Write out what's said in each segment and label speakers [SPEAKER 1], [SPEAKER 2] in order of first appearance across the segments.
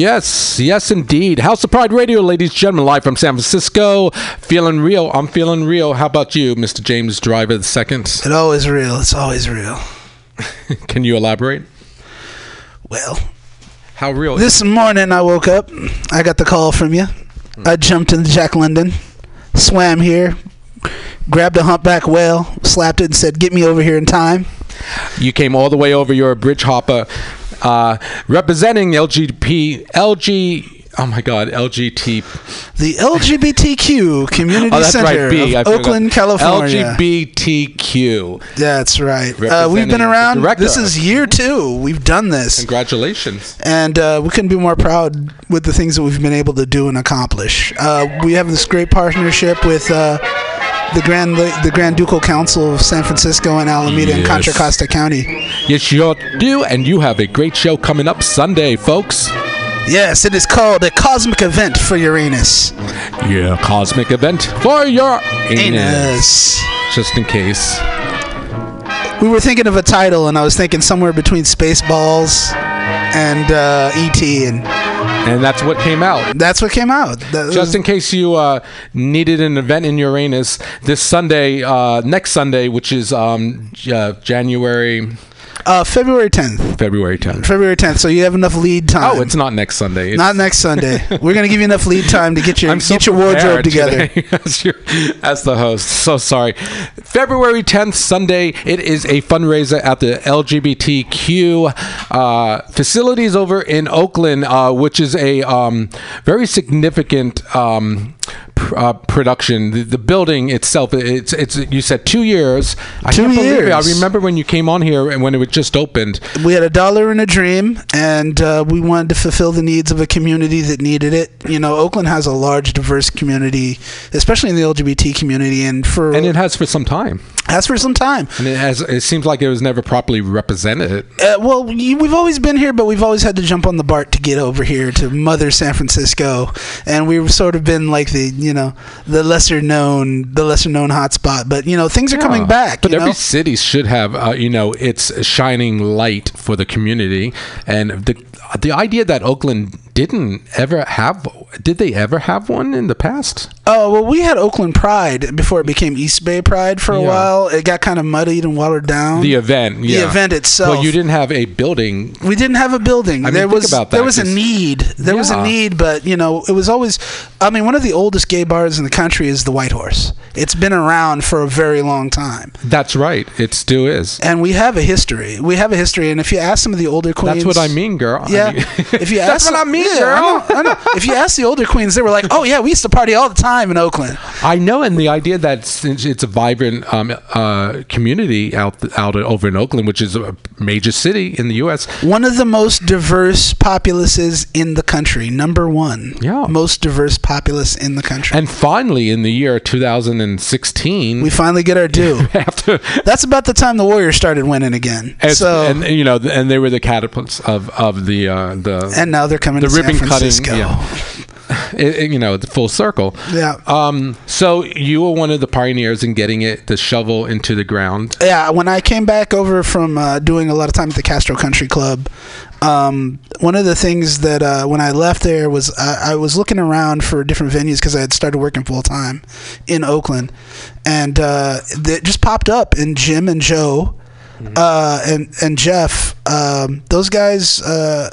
[SPEAKER 1] Yes, yes, indeed. House of Pride Radio, ladies and gentlemen, live from San Francisco. Feeling real. I'm feeling real. How about you, Mr. James Driver the second?
[SPEAKER 2] It's always real. It's always real.
[SPEAKER 1] Can you elaborate?
[SPEAKER 2] Well,
[SPEAKER 1] How real?
[SPEAKER 2] this morning I woke up. I got the call from you. I jumped into Jack London, swam here, grabbed a humpback whale, slapped it, and said, "Get me over here in time."
[SPEAKER 1] you came all the way over. You're a bridge hopper, uh, representing LGP, LG. Oh my God, LGT.
[SPEAKER 2] The LGBTQ Community
[SPEAKER 1] Oh,
[SPEAKER 2] Center
[SPEAKER 1] right. B.
[SPEAKER 2] Of. Oakland, California.
[SPEAKER 1] LGBTQ.
[SPEAKER 2] That's right. Uh, we've been around. This is year two. We've done this.
[SPEAKER 1] Congratulations.
[SPEAKER 2] and uh, we couldn't be more proud with the things that we've been able to do and accomplish. Uh, we have this great partnership with uh, the Grand the Grand Ducal Council of San Francisco and Alameda and Contra Costa County.
[SPEAKER 1] Yes, you do, and you have a great show coming up Sunday, folks.
[SPEAKER 2] Yes, it is called a cosmic event for Uranus.
[SPEAKER 1] Yeah, cosmic event for your anus.
[SPEAKER 2] Anus.
[SPEAKER 1] Just in case.
[SPEAKER 2] We were thinking of a title, and I was thinking somewhere between Spaceballs and uh, ET, and
[SPEAKER 1] And that's what came out.
[SPEAKER 2] that's what came out. That
[SPEAKER 1] Just in case you uh, needed an event in Uranus, this Sunday, uh, next Sunday, which is um, uh, January,
[SPEAKER 2] uh, February 10th.
[SPEAKER 1] February 10th.
[SPEAKER 2] February 10th. So you have enough lead time.
[SPEAKER 1] Oh, it's not next Sunday. It's,
[SPEAKER 2] Not next Sunday. We're gonna give you enough lead time to get your
[SPEAKER 1] I'm so
[SPEAKER 2] get your wardrobe together.
[SPEAKER 1] as, your, as the host. So sorry. February 10th, Sunday, it is a fundraiser at the LGBTQ uh, facilities over in Oakland, uh, which is a um, very significant. Um, uh, production the, the building itself it's it's you said two years I
[SPEAKER 2] Two
[SPEAKER 1] can't believe it.
[SPEAKER 2] years.
[SPEAKER 1] I remember when you came on here and when it was just opened
[SPEAKER 2] We had a dollar and a dream, and uh, we wanted to fulfill the needs of a community that needed it. You know, Oakland has a large, diverse community, especially in the LGBT community, and for
[SPEAKER 1] and it has for some time
[SPEAKER 2] has for some time.
[SPEAKER 1] and it has it seems like it was never properly represented
[SPEAKER 2] Uh, well, we've always been here, but we've always had to jump on the BART to get over here to Mother San Francisco, and we've sort of been like the you know the lesser known the lesser known hotspot. But you know things are coming back.
[SPEAKER 1] But every
[SPEAKER 2] know?
[SPEAKER 1] city should have, uh, you know, its shining light for the community. And the the idea that Oakland didn't ever have, did they ever have one in the past?
[SPEAKER 2] Oh well, we had Oakland Pride before it became East Bay Pride for a
[SPEAKER 1] Yeah.
[SPEAKER 2] while. It got kind of muddied and watered down.
[SPEAKER 1] The event, yeah.
[SPEAKER 2] event itself.
[SPEAKER 1] Well, you didn't have a building.
[SPEAKER 2] we didn't have a building.
[SPEAKER 1] I mean,
[SPEAKER 2] there
[SPEAKER 1] think
[SPEAKER 2] was
[SPEAKER 1] about
[SPEAKER 2] there was a need. There was a need, but you know, it was always. I mean, one of the oldest gay bars in the country is the White Horse. It's been around for a very long time,
[SPEAKER 1] That's right. It still is.
[SPEAKER 2] and we have a history. We have a history, and if you ask some of the older queens,
[SPEAKER 1] That's what I mean, girl. I
[SPEAKER 2] Yeah,
[SPEAKER 1] mean-
[SPEAKER 2] if you ask, That's
[SPEAKER 1] what I mean,
[SPEAKER 2] yeah,
[SPEAKER 1] girl.
[SPEAKER 2] I know, I know. If you ask the older queens, they were like, "Oh yeah, we used to party all the time in Oakland."
[SPEAKER 1] I know, and the idea that since it's a vibrant um, uh, community out out over in Oakland, which is a major city in the U.S.,
[SPEAKER 2] One of the most diverse populaces in the country. Number one.
[SPEAKER 1] Yeah.
[SPEAKER 2] Most diverse populace in the country.
[SPEAKER 1] and finally in the year 2016,
[SPEAKER 2] we finally get our due.
[SPEAKER 1] after
[SPEAKER 2] That's about the time the Warriors started winning again.
[SPEAKER 1] And,
[SPEAKER 2] so
[SPEAKER 1] and you know, and they were the catapults of of the uh, the
[SPEAKER 2] and now they're coming
[SPEAKER 1] the
[SPEAKER 2] to
[SPEAKER 1] ribbon cutting. Yeah, It- it- you know, the full circle.
[SPEAKER 2] Yeah.
[SPEAKER 1] Um. So you were one of the pioneers in getting it the shovel into the ground.
[SPEAKER 2] Yeah, when I came back over from uh, doing a lot of time at the Castro Country Club, um, one of the things that uh, when I left there was I, I was looking around for different venues because I had started working full time in Oakland, and uh, it just popped up. in Jim and Joe uh, and and Jeff, um, those guys. Uh,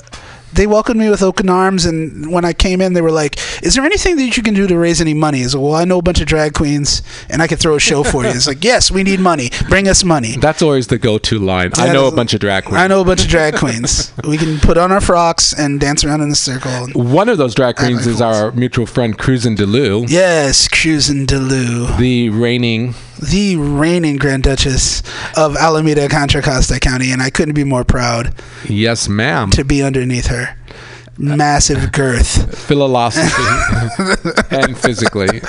[SPEAKER 2] they welcomed me with open arms, and when I came in, they were like, "Is there anything that you can do to raise any money?" I said, "Well, I know a bunch of drag queens, and I could throw a show for you." It's like, "Yes, we need money. Bring us money."
[SPEAKER 1] That's always the go-to line. I
[SPEAKER 2] That
[SPEAKER 1] know a bunch of drag queens.
[SPEAKER 2] I know a bunch of drag queens. we can put on our frocks and dance around in a circle.
[SPEAKER 1] One of those drag queens is our mutual friend Cruisin' Delu,
[SPEAKER 2] Yes, cruising Delu,
[SPEAKER 1] the reigning.
[SPEAKER 2] the reigning Grand Duchess of Alameda Contra Costa County, and I couldn't be more proud
[SPEAKER 1] Yes, ma'am.
[SPEAKER 2] to be underneath her. Massive girth.
[SPEAKER 1] Philosophy and physically.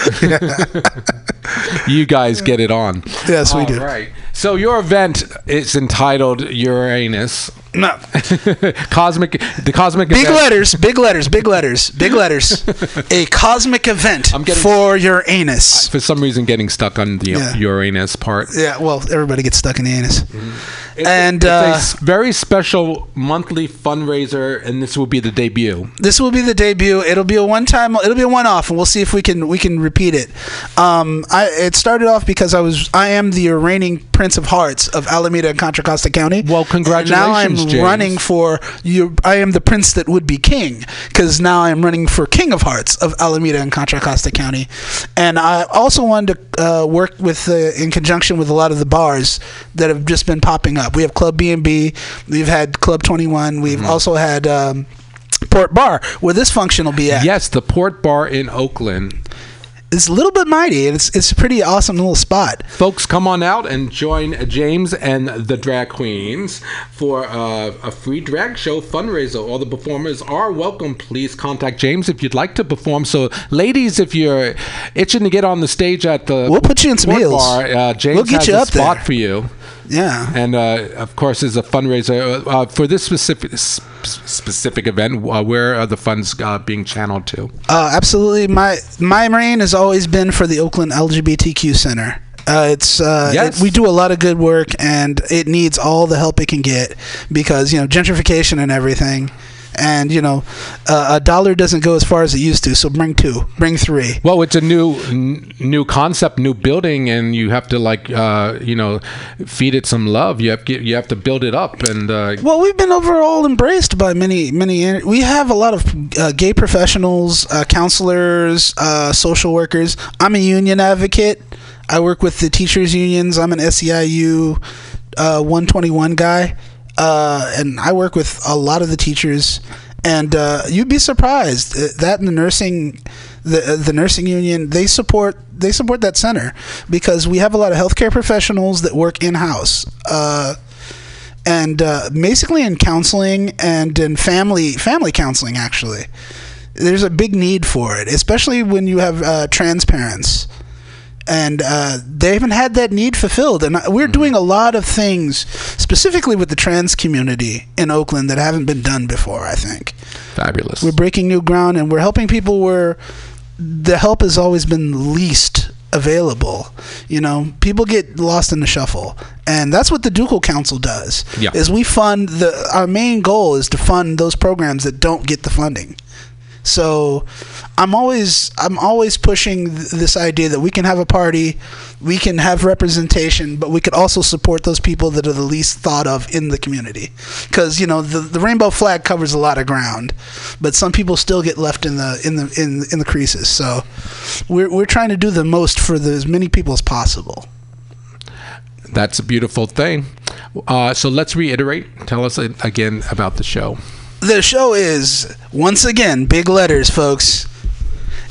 [SPEAKER 1] you guys get it on.
[SPEAKER 2] Yes, we
[SPEAKER 1] All
[SPEAKER 2] do.
[SPEAKER 1] right. So your event is entitled Uranus.
[SPEAKER 2] No.
[SPEAKER 1] Cosmic the cosmic
[SPEAKER 2] Big
[SPEAKER 1] event.
[SPEAKER 2] letters, big letters, big letters, big letters. A cosmic event
[SPEAKER 1] I'm getting-
[SPEAKER 2] for your anus.
[SPEAKER 1] For some reason getting stuck on the
[SPEAKER 2] Yeah.
[SPEAKER 1] Uranus part.
[SPEAKER 2] Yeah, well, everybody gets stuck in the anus. Mm-hmm. And
[SPEAKER 1] it's a
[SPEAKER 2] uh,
[SPEAKER 1] very special monthly fundraiser, and this will be the debut.
[SPEAKER 2] this will be the debut. It'll be a one time. It'll be a one off, and we'll see if we can we can repeat it. Um, I it started off because I was I am the reigning Prince of Hearts of Alameda and Contra Costa County.
[SPEAKER 1] Well,
[SPEAKER 2] And Now I'm
[SPEAKER 1] James.
[SPEAKER 2] running for you. I am the prince that would be king because now I'm running for King of Hearts of Alameda and Contra Costa County, and I also wanted to uh, work with uh, in conjunction with a lot of the bars that have just been popping up. We have Club B and B. We've had Club Twenty One. We've
[SPEAKER 1] Mm-hmm.
[SPEAKER 2] also had. Um, Port Bar, where this function will be at.
[SPEAKER 1] Yes, the Port Bar in Oakland.
[SPEAKER 2] It's a little bit mighty, and it's it's a pretty awesome little spot.
[SPEAKER 1] Folks, come on out and join James and the Drag Queens for uh, a free drag show fundraiser. All the performers are welcome. Please contact James if you'd like to perform. So, ladies, if you're itching to get on the stage at the
[SPEAKER 2] We'll put you in some heels.
[SPEAKER 1] Bar, uh, James
[SPEAKER 2] We'll get
[SPEAKER 1] has
[SPEAKER 2] you
[SPEAKER 1] a
[SPEAKER 2] up
[SPEAKER 1] spot
[SPEAKER 2] there.
[SPEAKER 1] for you.
[SPEAKER 2] Yeah.
[SPEAKER 1] And uh, of course, is a fundraiser uh, uh, for this specific specific event. Uh, where are the funds uh, being channeled to?
[SPEAKER 2] Uh, absolutely. My my reign has always been for the Oakland LGBTQ Center. Uh, it's uh,
[SPEAKER 1] Yes.
[SPEAKER 2] it- we do a lot of good work, and it needs all the help it can get because you know gentrification and everything. And you know, uh, a dollar doesn't go as far as it used to. So bring two, bring three.
[SPEAKER 1] Well, it's a new n- new concept, new building, and you have to like uh, you know feed it some love. You have to, you have to build it up, and uh,
[SPEAKER 2] Well, we've been overall embraced by many, many. We have a lot of uh, gay professionals, uh, counselors, uh, social workers. I'm a union advocate. I work with the teachers' unions. I'm an SEIU uh, 121 guy, uh, and I work with a lot of the teachers. And uh, you'd be surprised uh, that in the nursing, the uh, the nursing union, they support they support that center because we have a lot of healthcare professionals that work in house. Uh, and uh, basically in counseling and in family family counseling actually there's a big need for it especially when you have trans parents and uh, they haven't had that need fulfilled and we're doing a lot of things specifically with the trans community in oakland that haven't been done before i think
[SPEAKER 1] fabulous.
[SPEAKER 2] we're breaking new ground and we're helping people where the help has always been least available. You know, people get lost in the shuffle, and that's what the Ducal Council does.
[SPEAKER 1] Yeah.
[SPEAKER 2] Is we fund the our main goal is to fund those programs that don't get the funding. So, I'm always I'm always pushing th- this idea that we can have a party, we can have representation, but we could also support those people that are the least thought of in the community. Because you know the the rainbow flag covers a lot of ground, but some people still get left in the in the in in the creases. So, we're we're trying to do the most for the, as many people as possible.
[SPEAKER 1] That's a beautiful thing. Uh, so let's reiterate. Tell us again about the show.
[SPEAKER 2] The show is once again big letters, folks.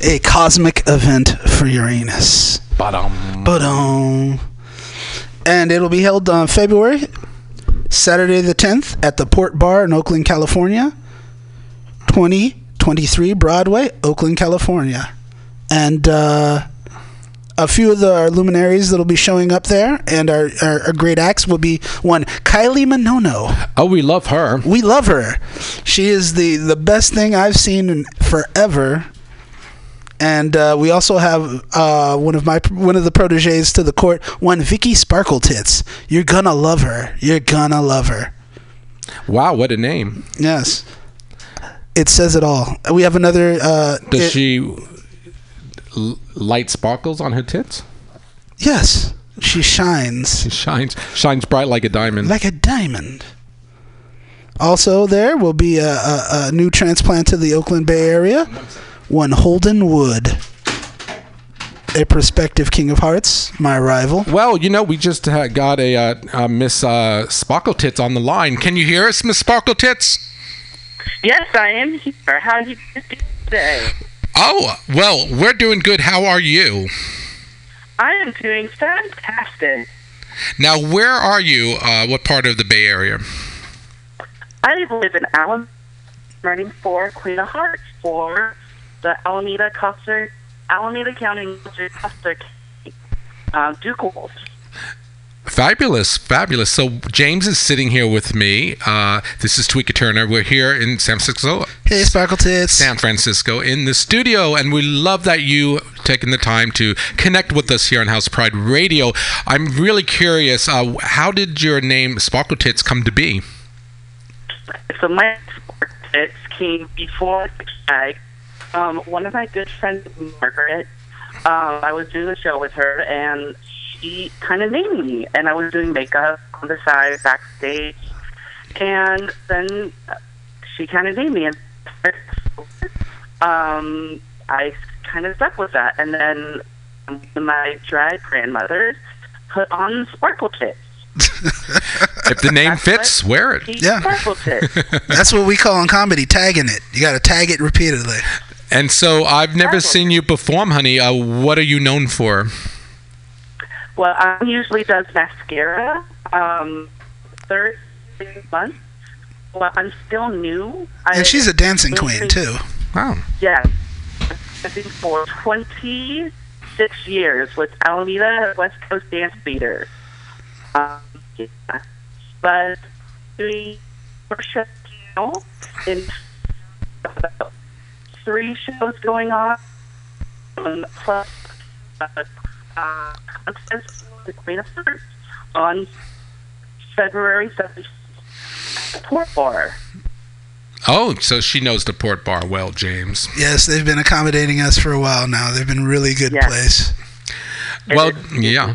[SPEAKER 2] A cosmic event for Uranus.
[SPEAKER 1] Ba-dum.
[SPEAKER 2] But um, and it'll be held on February, Saturday the 10th at the Port Bar in Oakland, California. 2023 Broadway, Oakland, California. And uh, a few of the our luminaries that'll be showing up there and our, our, our great acts will be one, Kylie Minono.
[SPEAKER 1] Oh, we love her.
[SPEAKER 2] We love her. She is the, the best thing I've seen in forever. And uh, we also have uh, one of my one of the proteges to the court, one Vicky Sparkle Tits. You're gonna love her. You're gonna love her.
[SPEAKER 1] Wow, what a name.
[SPEAKER 2] Yes, it says it all. We have another. Uh,
[SPEAKER 1] Does
[SPEAKER 2] it-
[SPEAKER 1] she l- light sparkles on her tits?
[SPEAKER 2] Yes, she shines
[SPEAKER 1] She shines shines bright like a diamond.
[SPEAKER 2] like a diamond. Also, there will be a, a, a new transplant to the Oakland Bay Area. One Holden Wood, a prospective King of Hearts, my rival.
[SPEAKER 1] Well, you know, we just uh, got a uh, uh, Miss uh, Sparkle Tits on the line. Can you hear us, Miss Sparkle Tits?
[SPEAKER 3] Yes, I am here. How do you do today?
[SPEAKER 1] Oh, well, we're doing good. How are you?
[SPEAKER 3] I am doing fantastic.
[SPEAKER 1] Now, where are you? Uh, what part of the Bay Area?
[SPEAKER 3] I live in Alam, running for Queen of Hearts for the Alameda Custer, Alameda County Custer Custer uh, Ducal.
[SPEAKER 1] Fabulous, fabulous. So James is sitting here with me. Uh, this is Tweaker Turner. We're here in San Francisco,
[SPEAKER 2] Hey, Sparkle Tits.
[SPEAKER 1] San Francisco, in the studio, and we love that you taking the time to connect with us here on House Pride Radio. I'm really curious. Uh, how did your name Sparkle Tits come to be?
[SPEAKER 3] So my it came before the tag. Um, one of my good friends, Margaret, um, I was doing a show with her, and she kind of named me, and I was doing makeup on the side backstage, and then she kind of named me, and um, I kind of stuck with that, and then my drag grandmother put on sparkle tits.
[SPEAKER 1] If the name
[SPEAKER 3] That's
[SPEAKER 1] fits, wear it.
[SPEAKER 2] Yeah.
[SPEAKER 3] sparkle tits.
[SPEAKER 2] That's what we call in comedy tagging it. You got to tag it repeatedly.
[SPEAKER 1] And so I've never seen you perform, honey. Uh, what are you known for?
[SPEAKER 3] Well, I usually does mascara. Um, third month. Well, I'm still new. I,
[SPEAKER 2] And she's a dancing queen too.
[SPEAKER 1] Wow.
[SPEAKER 3] Yes. I've been for 26 years with Alameda West Coast Dance Theater. Um, yeah. But three workshops now in three shows going on, um, plus uh, uh, the Queen of Hearts on February 7th. Port Bar.
[SPEAKER 1] Oh, so she knows the port bar well, James.
[SPEAKER 2] Yes, they've been accommodating us for a while now. They've been really good
[SPEAKER 3] Yes.
[SPEAKER 2] place.
[SPEAKER 1] Well,
[SPEAKER 3] It is-
[SPEAKER 1] yeah.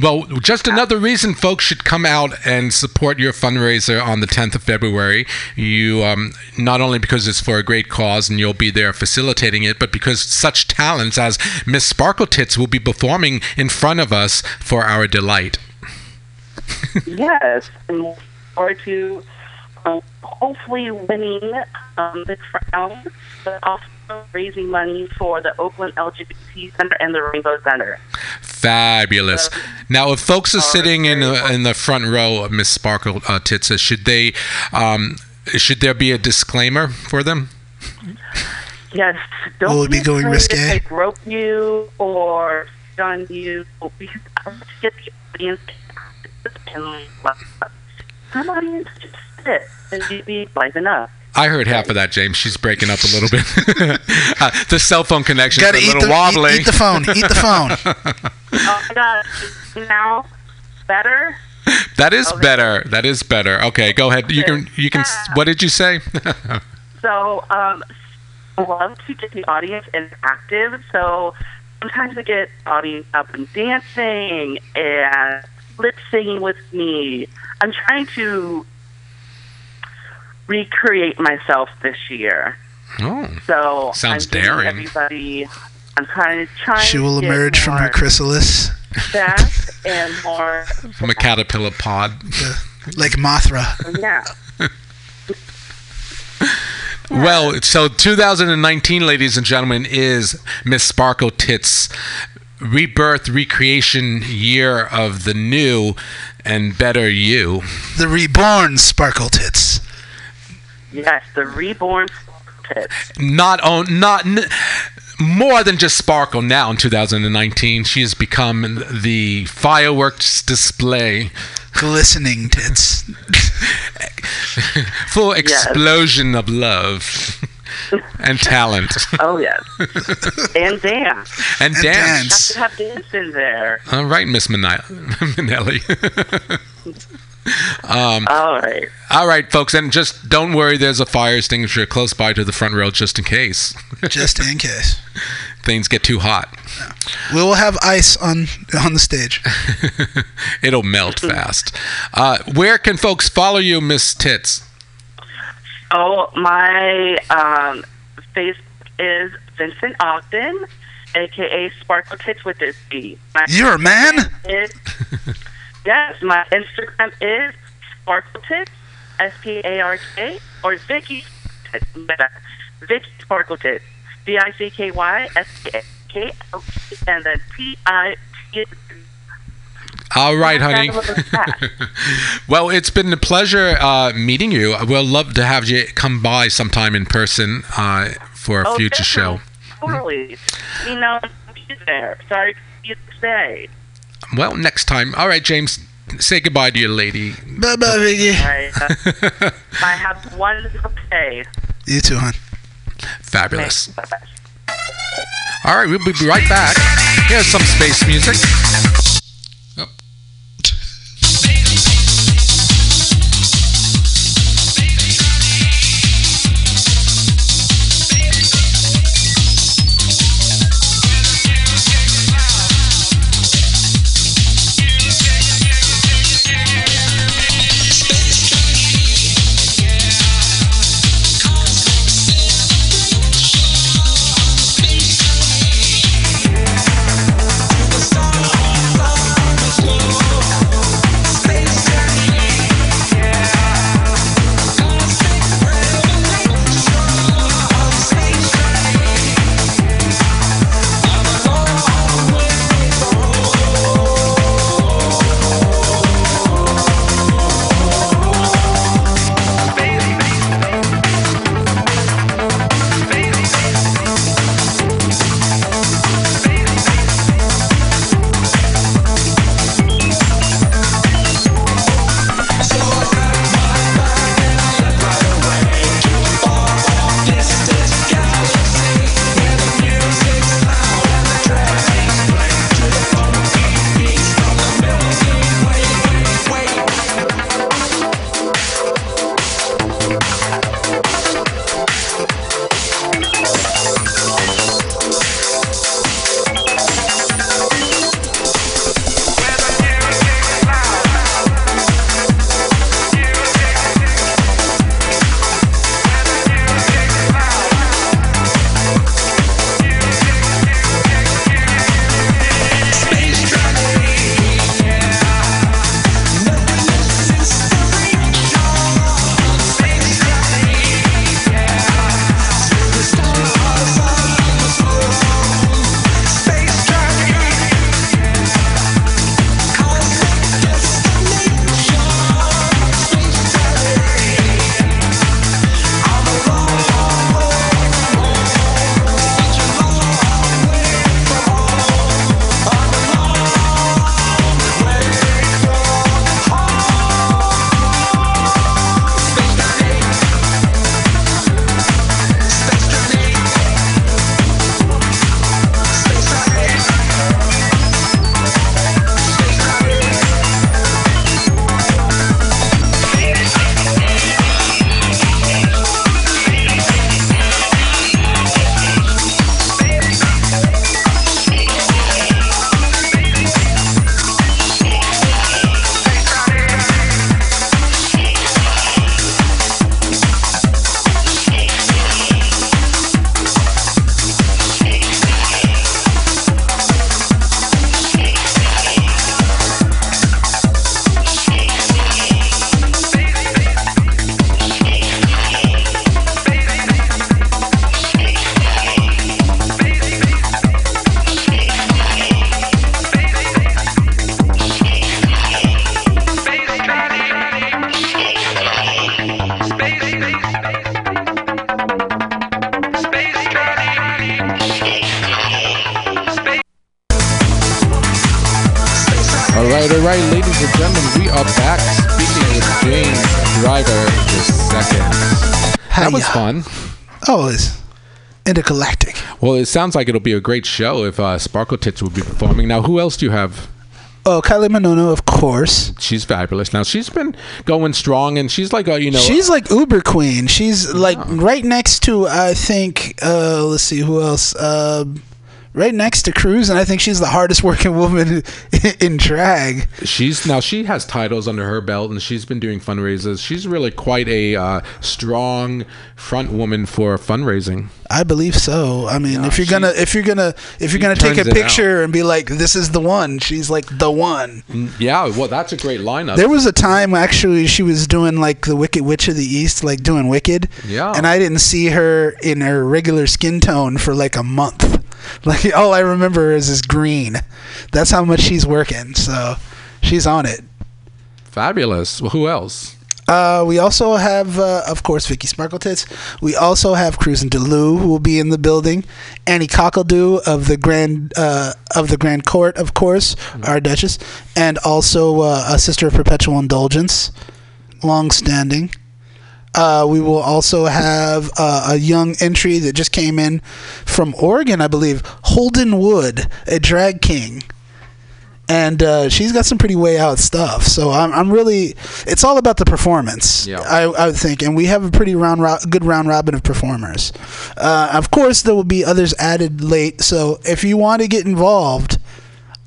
[SPEAKER 1] Well, just another reason folks should come out and support your fundraiser on the 10th of February. You um, not only because it's for a great cause and you'll be there facilitating it, but because such talents as Miss Sparkle Tits will be performing in front of us for our delight.
[SPEAKER 3] Yes, and forward to um, hopefully winning um, the crown, but also raising money for the Oakland LGBT Center and the Rainbow Center.
[SPEAKER 1] Fabulous. Now, if folks are sitting in the, in the front row, Miss Sparkle uh, Tits, uh, should they um, should there be a disclaimer for them?
[SPEAKER 3] Yes, don't
[SPEAKER 2] Will it be
[SPEAKER 3] be
[SPEAKER 2] going
[SPEAKER 3] afraid
[SPEAKER 2] risque?
[SPEAKER 3] If I grope you or on you because I want to get the audience and like, some audience just sit and you be liven up.
[SPEAKER 1] I heard half of that, James. She's breaking up a little bit. uh, the cell phone connection's
[SPEAKER 2] Got to
[SPEAKER 1] a
[SPEAKER 2] eat
[SPEAKER 1] little
[SPEAKER 2] the
[SPEAKER 1] wobbly.
[SPEAKER 2] eat, eat the phone. Eat the phone.
[SPEAKER 3] Oh my God, now better.
[SPEAKER 1] that is
[SPEAKER 3] Okay.
[SPEAKER 1] better. That is better. Okay, go ahead. You can. You can. s- What did you say?
[SPEAKER 3] So, um, I love to get the audience interactive. So sometimes I get audience up and dancing and lip singing with me. I'm trying to recreate myself this year.
[SPEAKER 1] oh,
[SPEAKER 3] So
[SPEAKER 1] Sounds
[SPEAKER 3] I'm
[SPEAKER 1] daring.
[SPEAKER 3] Everybody, I'm kind of trying.
[SPEAKER 2] She will
[SPEAKER 3] to get
[SPEAKER 2] emerge from her chrysalis
[SPEAKER 3] fast and more.
[SPEAKER 1] from a caterpillar pod.
[SPEAKER 2] like Mothra.
[SPEAKER 3] Yeah.
[SPEAKER 1] Well, so 2019, ladies and gentlemen, is Miss Sparkle Tits rebirth, recreation year of the new and better you.
[SPEAKER 2] The reborn Sparkle Tits.
[SPEAKER 3] Yes, the reborn pit.
[SPEAKER 1] Not on, not n- more than just Sparkle now in 2019. She has become the fireworks display,
[SPEAKER 2] Glistening tits.
[SPEAKER 1] full explosion of love and talent
[SPEAKER 3] Oh yes, and dance.
[SPEAKER 1] and,
[SPEAKER 2] And
[SPEAKER 1] dance.
[SPEAKER 2] dance.
[SPEAKER 3] to have dance in there.
[SPEAKER 1] All right, Miss Manila- Manelli.
[SPEAKER 3] All right.
[SPEAKER 1] All right, folks, and just don't worry. There's a fire extinguisher close by to the front row, just in case
[SPEAKER 2] Just in case.
[SPEAKER 1] things get too hot.
[SPEAKER 2] We will have ice on on the stage.
[SPEAKER 1] It'll melt fast. Uh, where can folks follow you, Miss Tits?
[SPEAKER 3] Oh, my um, Facebook is Vincent Ogden, aka Sparkle Tits with this B. My
[SPEAKER 2] You're a man?
[SPEAKER 3] is, yes, my Instagram is Sparkle Tits, S P A R K, or Vicky. Vicky Sparkle Tits, V I C K Y S K K L T, and then P I T.
[SPEAKER 1] All right, honey.
[SPEAKER 3] That's a little fast.
[SPEAKER 1] well, it's been a pleasure uh, meeting you. We'll love to have you come by sometime in person uh, for a
[SPEAKER 3] Oh,
[SPEAKER 1] future show.
[SPEAKER 3] Totally. You know, be there. Sorry to say.
[SPEAKER 1] Well, next time. All right, James. Say goodbye to your lady.
[SPEAKER 2] Bye bye, Vicky.
[SPEAKER 3] All right. Uh, I have one day.
[SPEAKER 2] You too, hon.
[SPEAKER 1] Fabulous.
[SPEAKER 3] Bye-bye.
[SPEAKER 1] All right, we'll be right back. Here's some space music. It sounds like it'll be a great show if uh, Sparkle Tits will be performing. Now, who else do you have?
[SPEAKER 2] Oh, Kylie Minono, of course.
[SPEAKER 1] She's fabulous. Now, she's been going strong, and she's like a you know.
[SPEAKER 2] She's like Uber Queen. She's like right next to I think uh let's see who else. Uh, right next to Cruz and I think she's the hardest working woman in drag.
[SPEAKER 1] She's now she has titles under her belt, and she's been doing fundraisers. She's really quite a uh, strong front woman for fundraising.
[SPEAKER 2] I believe so. I mean,
[SPEAKER 1] Yeah,
[SPEAKER 2] if you're
[SPEAKER 1] she-
[SPEAKER 2] gonna if you're gonna if you're gonna take a picture and be like this is the one, she's like the one.
[SPEAKER 1] Mm, yeah, well, that's a great lineup.
[SPEAKER 2] There was a time actually she was doing like the Wicked Witch of the East, like doing Wicked.
[SPEAKER 1] Yeah.
[SPEAKER 2] And I didn't see her in her regular skin tone for like a month. Like all I remember is is green. That's how much she's working. So she's on it.
[SPEAKER 1] Fabulous. Well, who else?
[SPEAKER 2] Uh, we also have, uh, of course, Vicky Sparkletits. We also have Cruisin' Delu, who will be in the building. Annie Cockledoo of the Grand uh, of the Grand Court, of course, our Duchess, and also uh, a Sister of Perpetual Indulgence, long standing. Uh, we will also have uh, a young entry that just came in from Oregon, I believe, Holden Wood, a drag king. And uh, she's got some pretty way out stuff. So I'm, I'm really, it's all about the performance,
[SPEAKER 1] Yeah.
[SPEAKER 2] I, I would think. And we have a pretty round, ro- good round robin of performers. Uh, of course, there will be others added late. So if you want to get involved,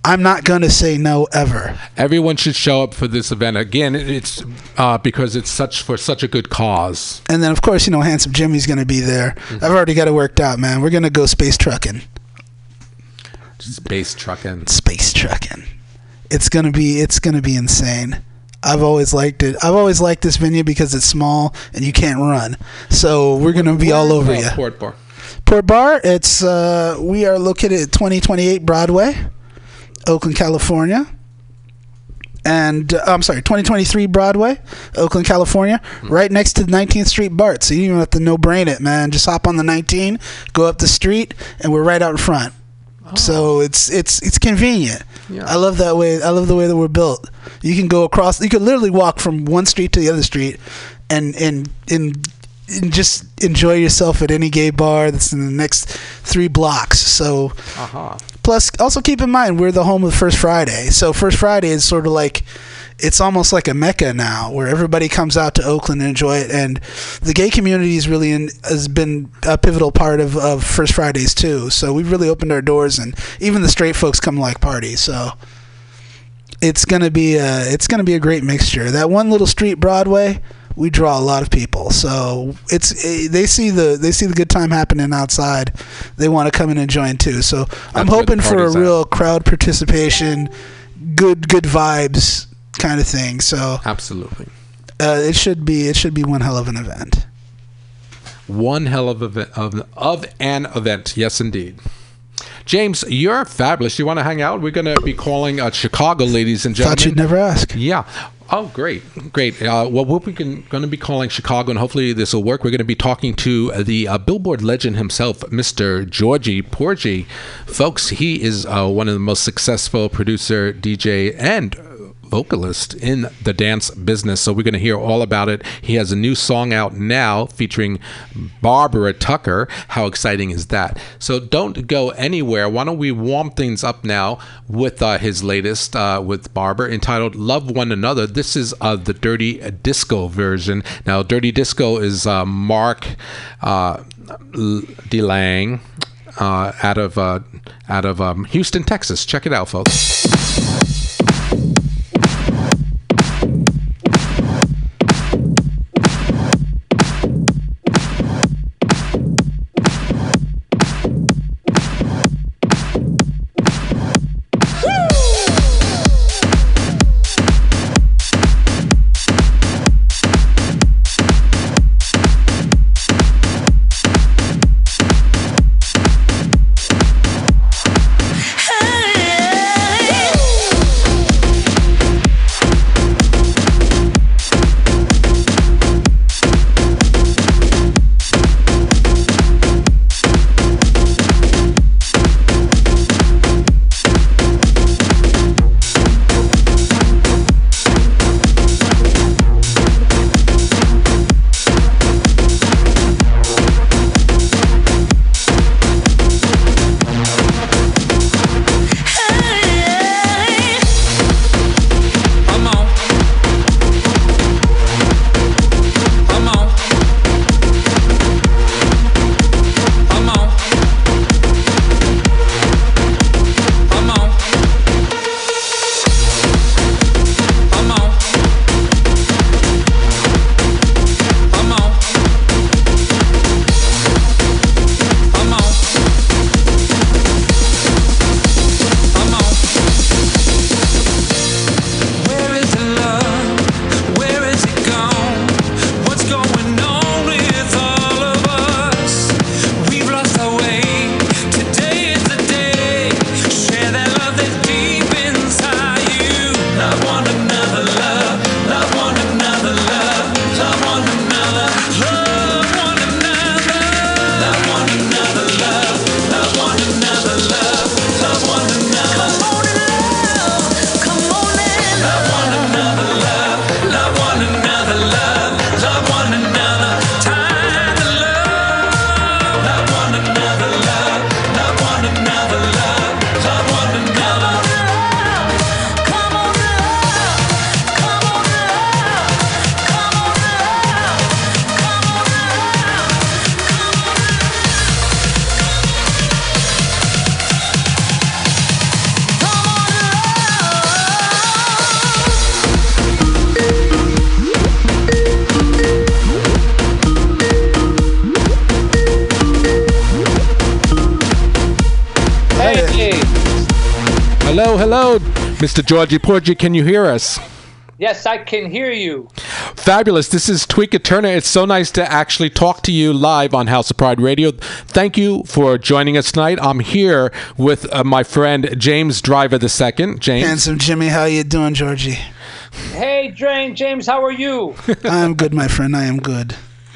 [SPEAKER 2] I'm not going to say no ever.
[SPEAKER 1] Everyone should show up for this event. Again, it's uh, because it's such for such a good cause.
[SPEAKER 2] And then, of course, you know, Handsome Jimmy's going to be there. I've already got it worked out, man. We're going to go space trucking.
[SPEAKER 1] Space trucking.
[SPEAKER 2] Space trucking. It's going to be it's to be insane. I've always liked it. I've always liked this venue because it's small and you can't run. So we're going to be all over you.
[SPEAKER 1] Port Bar.
[SPEAKER 2] Port Bar, it's uh, we are located at 2028 Broadway, Oakland, California. And uh, I'm sorry, 2023 Broadway, Oakland, California, right next to the 19th Street BART. So you don't even have to no brain it, man. Just hop on the 19, go up the street, and we're right out in front. So it's it's it's convenient.
[SPEAKER 1] Yeah.
[SPEAKER 2] I love that way. I love the way that we're built. You can go across. You can literally walk from one street to the other street, and and and, and just enjoy yourself at any gay bar that's in the next three blocks. So
[SPEAKER 1] Uh-huh.
[SPEAKER 2] plus, also keep in mind we're the home of First Friday. So First Friday is sort of like it's almost like a mecca now, where everybody comes out to Oakland and enjoy it. And the gay community is really in, has been a pivotal part of, of First Fridays too. So we've really opened our doors, and even the straight folks come like party. So it's gonna be a it's gonna be a great mixture. That one little street Broadway, we draw a lot of people. So it's eh, they see the they see the good time happening outside. They want to come in and join too. So I'm
[SPEAKER 1] That's the
[SPEAKER 2] hoping for a real crowd participation, good good vibes kind of thing. So
[SPEAKER 1] Absolutely.
[SPEAKER 2] uh, it should be it should be one hell of an event.
[SPEAKER 1] One hell of, event, of, of an event. Yes, indeed. James, you're fabulous. You want to hang out? We're going to be calling uh, Chicago, ladies and gentlemen.
[SPEAKER 2] Thought you'd never ask.
[SPEAKER 1] Yeah. Oh, great, great. Uh, well, we're going to be calling Chicago, and hopefully this will work. We're going to be talking to the uh, Billboard legend himself, Mr. Georgie Porgie. Folks, he is uh, one of the most successful producer, DJ, and vocalist in the dance business. So we're going to hear all about it. He has a new song out now featuring Barbara Tucker. How exciting is that? So don't go anywhere. Why don't we warm things up now with uh, his latest uh, with Barbara entitled Love One Another. This is uh, the Dirty Disco version. Now, Dirty Disco is uh, Mark uh, DeLang. Uh, out of uh, out of um, Houston, Texas. Check it out, folks. Mr. Georgie Porgie. Can you hear us?
[SPEAKER 4] Yes, I can hear you.
[SPEAKER 1] Fabulous. This is Tweeka Turner. It's so nice to actually talk to you live on House of Pride Radio. Thank you for joining us tonight. I'm here with uh, my friend James Driver II. James.
[SPEAKER 2] Handsome Jimmy, how you doing, Georgie?
[SPEAKER 4] Hey, Drain James, how are you?
[SPEAKER 2] I'm good, my friend. I am good.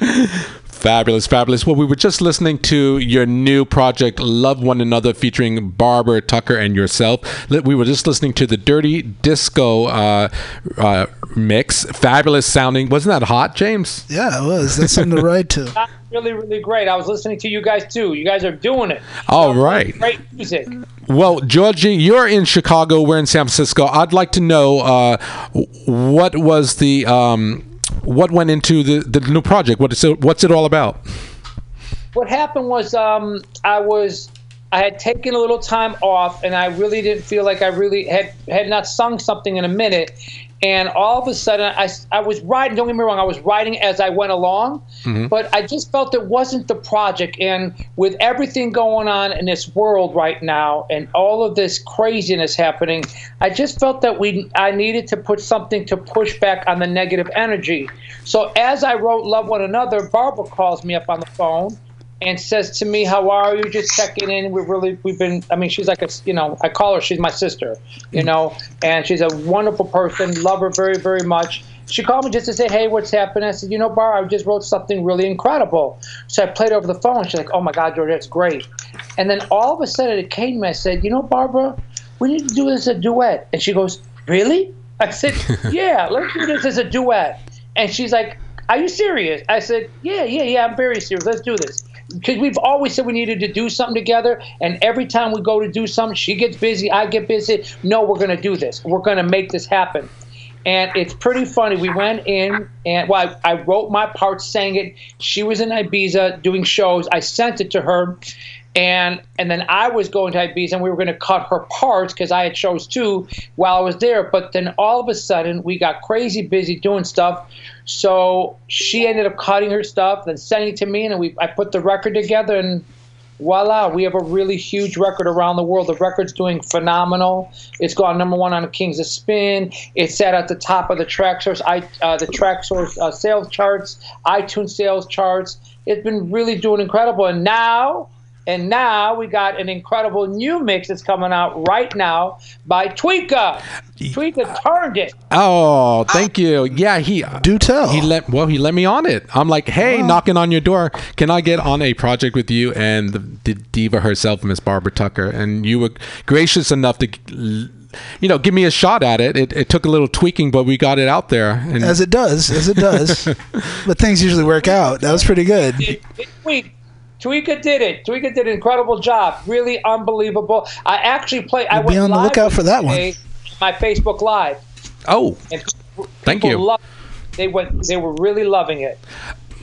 [SPEAKER 1] Fabulous, fabulous. Well, we were just listening to your new project, Love One Another, featuring Barbara Tucker and yourself. We were just listening to the Dirty Disco uh, uh, mix. Fabulous sounding. Wasn't that hot, James?
[SPEAKER 2] Yeah, it was. That's something to ride to.
[SPEAKER 4] That's really, really great. I was listening to you guys too. You guys are doing it.
[SPEAKER 1] All right.
[SPEAKER 4] Great music.
[SPEAKER 1] Well, Georgie, you're in Chicago. We're in San Francisco. I'd like to know uh, what was the um, what went into the, the new project. What is it, what's it all about?
[SPEAKER 4] What happened was um, I was I had taken a little time off, and I really didn't feel like I really had had not sung something in a minute. And all of a sudden, I, I was writing. Don't get me wrong, I was writing as I went along, mm-hmm. but I just felt it wasn't the project. And with everything going on in this world right now, and all of this craziness happening, I just felt that we I needed to put something to push back on the negative energy. So as I wrote "Love One Another," Barbara calls me up on the phone and says to me, "How are you? Just checking in. We've really, we've been. I mean, she's like a, you know, I call her. She's my sister, you know, and she's a wonderful person. Love her very, very much. She called me just to say, "Hey, what's happening?" I said, "You know, Bar, I just wrote something really incredible." So I played over the phone. She's like, "Oh my God, George, that's great." And then all of a sudden, it came to me. I said, "You know, Barbara, we need to do this as a duet." And she goes, "Really?" I said, "Yeah, let's do this as a duet." And she's like, "Are you serious?" I said, "Yeah, yeah, yeah. I'm very serious. Let's do this." Because we've always said we needed to do something together, and every time we go to do something, she gets busy, I get busy. No, we're going to do this. We're going to make this happen. And it's pretty funny. We went in, and well, I, I wrote my part, sang it. She was in Ibiza doing shows. I sent it to her, and and then I was going to Ibiza, and we were going to cut her parts because I had shows too while I was there. But then all of a sudden, we got crazy busy doing stuff. So she ended up cutting her stuff, then sending it to me, and we I put the record together, and voila, we have a really huge record around the world. The record's doing phenomenal. It's gone number one on the Kings of Spin. It's sat at the top of the Traxsource, I, uh, the Traxsource uh, sales charts, iTunes sales charts. It's been really doing incredible. And now, and now we got an incredible new mix that's coming out right now by Tweeka. Tweeka turned it.
[SPEAKER 1] Oh, thank you. Yeah, he
[SPEAKER 2] Do tell.
[SPEAKER 1] He let well, he let me on it. I'm like, hey, knocking on your door. Can I get on a project with you and the, the diva herself, Miss Barbara Tucker? And you were gracious enough to, you know, give me a shot at it. It, it took a little tweaking, but we got it out there. And
[SPEAKER 2] As it does, as it does. but things usually work out. That was pretty good.
[SPEAKER 4] it, it, Tweek, Tweeka did it. Tweeka did an incredible job. Really unbelievable. I actually played. I went Be
[SPEAKER 2] on the lookout for that one.
[SPEAKER 4] My Facebook Live.
[SPEAKER 1] oh,
[SPEAKER 4] And
[SPEAKER 1] Thank you.
[SPEAKER 4] loved- they went. They were really loving it.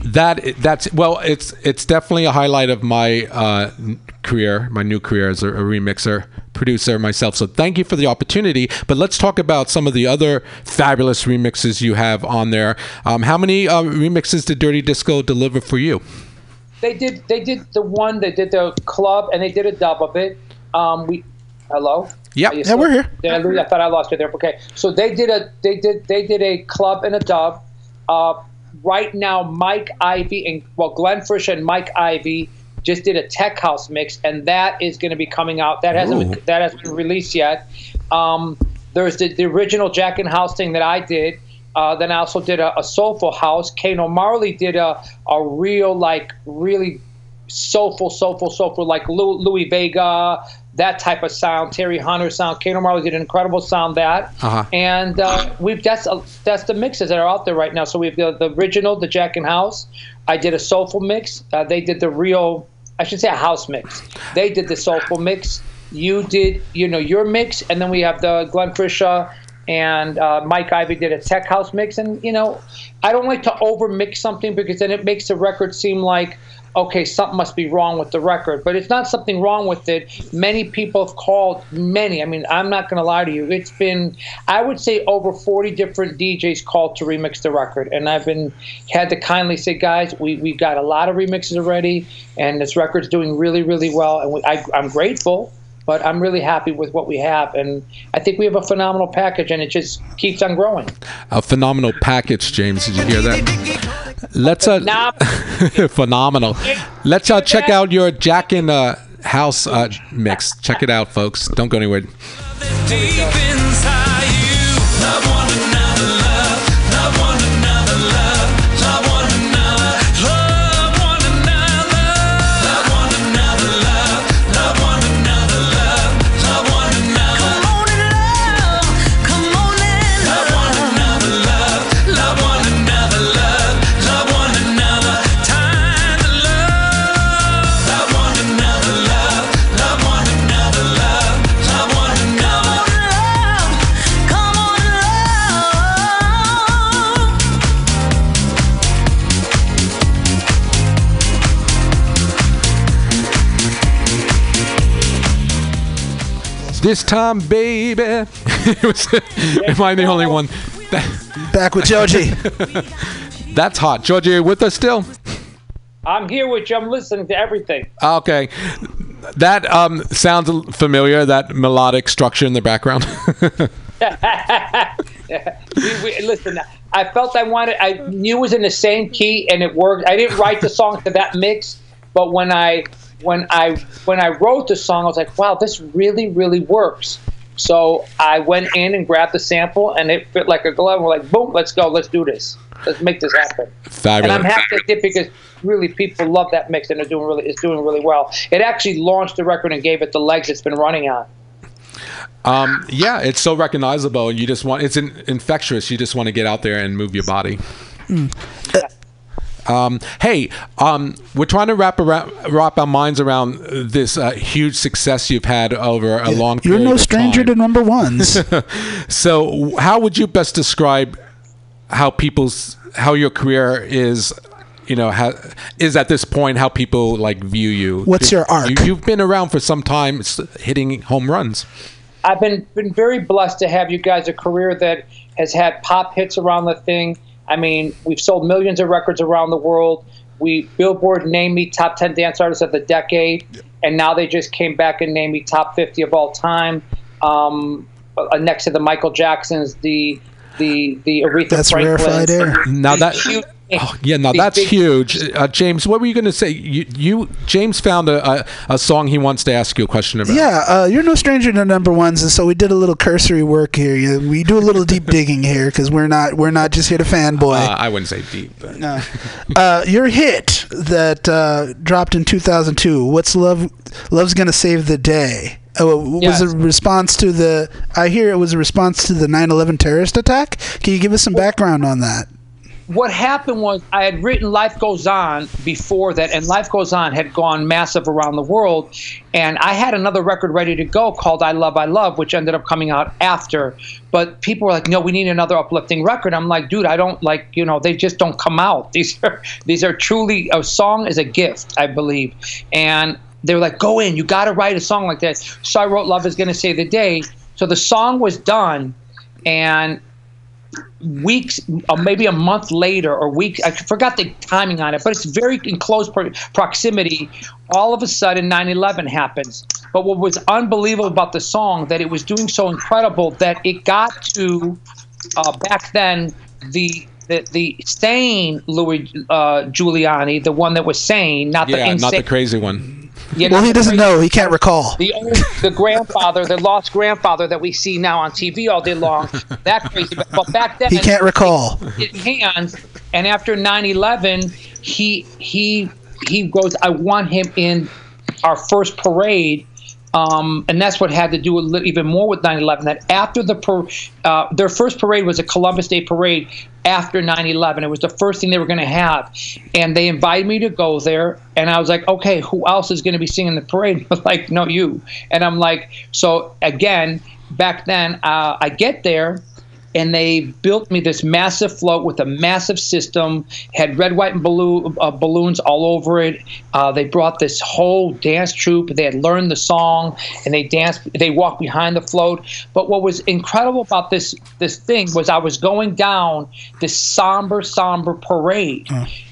[SPEAKER 1] that that's well, it's it's definitely a highlight of my uh, career, my new career as a, a remixer, producer myself. So thank you for the opportunity. But let's talk about some of the other fabulous remixes you have on there. Um, how many uh, remixes did Dirty Disco deliver for you?
[SPEAKER 4] They did. They did the one. They did the club, and they did a dub of it. Um, we. Hello.
[SPEAKER 1] Yep. Yeah,
[SPEAKER 2] we're here.
[SPEAKER 4] Did I, lose- I thought I lost you there. Okay. So they did a. They did. They did a club and a dub. Uh, right now, Mike Ivy and well, Glenn Frisch and Mike Ivy just did a tech house mix, and that is going to be coming out. That hasn't
[SPEAKER 1] Ooh.
[SPEAKER 4] been, that hasn't been released yet. Um, there's the, the original Jack and House thing that I did. Uh, then I also did a, a soulful house. Kano Marley did a a real like really soulful, soulful, soulful like Lou, Louie Vega, that type of sound. Terry Hunter sound. Kano Marley did an incredible sound that.
[SPEAKER 1] Uh-huh.
[SPEAKER 4] And uh, we've that's uh, that's the mixes that are out there right now. So we've the, the original, the Jack and House. I did a soulful mix. Uh, they did the real, I should say a house mix. They did the soulful mix. You did, you know, your mix, and then we have the Glenn Frisha and uh, Mike Ivy did a tech house mix. And you know, I don't like to over mix something because then it makes the record seem like okay, something must be wrong with the record. But it's not something wrong with it. Many people have called, many. I mean, I'm not going to lie to you. It's been, I would say, over 40 different DJs called to remix the record. And I've been, had to kindly say, guys, we, we've got a lot of remixes already, and this record's doing really, really well. And we, I, I'm grateful. But I'm really happy with what we have, and I think we have a phenomenal package, and it just keeps on growing.
[SPEAKER 1] A phenomenal package, James. Did you hear that? Let's uh, phenomenal. Let's uh, check out your Jack in uh, House uh, mix. Check it out, folks. Don't go anywhere. This time, baby. It was- Am I the only one?
[SPEAKER 2] Back with Joji.
[SPEAKER 1] that's hot. Georgie, are you with us still?
[SPEAKER 4] I'm here with you. I'm listening to everything.
[SPEAKER 1] Okay. That um, sounds familiar, that melodic structure in the background.
[SPEAKER 4] we, we, listen, I felt I wanted. I knew it was in the same key, and it worked. I didn't write the song to that mix, but when I when I when I wrote the song, I was like, wow, this really really works. So I went in and grabbed the sample, and it fit like a glove. We're like, boom, let's go, let's do this, let's make this happen. And I'm happy I did because really people love that mix, and they're doing really it's doing really well. It actually launched the record and gave it the legs it's been running on.
[SPEAKER 1] Um, yeah, it's so recognizable. And you just want it's in, infectious. You just want to get out there and move your body. Um, hey, um, we're trying to wrap around, wrap our minds around this uh, huge success you've had over a long
[SPEAKER 2] You're no
[SPEAKER 1] of
[SPEAKER 2] stranger to number ones.
[SPEAKER 1] So, how would you best describe how people's how your career is? You know, how, is at this point how people like view you?
[SPEAKER 2] What's your arc?
[SPEAKER 1] You, you've been around for some time, hitting home runs.
[SPEAKER 4] I've been been very blessed to have you guys a career that has had pop hits around the thing. I mean, we've sold millions of records around the world. We Billboard named me top 10 dance artist of the decade, and now they just came back and named me top 50 of all time. Um, uh, next to the Michael Jacksons, the the the Aretha
[SPEAKER 2] That's
[SPEAKER 4] Franklins.
[SPEAKER 2] rarefied air.
[SPEAKER 1] Now that
[SPEAKER 4] huge-
[SPEAKER 1] oh, yeah, now that's huge. Uh, James, what were you going to say? You, you James found a, a a song he wants to ask you a question about.
[SPEAKER 2] yeah, uh, you're no stranger to number ones, and so we did a little cursory work here. Yeah, We do a little deep digging here because we're not we're not just here to fanboy.
[SPEAKER 1] Uh, I wouldn't say deep. But.
[SPEAKER 2] No. Uh, your hit that uh, dropped in 2002, "What's Love? Love's Gonna Save the Day." Oh, was
[SPEAKER 4] Yes.
[SPEAKER 2] a response to the. I hear it was a response to the 9/11 terrorist attack. Can you give us some background on that?
[SPEAKER 4] What happened was I had written Life Goes On before that, and Life Goes On had gone massive around the world. And I had another record ready to go called I Love, I Love, which ended up coming out after. But people were like, no, we need another uplifting record. I'm like, dude, I don't like, you know, they just don't come out. These are, these are truly, a song is a gift, I believe. And they were like, go in, you got to write a song like that. So I wrote Love is to Save the Day. So the song was done. And weeks, or maybe a month later, or weeks. I forgot the timing on it, but it's very in close pro- proximity. All of a sudden, 9/11 happens. But what was unbelievable about the song that it was doing so incredible that it got to uh, back then the. The, the sane Louis uh, Giuliani, the one that was sane, not the insane.
[SPEAKER 1] not the crazy one.
[SPEAKER 4] Yeah,
[SPEAKER 2] Well, he doesn't know. He can't recall.
[SPEAKER 4] the old, the grandfather, the lost grandfather that we see now on TV all day long. That crazy, but, back then
[SPEAKER 2] He can't recall.
[SPEAKER 4] hands. And after 9/11, he he he goes. I want him in our first parade. Um, and that's what had to do a li- even more with 9/11. That after the par- uh, their first parade was a Columbus Day parade after 9/11. It was the first thing they were going to have, and they invited me to go there. And I was like, okay, who else is going to be singing the parade? But like, no, you. And I'm like, so again, back then, uh, I get there and they built me this massive float with a massive system had red white and blue uh, balloons all over it. Uh, they brought this whole dance troupe. They had learned the song and they danced they walked behind the float. But what was incredible about this this thing was i was going down this somber somber parade.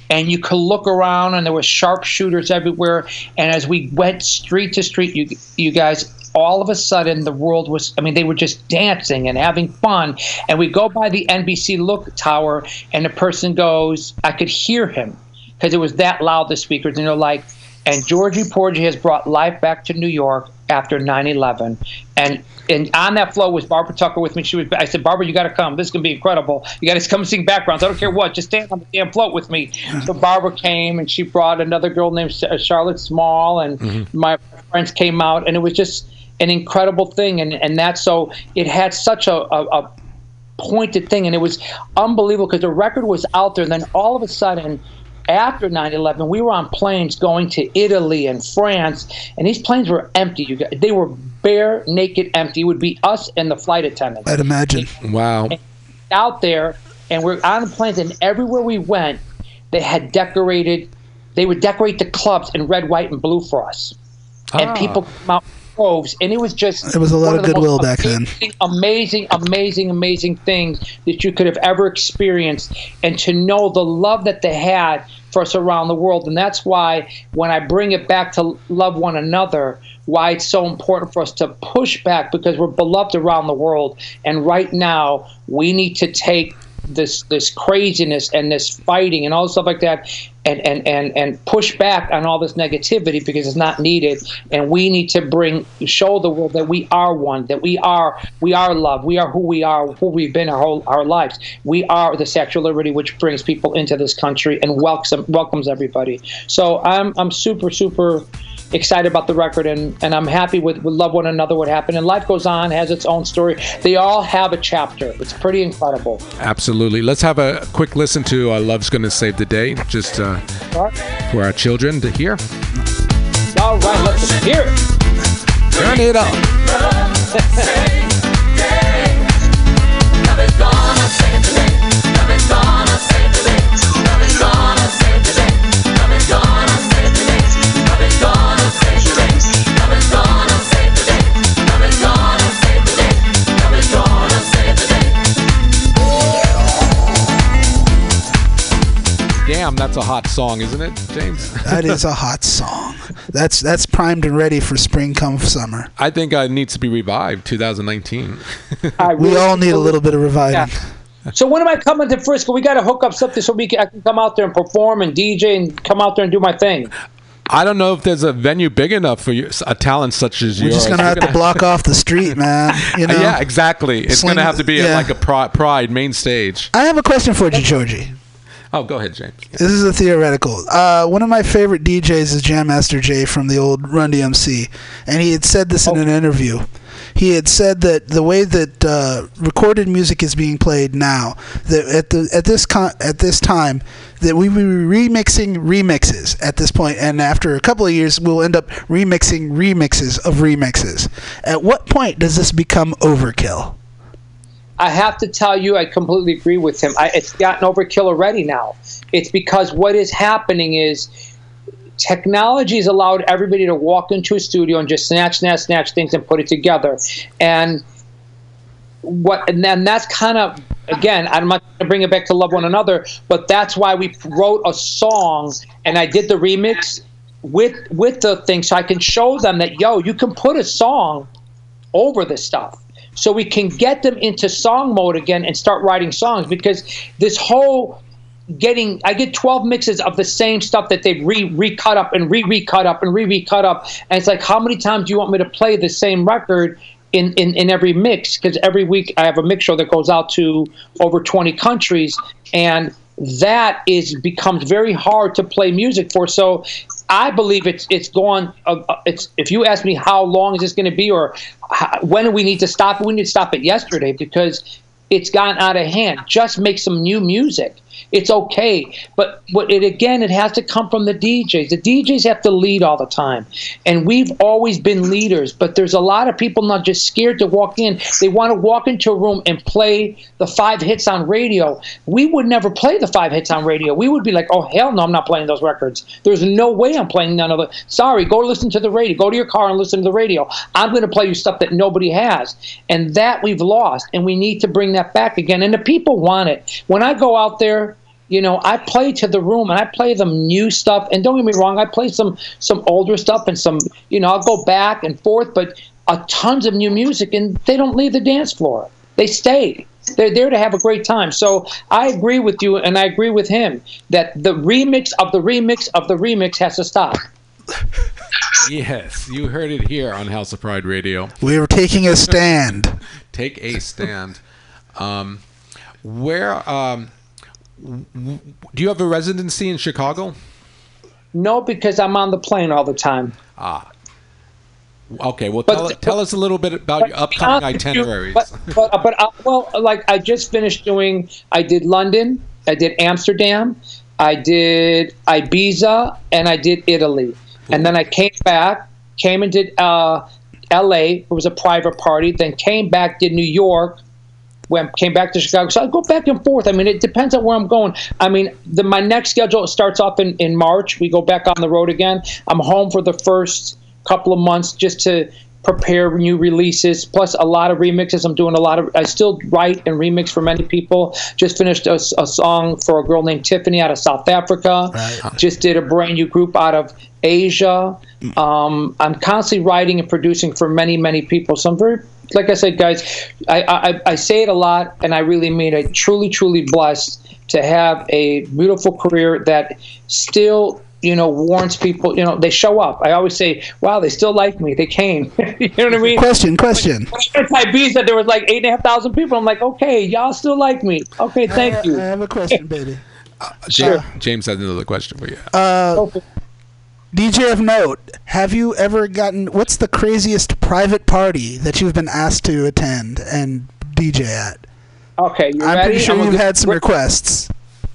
[SPEAKER 4] And you could look around and there were sharpshooters everywhere. And as we went street to street you you guys all of a sudden the world was I mean they were just dancing and having fun and we go by the NBC look tower and the person goes I could hear him because it was that loud the speakers and they're like and Georgie Porgie has brought life back to New York after 9/11 and and on that float was Barbara Tucker with me. She was. I said, Barbara, you got to come. This is gonna be incredible. You got to come sing backgrounds. I don't care what. Just stand on the damn float with me. So Barbara came, and she brought another girl named Charlotte Small, and mm-hmm. my friends came out, and it was just an incredible thing. And and that's so it had such a, a, a pointed thing, and it was unbelievable because the record was out there. And then all of a sudden, after 9/11, we were on planes going to Italy and France, and these planes were empty. You guys, they were bare, naked, empty. It would be us and the flight attendants
[SPEAKER 2] I'd imagine.
[SPEAKER 1] Wow.
[SPEAKER 4] out there, and we're on the planes, and everywhere we went, they had decorated. They would decorate the clubs in red, white, and blue for us, and
[SPEAKER 1] Ah.
[SPEAKER 4] people come out and it was just
[SPEAKER 2] it was a lot
[SPEAKER 4] one
[SPEAKER 2] of goodwill back then.
[SPEAKER 4] amazing, amazing, amazing, amazing things that you could have ever experienced, and to know the love that they had for us around the world, and that's why when I bring it back to love one another, why it's so important for us to push back because we're beloved around the world, and right now we need to take this this craziness and this fighting and all stuff like that and, and, and, and push back on all this negativity because it's not needed. And we need to bring show the world that we are one that we are we are love. We are who we are who we've been our whole our lives. We are the sexual liberty which brings people into this country and welcomes welcomes everybody. So I'm I'm super super excited about the record and, and I'm happy with, with Love One Another what happened and life goes on has its own story they all have a chapter it's pretty incredible
[SPEAKER 1] Absolutely. Let's have a quick listen to uh, Love's Gonna Save the Day, just uh, for our children to hear.
[SPEAKER 4] all right let's hear it
[SPEAKER 1] Turn it up. Damn, that's a hot song, isn't it, James?
[SPEAKER 2] That is a hot song. That's that's primed and ready for spring come summer.
[SPEAKER 1] I think uh, it needs to be revived 2019.
[SPEAKER 4] I
[SPEAKER 2] We all need a little bit of reviving.
[SPEAKER 4] Yeah. So when am I coming to Frisco? We got to hook up something so we can, I can come out there and perform and DJ and come out there and do my thing.
[SPEAKER 1] I don't know if there's a venue big enough for you, a talent such as you.
[SPEAKER 2] We're
[SPEAKER 1] yours.
[SPEAKER 2] just gonna have to block off the street, man. You know.
[SPEAKER 1] yeah, exactly. It's
[SPEAKER 2] Sling-
[SPEAKER 1] going to have to be
[SPEAKER 2] yeah.
[SPEAKER 1] like a pri- Pride main stage.
[SPEAKER 2] I have a question for you, Georgie.
[SPEAKER 1] Oh, go ahead, James.
[SPEAKER 2] This is a theoretical. Uh, one of my favorite DJs is Jam Master Jay from the old Run DMC, and he had said this in an interview. He had said that the way that uh, recorded music is being played now, that at the at this con- at this time, that we will be remixing remixes at this point, and after a couple of years, we'll end up remixing remixes of remixes. At what point does this become overkill?
[SPEAKER 4] I have to tell you, I completely agree with him. I, it's gotten overkill already now. It's because what is happening is technology has allowed everybody to walk into a studio and just snatch, snatch, snatch things and put it together. And what, and then that's kind of again. I'm not going to bring it back to love one another, but that's why we wrote a song and I did the remix with with the thing so I can show them that yo, you can put a song over this stuff so we can get them into song mode again and start writing songs because this whole getting I get 12 mixes of the same stuff that they've re recut up and re recut up and re recut up and it's like how many times do you want me to play the same record in, in, in every mix? Because every week I have a mix show that goes out to over 20 countries and that is becomes very hard to play music for. So I believe it's it's gone. Uh, uh, it's if you ask me how long is this going to be, or how, when do we need to stop it? We need to stop it yesterday because it's gotten out of hand. Just make some new music. It's okay, but what it again, it has to come from the DJs. The DJs have to lead all the time, and we've always been leaders. But there's a lot of people not just scared to walk in. They want to walk into a room and play the five hits on radio. We would never play the five hits on radio. We would be like, oh hell no, I'm not playing those records. There's no way I'm playing none of it. Sorry, go listen to the radio. Go to your car and listen to the radio. I'm going to play you stuff that nobody has, and that we've lost, and we need to bring that back again. And the people want it. When I go out there you know, I play to the room and I play them new stuff. And don't get me wrong, I play some some older stuff and some, you know, I'll go back and forth. But a tons of new music, and they don't leave the dance floor. They stay. They're there to have a great time. So I agree with you, and I agree with him that the remix of the remix of the remix has to stop.
[SPEAKER 1] Yes, you heard it here on House of Pride Radio.
[SPEAKER 2] we are taking a stand.
[SPEAKER 1] Take a stand. Um, where um, w- w- do you have a residency in Chicago?
[SPEAKER 4] No, because I'm on the plane all the time. Ah.
[SPEAKER 1] Okay, well,
[SPEAKER 4] But-
[SPEAKER 1] tell, tell us a little bit about your
[SPEAKER 4] But to be
[SPEAKER 1] upcoming
[SPEAKER 4] you,
[SPEAKER 1] itineraries.
[SPEAKER 4] But, but, but uh, well, like I just finished doing. I did London. I did Amsterdam. I did Ibiza, and I did Italy. And then I came back, came and did uh, L.A. It was a private party. Then came back, did New York. Went came back to Chicago. So I go back and forth. I mean, it depends on where I'm going. I mean, the, my next schedule starts off in, in March. We go back on the road again. I'm home for the first couple of months just to prepare new releases plus a lot of remixes i'm doing a lot of i still write and remix for many people just finished a, a song for a girl named tiffany out of south africa just did a brand new group out of asia um, i'm constantly writing and producing for many many people so i'm very like i said guys I, I, I say it a lot and i really mean it truly truly blessed to have a beautiful career that still you know warns people you know they show up i always say wow they still like me they came you know what i mean
[SPEAKER 2] Question, question.
[SPEAKER 4] when I went to there was like eight and a half thousand people. I'm like, okay, y'all still like me. Okay, thank
[SPEAKER 2] I, I have a question, baby.
[SPEAKER 1] James, uh, James has another question for you.
[SPEAKER 4] Uh, okay.
[SPEAKER 2] DJ of note, have you ever gotten what's the craziest private party that you've been asked to attend and DJ at?
[SPEAKER 4] Okay, you
[SPEAKER 2] I'm
[SPEAKER 4] ready?
[SPEAKER 2] pretty sure
[SPEAKER 4] I'm
[SPEAKER 2] you've
[SPEAKER 4] gonna-
[SPEAKER 2] had some requests.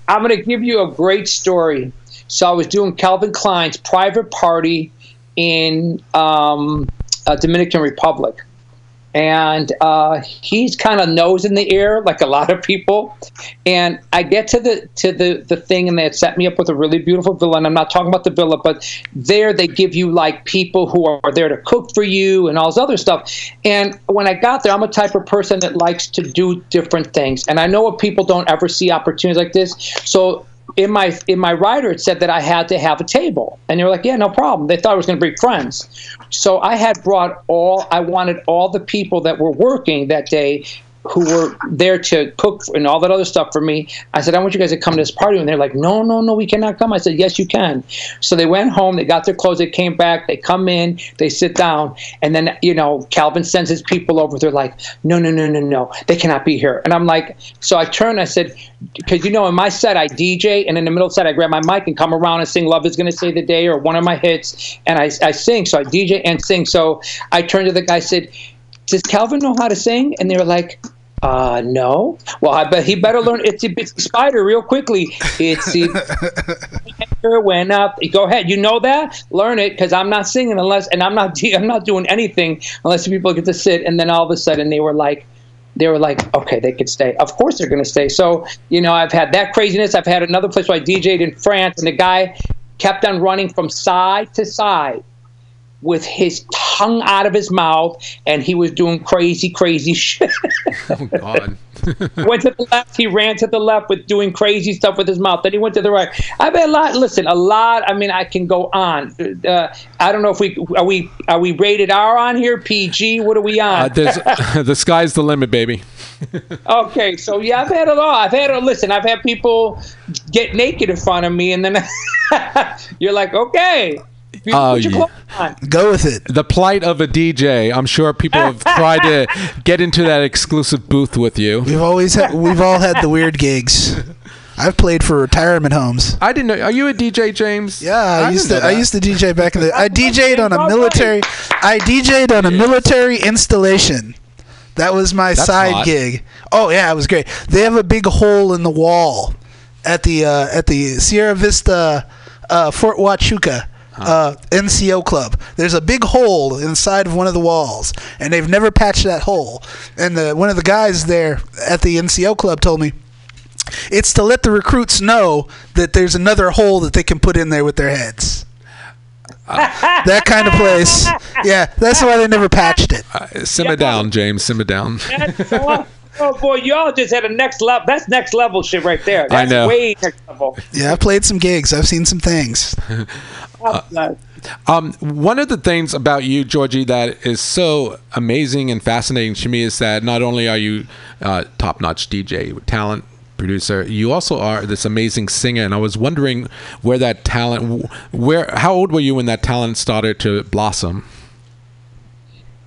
[SPEAKER 4] I'm going to give you a great story. So I was doing Calvin Klein's private party in um, uh, Dominican Republic, and uh, he's kind of nose in the air like a lot of people. And I get to the to the the thing, and they set me up with a really beautiful villa. And I'm not talking about the villa, but there they give you like people who are there to cook for you and all this other stuff. And when I got there, I'm a type of person that likes to do different things, and I know what people don't ever see opportunities like this. So in my in my rider it said that I had to have a table, and they were like, "Yeah, no problem." They thought I was going to bring friends, so I had brought all I wanted all the people that were working that day who were there to cook and all that other stuff for me. I said, I want you guys to come to this party. And they're like, no, no, no, we cannot come. I said, yes, you can. So they went home, they got their clothes, they came back, they come in, they sit down. And then, you know, Calvin sends his people over. They're like, no, no, no, no, no, they cannot be here. And I'm like, so I turned, I said, because, you know, in my set, I DJ, and in the middle of the set, I grab my mic and come around and sing Love is Gonna Save the Day or one of my hits. And I, I sing. So I DJ and sing. So I turned to the guy, I said, does Calvin know how to sing? And they were like, uh, no. Well, I bet he better learn Itsy Bitsy Spider real quickly. Itsy Spider went up. Go ahead. You know that? Learn it because I'm not singing unless, and I'm not, I'm not doing anything unless people get to sit. And then all of a sudden they were like, they were like, okay, they could stay. Of course they're going to stay. So, you know, I've had that craziness. I've had another place where I DJ'd in France, and the guy kept on running from side to side with his tongue out of his mouth, and he was doing crazy, crazy shit.
[SPEAKER 1] Oh God.
[SPEAKER 4] went to the left, he ran to the left with doing crazy stuff with his mouth. Then he went to the right. I've had a lot. Listen, a lot. I mean, I can go on. Uh, I don't know if we are we are we rated R on here, PG. What are we on?
[SPEAKER 1] Uh, there's, the sky's the limit, baby.
[SPEAKER 4] Okay, so yeah, I've had it all. I've had it. Listen, I've had people get naked in front of me, and then you're like, okay,
[SPEAKER 1] Oh,
[SPEAKER 4] put your
[SPEAKER 1] yeah.
[SPEAKER 2] Go with it.
[SPEAKER 1] The plight of a DJ. I'm sure people have tried to get into that exclusive booth with you.
[SPEAKER 2] We've always had, we've all had the weird gigs. I've played for retirement homes.
[SPEAKER 1] I didn't know. Are you a DJ, James?
[SPEAKER 2] Yeah, I, used to I used to DJ back in the I DJ'd on a military I DJ'd on a military installation. That was my
[SPEAKER 1] That's
[SPEAKER 2] side
[SPEAKER 1] hot.
[SPEAKER 2] gig. Oh yeah, it was great. They have a big hole in the wall at the uh, at the Sierra Vista uh, Fort Huachuca uh, NCO club. There's a big hole inside of one of the walls, and they've never patched that hole. And the one of the guys there at the NCO club told me it's to let the recruits know that there's another hole that they can put in there with their heads. that kind of place. Yeah, that's why they never patched it.
[SPEAKER 1] Uh, simmer down, James. Simmer down.
[SPEAKER 4] Oh boy, y'all just had a next level. That's next level shit right there. That's
[SPEAKER 1] know.
[SPEAKER 4] way next level.
[SPEAKER 2] Yeah, I've played some gigs. I've seen some things.
[SPEAKER 4] Uh,
[SPEAKER 1] Um, one of the things about you, Georgie, that is so amazing and fascinating to me is that not only are you uh, top-notch DJ talent producer, you also are this amazing singer. And I was wondering where that talent, where, how old were you when that talent started to blossom?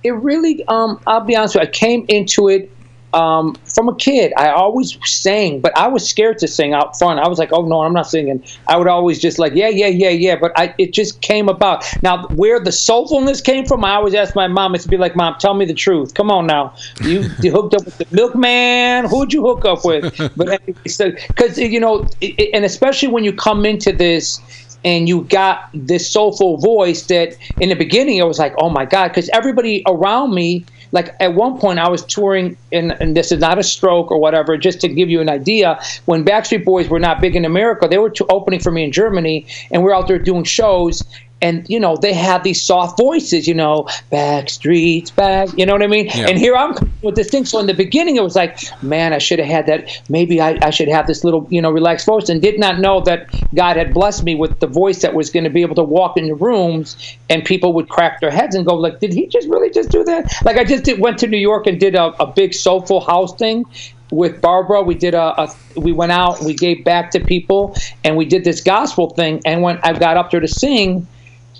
[SPEAKER 4] it really um i'll be honest with you i came into it um, from a kid i always sang but i was scared to sing out front. I was like oh no i'm not singing. I would always just like yeah yeah yeah yeah but I, it just came about. Now where the soulfulness came from i always asked my mom it's be like mom tell me the truth. Come on now. You, you hooked up with the milkman? Who'd you hook up with? But anyway, so because you know it- and especially when you come into this and you got this soulful voice that in the beginning it was like oh my god because everybody around me like at one point i was touring and, and this is not a stroke or whatever just to give you an idea when backstreet boys were not big in america they were opening for me in germany and we are out there doing shows and you know they had these soft voices you know back streets back you know what i mean?
[SPEAKER 1] Yeah.
[SPEAKER 4] and here i'm with this thing. So in the beginning it was like man i should have had that. Maybe I, I should have this little you know relaxed voice and did not know that god had blessed me with the voice that was going to be able to walk in the rooms and people would crack their heads and go like did he just really just do that? Like i just did, went to new york and did a, a big soulful house thing with Barbara, we did a, a we went out, we gave back to people, and we did this gospel thing. And when I got up there to sing,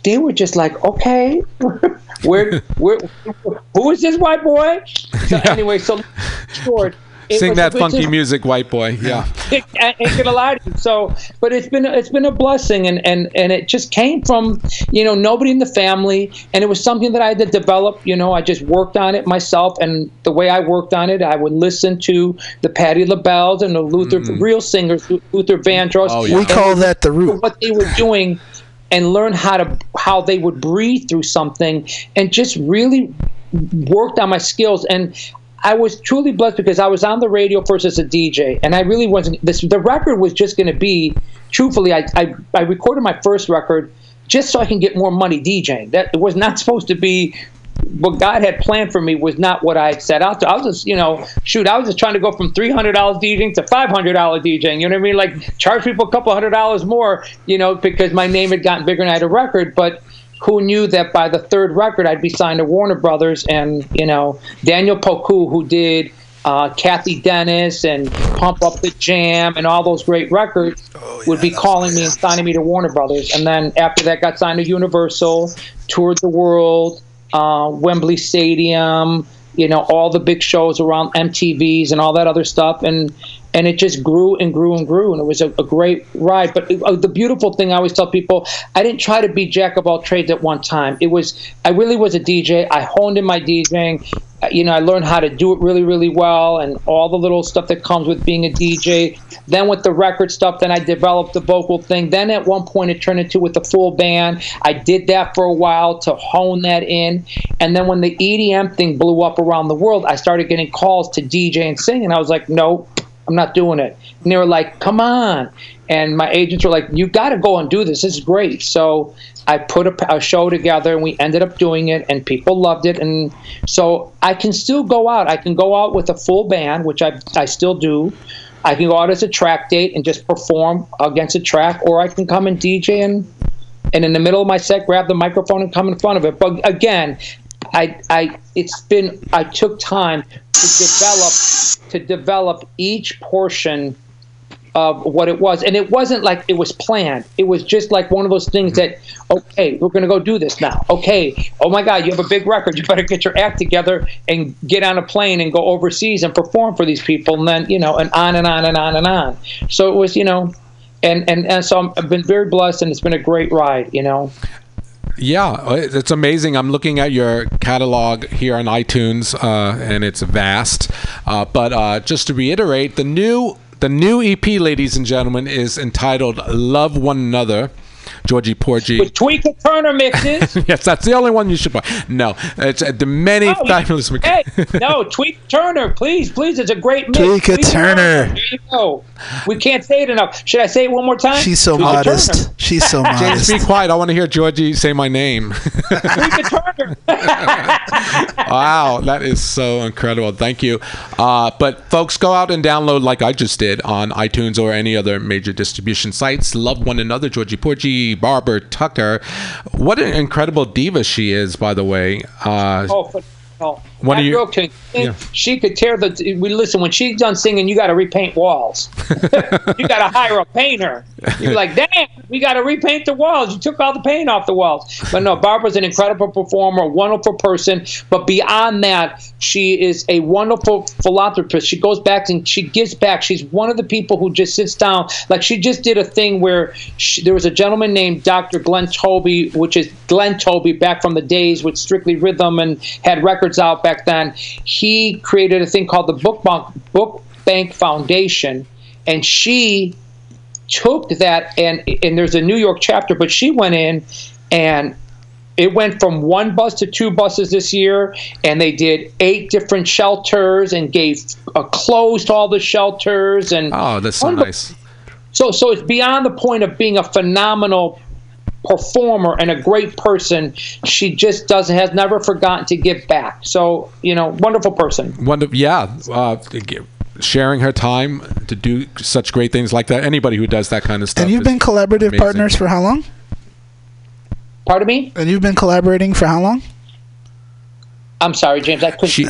[SPEAKER 4] they were just like, "Okay, where, where, who is this white boy?" So anyway, so short. it
[SPEAKER 1] Sing that funky
[SPEAKER 4] just-
[SPEAKER 1] music, white boy. Yeah.
[SPEAKER 4] I ain't gonna lie to you. So, but it's been it's been a blessing, and and and it just came from you know nobody in the family, and it was something that I had to develop. You know, I just worked on it myself, and the way I worked on it, I would listen to the Patti LaBelle's and the Luther mm. real singers, Luther Vandross.
[SPEAKER 1] Oh, yeah.
[SPEAKER 2] We call that the root.
[SPEAKER 4] what they were doing and learn how to how they would breathe through something and just really worked on my skills. And I was truly blessed because I was on the radio first as a DJ and I really wasn't this the record was just going to be truthfully I, I I recorded my first record just so I can get more money DJing that it was not supposed to be what God had planned for me was not what I had set out to. I was just, you know, shoot, I was just trying to go from three hundred dollars DJing to five hundred dollars DJing. You know what I mean? Like charge people a couple hundred dollars more, you know, because my name had gotten bigger and I had a record. But who knew that by the third record I'd be signed to Warner Brothers and you know Daniel Poku who did uh, Cathy Dennis and Pump Up the Jam and all those great records would be calling me and signing me to Warner Brothers. And then after that, got signed to Universal, toured the world, uh, Wembley Stadium, you know, all the big shows around MTVs and all that other stuff. And and it just grew and grew and grew, and it was a, a great ride. But uh, the beautiful thing I always tell people, I didn't try to be jack of all trades at one time. It was I really was a DJ. I honed in my DJing. You know, I learned how to do it really, really well, and all the little stuff that comes with being a DJ. Then with the record stuff, then I developed the vocal thing. Then at one point, it turned into with the full band. I did that for a while to hone that in, and then when the EDM thing blew up around the world, I started getting calls to DJ and sing, and I was like, no, I'm not doing it. And they were like, come on. And my agents were like, you got to go and do this. This is great. So I put a, a show together and we ended up doing it and people loved it. And so I can still go out. I can go out with a full band, which I, I still do. I can go out as a track date and just perform against a track, or I can come and DJ and and in the middle of my set grab the microphone and come in front of it. But again, I I it's been I took time to develop to develop each portion of what it was. And it wasn't like it was planned. It was just like one of those things that okay we're going to go do this now. Okay oh my god you have a big record. You better get your act together and get on a plane and go overseas and perform for these people. And then you know and on and on and on and on. So it was you know and and, and so i've been very blessed and it's been a great ride you know.
[SPEAKER 1] Yeah, it's amazing. I'm looking at your catalog here on iTunes, uh, and it's vast. Uh, but uh, just to reiterate, the new the new EP, ladies and gentlemen, is entitled "Love One Another." Georgie Porgie.
[SPEAKER 4] with tweaker turner mixes
[SPEAKER 1] yes, that's the only one you should buy. No, it's uh, the many
[SPEAKER 4] Oh,
[SPEAKER 1] fabulous.
[SPEAKER 4] hey, no, Tweak Turner, please, please. It's a great mix.
[SPEAKER 2] Tweaker
[SPEAKER 4] Tweak
[SPEAKER 2] Turner.
[SPEAKER 4] There you go. We can't say it enough. Should I say it one more time?
[SPEAKER 2] She's so
[SPEAKER 4] Tweaker
[SPEAKER 2] modest.
[SPEAKER 4] Turner.
[SPEAKER 2] She's so
[SPEAKER 1] James,
[SPEAKER 2] modest.
[SPEAKER 1] be quiet. I want to hear Georgie say my name.
[SPEAKER 4] Tweaker Turner.
[SPEAKER 1] wow, that is so incredible. Thank you. Uh, but folks, go out and download, like I just did, on iTunes or any other major distribution sites. Love one another, Georgie Porgie. Barbara Tucker. What an incredible diva she is, by the way. Uh,
[SPEAKER 4] Oh, no.
[SPEAKER 1] One
[SPEAKER 4] that
[SPEAKER 1] of you-
[SPEAKER 4] girl can,
[SPEAKER 1] Yeah.
[SPEAKER 4] she could tear the. We listen when she's done singing. You got to repaint walls. you got to hire a painter. You're like, damn, we got to repaint the walls. You took all the paint off the walls. But no, Barbara's an incredible performer, a wonderful person. But beyond that, she is a wonderful philanthropist. She goes back and she gives back. She's one of the people who just sits down. Like she just did a thing where she, there was a gentleman named Dr. Glenn Toby, which is Glenn Toby back from the days with Strictly Rhythm and had records out back then. He created a thing called the Book Bank, Book Bank Foundation, and she took that and and there's a New York chapter, but she went in and it went from one bus to two buses this year, and they did eight different shelters and gave uh, to all the shelters and
[SPEAKER 1] oh, that's so nice.
[SPEAKER 4] so so it's beyond the point of being a phenomenal performer and a great person. She just doesn't has never forgotten to give back. So you know, wonderful person.
[SPEAKER 1] Wonder, yeah, uh, sharing her time to do such great things like that. Anybody who does that kind of stuff.
[SPEAKER 2] And you've been collaborative
[SPEAKER 1] amazing.
[SPEAKER 2] partners for how long?
[SPEAKER 4] Pardon me?
[SPEAKER 2] And you've been collaborating for how long?
[SPEAKER 4] I'm sorry, James. I couldn't.
[SPEAKER 1] She,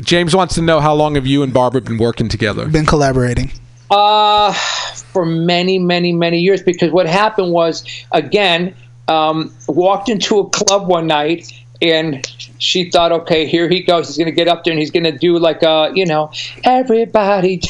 [SPEAKER 1] James wants to know how long have you and Barbara been working together?
[SPEAKER 2] Been collaborating.
[SPEAKER 4] Uh, for many, many, many years. Because what happened was, again, um, walked into a club one night and she thought, okay, here he goes. He's going to get up there and he's going to do like a, you know, everybody,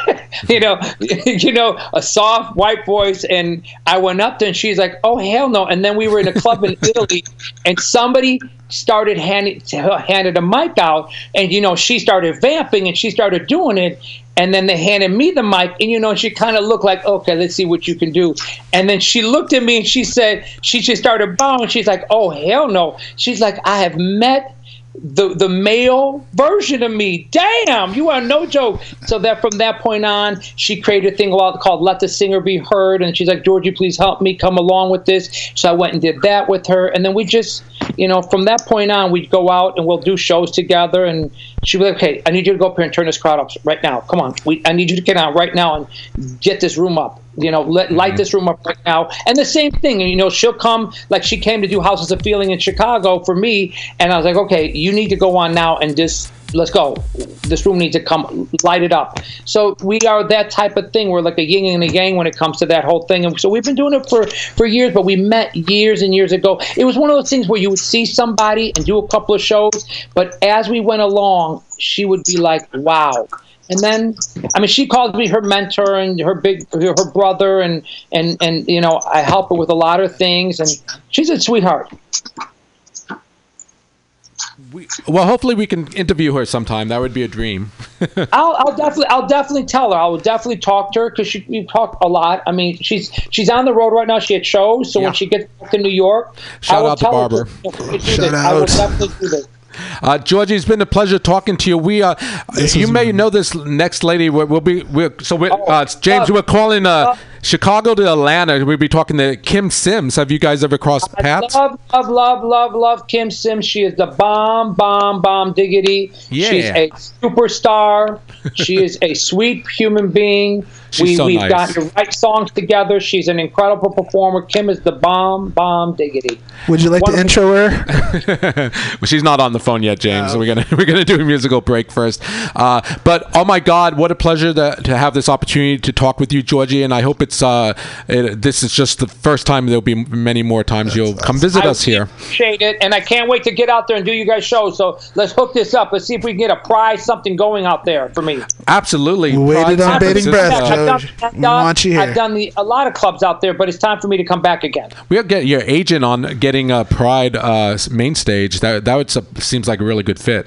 [SPEAKER 4] you know, you know, a soft white voice. And I went up there and she's like, oh hell no. And then we were in a club in Italy and somebody started handing handed a mic out and you know she started vamping and she started doing it and then they handed me the mic and you know she kind of looked like okay let's see what you can do and then she looked at me and she said she just started bowing she's like oh hell no she's like i have met the the male version of me. Damn, you are no joke. So that from that point on, she created a thing called Let the Singer Be Heard, and she's like, Georgie, please help me come along with this. So I went and did that with her, and then we just, you know, from that point on, we'd go out and we'll do shows together, and she'd be like, okay, I need you to go up here and turn this crowd up right now. Come on, we, I need you to get out right now and get this room up. You know, let, light this room up right now. And the same thing, and you know, she'll come like she came to do Houses of Feeling in Chicago for me, and I was like, okay, you need to go on now and just let's go. This room needs to come light it up. So we are that type of thing. We're like a yin and a yang when it comes to that whole thing. And so we've been doing it for for years, but we met years and years ago. It was one of those things where you would see somebody and do a couple of shows, but as we went along, she would be like, wow. And then, I mean, she called me her mentor and her big, her brother, and and and you know, I help her with a lot of things, and she's a sweetheart.
[SPEAKER 1] Well, hopefully we can interview her sometime. That would be a dream.
[SPEAKER 4] I'll, I'll definitely, I'll definitely tell her. I will definitely talk to her because she we talk a lot. I mean, she's she's on the road right now. She had shows, so
[SPEAKER 1] Yeah.
[SPEAKER 4] when she gets back to New York,
[SPEAKER 1] Shout
[SPEAKER 4] I will
[SPEAKER 1] out to
[SPEAKER 4] tell
[SPEAKER 1] Barbara.
[SPEAKER 4] Her to, to do
[SPEAKER 2] Shout
[SPEAKER 4] this. I will
[SPEAKER 2] out.
[SPEAKER 4] definitely do this.
[SPEAKER 1] Uh, Georgie, it's been a pleasure talking to you. We, uh, you
[SPEAKER 2] was-
[SPEAKER 1] may know this next lady. We'll, we'll be, we're, so we're,
[SPEAKER 4] Oh,
[SPEAKER 1] uh, James,
[SPEAKER 4] uh,
[SPEAKER 1] we're calling uh,
[SPEAKER 4] uh,
[SPEAKER 1] Chicago to Atlanta. We'll be talking to Kim Sims. Have you guys ever crossed
[SPEAKER 4] I
[SPEAKER 1] paths?
[SPEAKER 4] love, love, love, love, love Kim Sims. She is the bomb, bomb, bomb diggity.
[SPEAKER 1] Yeah.
[SPEAKER 4] She's a superstar. she is a sweet human being.
[SPEAKER 1] She's
[SPEAKER 4] we,
[SPEAKER 1] so
[SPEAKER 4] we've
[SPEAKER 1] nice.
[SPEAKER 4] gotten to write songs together. She's an incredible performer. Kim is the bomb, bomb diggity.
[SPEAKER 2] Would you like to intro her?
[SPEAKER 1] Well, she's not on the phone yet, James. So we're gonna we're gonna do a musical break first. Uh, but oh my God, what a pleasure to, to have this opportunity to talk with you, Georgie. And I hope it's uh, it, this is just the first time. There'll be many more times you'll come visit
[SPEAKER 4] I
[SPEAKER 1] us here.
[SPEAKER 4] appreciate it, and I can't wait to get out there and do you guys shows. So let's hook this up. Let's see if we can get a prize, something going out there for me.
[SPEAKER 1] Absolutely.
[SPEAKER 2] We waited
[SPEAKER 1] Pride
[SPEAKER 2] on
[SPEAKER 1] San
[SPEAKER 2] bated breath,
[SPEAKER 4] I've done, I've done-
[SPEAKER 2] want you here.
[SPEAKER 4] I've done the, a lot of clubs out there, but it's time for me to come back again.
[SPEAKER 1] We'll get your agent on getting a Pride uh, main stage. That that would, seems like a really good fit.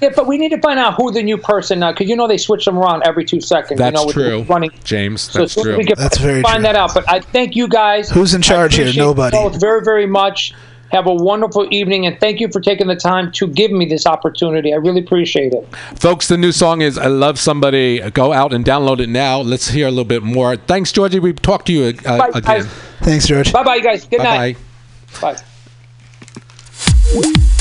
[SPEAKER 4] Yeah, but we need to find out who the new person now, because you know they switch them around every two seconds.
[SPEAKER 1] That's
[SPEAKER 4] you know,
[SPEAKER 1] true,
[SPEAKER 4] with running.
[SPEAKER 1] James.
[SPEAKER 4] So
[SPEAKER 1] That's
[SPEAKER 4] as soon as
[SPEAKER 1] true.
[SPEAKER 4] we can
[SPEAKER 2] That's very
[SPEAKER 4] find
[SPEAKER 2] true.
[SPEAKER 4] that out. But I thank you guys.
[SPEAKER 2] Who's in charge here?
[SPEAKER 4] appreciate
[SPEAKER 2] Nobody.
[SPEAKER 4] you both very, very much. Have a wonderful evening, and thank you for taking the time to give me this opportunity. I really appreciate it.
[SPEAKER 1] Folks, the new song is I Love Somebody. Go out and download it now. Let's hear a little bit more. Thanks, Georgie. We talk to you uh,
[SPEAKER 4] Bye,
[SPEAKER 1] again.
[SPEAKER 4] guys.
[SPEAKER 2] Thanks, George.
[SPEAKER 4] Bye, bye, guys. Good
[SPEAKER 1] Bye
[SPEAKER 4] night.
[SPEAKER 1] bye.
[SPEAKER 4] Bye.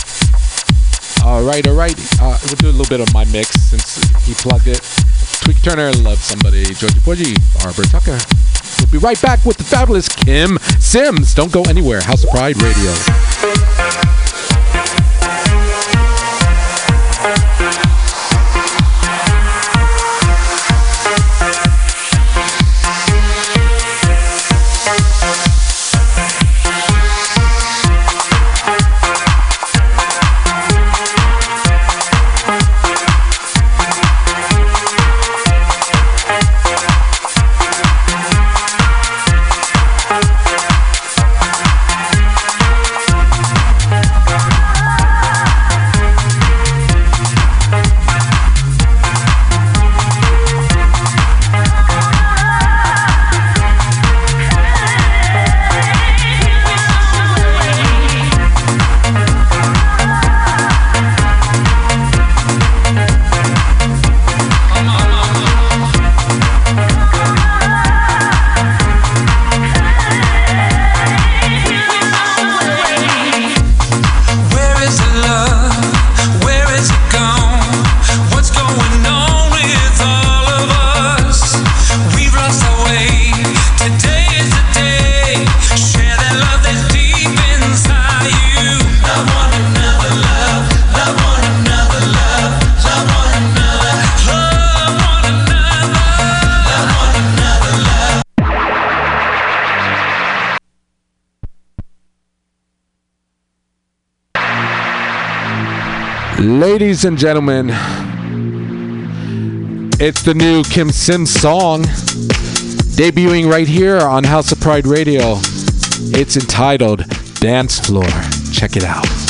[SPEAKER 1] All right, all right. Uh, we'll do a little bit of my mix since he plugged it. Tweak Turner, Love Somebody, Georgie Porgie, Arbor Tucker.
[SPEAKER 5] We'll be right back with the fabulous Kim Sims. Don't go anywhere. House of Pride Radio. Ladies and gentlemen, it's the new Kim Sims song debuting right here on House of Pride Radio. It's entitled Dance Floor. Check it out.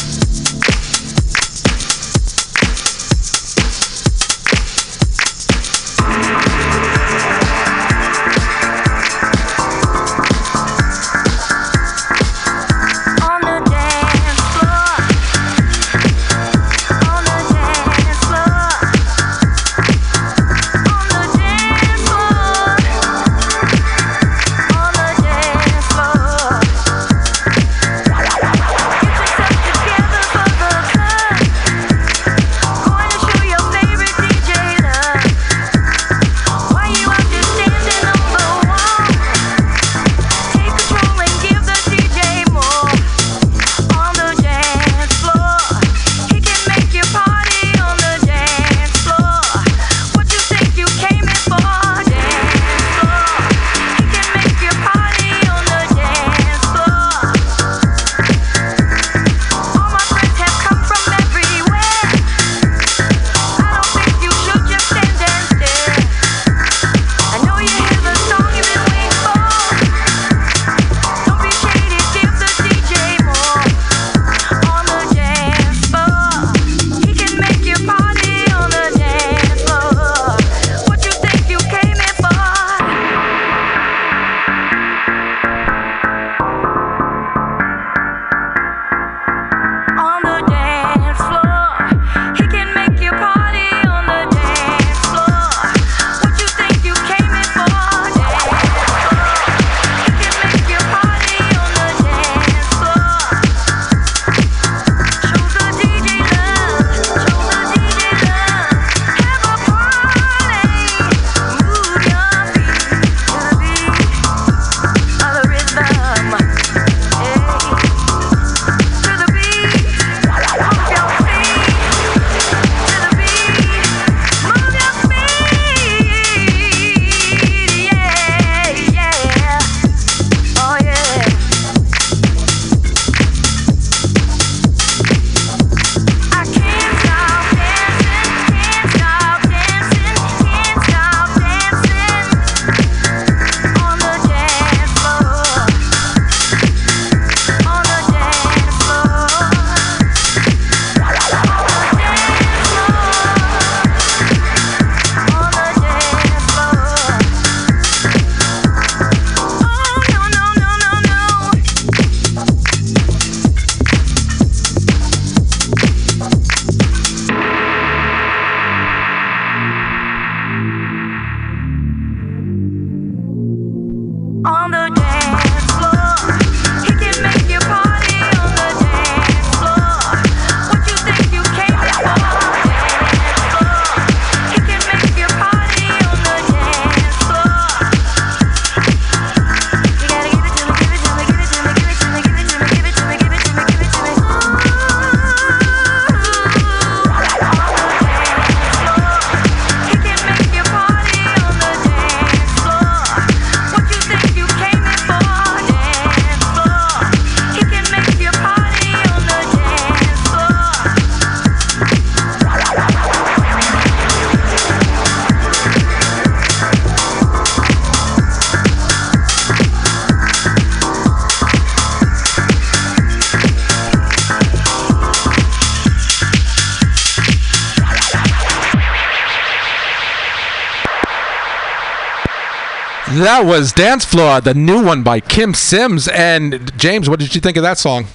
[SPEAKER 1] That was Dance Floor, the new one by Kym Sims. And James, what did you think of that song?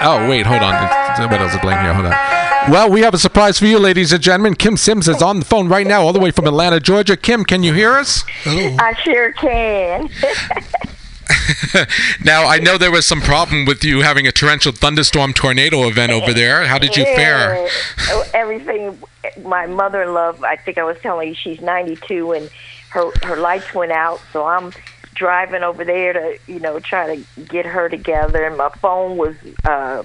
[SPEAKER 1] Oh, wait, hold on. What else is playing here? Hold on. Well, we have a surprise for you, ladies and gentlemen. Kym Sims is on the phone right now, all the way from Atlanta, Georgia. Kym, can you hear us?
[SPEAKER 6] I sure can.
[SPEAKER 1] Now, I know there was some problem with you having a torrential thunderstorm tornado event over there. How did you fare?
[SPEAKER 6] Yeah. Oh, Everything. My mother-in-law. I think I was telling you she's 92 and her her lights went out, so I'm driving over there to you know try to get her together. And my phone was uh,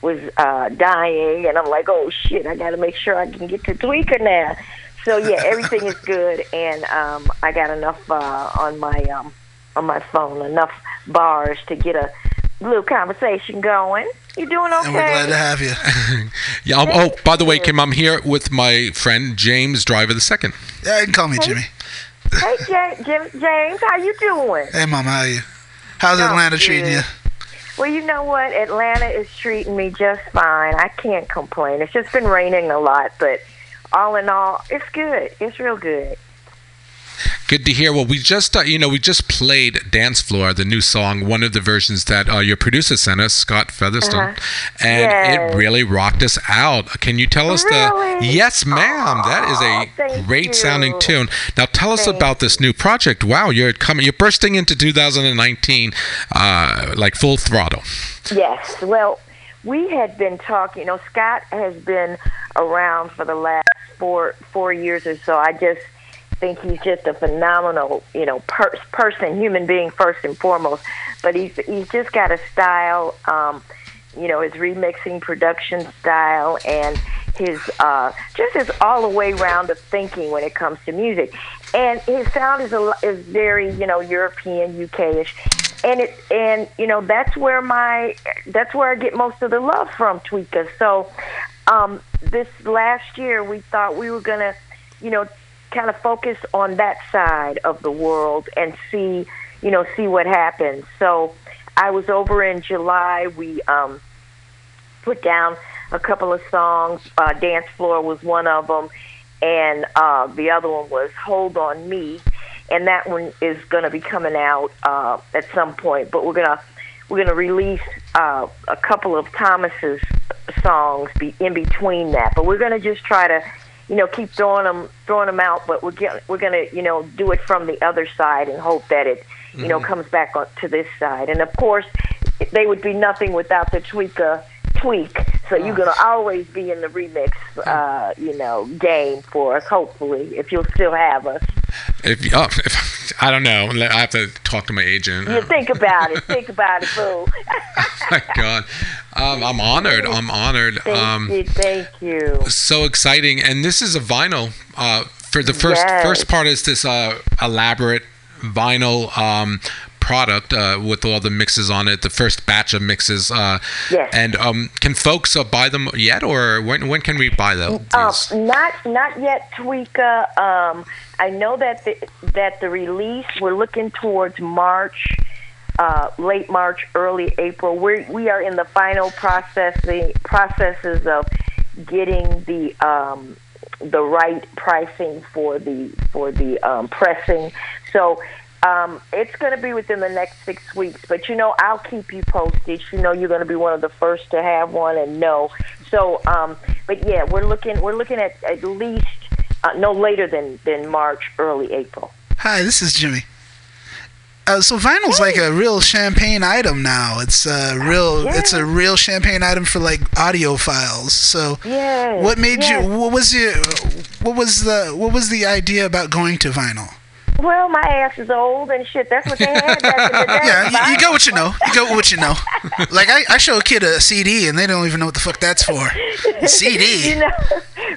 [SPEAKER 6] was uh, dying, and I'm like, oh shit, I got to make sure I can get to Tweeka now. So yeah, everything is good, and um, I got enough uh, on my um, on my phone, enough bars to get a little conversation going. You doing okay?
[SPEAKER 2] And we're glad to have you.
[SPEAKER 1] Yeah. um, oh, by the way, Kym, I'm here with my friend James Driver the second.
[SPEAKER 2] Yeah, you can call me Jimmy.
[SPEAKER 6] Hey, James, James, how you doing?
[SPEAKER 2] Hey, Mama, how are you? How's Atlanta treating you?
[SPEAKER 6] Well, you know what? Atlanta is treating me just fine. I can't complain. It's just been raining a lot, but all in all, it's good. It's real good.
[SPEAKER 1] Good to hear. Well, we just, uh, you know, we just played "Dance Floor," the new song, one of the versions that uh, your producer sent us, Scott Featherstone, and
[SPEAKER 6] Yes.
[SPEAKER 1] it really rocked us out. Can you tell us
[SPEAKER 6] Really?
[SPEAKER 1] the? Yes, ma'am. that is a
[SPEAKER 6] thank
[SPEAKER 1] great sounding tune. Now, tell us
[SPEAKER 6] Thank
[SPEAKER 1] about this new project. Wow, you're coming, you're bursting into 2019, uh, like full throttle.
[SPEAKER 6] Yes. Well, we had been talking. You know, Scott has been around for the last four four years or so. I just think he's just a phenomenal, you know, per- person, human being first and foremost. But he's he's just got a style. Um, you know, his remixing production style and his uh, just his all the way round of thinking when it comes to music. And his sound is a, is very you know European UK-ish, and it and you know that's where my that's where I get most of the love from Tweeka. So um, this last year we thought we were gonna you know kind of focus on that side of the world and see you know see what happens. So I was over in July. We um, put down a couple of songs. Uh, Dance Floor was one of them, and uh, the other one was Hold on Me, and that one is going to be coming out uh, at some point. But we're gonna we're gonna release uh, a couple of Thomas's songs be in between that. But we're gonna just try to. You know, keep throwing them, throwing them out, but we're get, we're gonna, you know, do it from the other side and hope that it, you know, mm-hmm. comes back on to this side. And of course, they would be nothing without the tweaker tweak. So you're gonna always be in the remix, uh, you know, game for us. Hopefully, if you'll still have us.
[SPEAKER 1] If, oh, if I don't know, I have to talk to my agent.
[SPEAKER 6] You think about it. Think about it, boo.
[SPEAKER 1] my God, um, I'm honored. I'm honored.
[SPEAKER 6] Thank
[SPEAKER 1] Um,
[SPEAKER 6] you. Thank you.
[SPEAKER 1] so exciting and this is a vinyl uh, for the first
[SPEAKER 6] Yes.
[SPEAKER 1] first part is this uh, elaborate vinyl um, product uh, with all the mixes on it the first batch of mixes uh,
[SPEAKER 6] Yes.
[SPEAKER 1] and um, can folks uh, buy them yet or when, when can we buy them
[SPEAKER 6] Um, not not yet, Tweeka. Um, I know that the that the release we're looking towards March, uh, late March, early April. We we are in the final processing processes of getting the um, the right pricing for the for the um, pressing. So. Um, it's going to be within the next six weeks, but you know I'll keep you posted. You know you're going to be one of the first to have one and know. So, um, but yeah, we're looking we're looking at at least uh, no later than than March, early April.
[SPEAKER 2] Hi, this is Jimmy. Uh, so vinyl's like a real champagne item now. It's a real, it's a real champagne item for like audiophiles. So,
[SPEAKER 6] Yes,
[SPEAKER 2] what made
[SPEAKER 6] yes.
[SPEAKER 2] you? What was your? What was the? What was the idea about going to vinyl?
[SPEAKER 6] Well, my ass is old and shit. That's what they had back in the day.
[SPEAKER 2] Yeah, you, you
[SPEAKER 6] Vinyl.
[SPEAKER 2] go what you know. You go with what you know. Like I, I show a kid a CD and they don't even know what the fuck that's for. CD.
[SPEAKER 6] you know,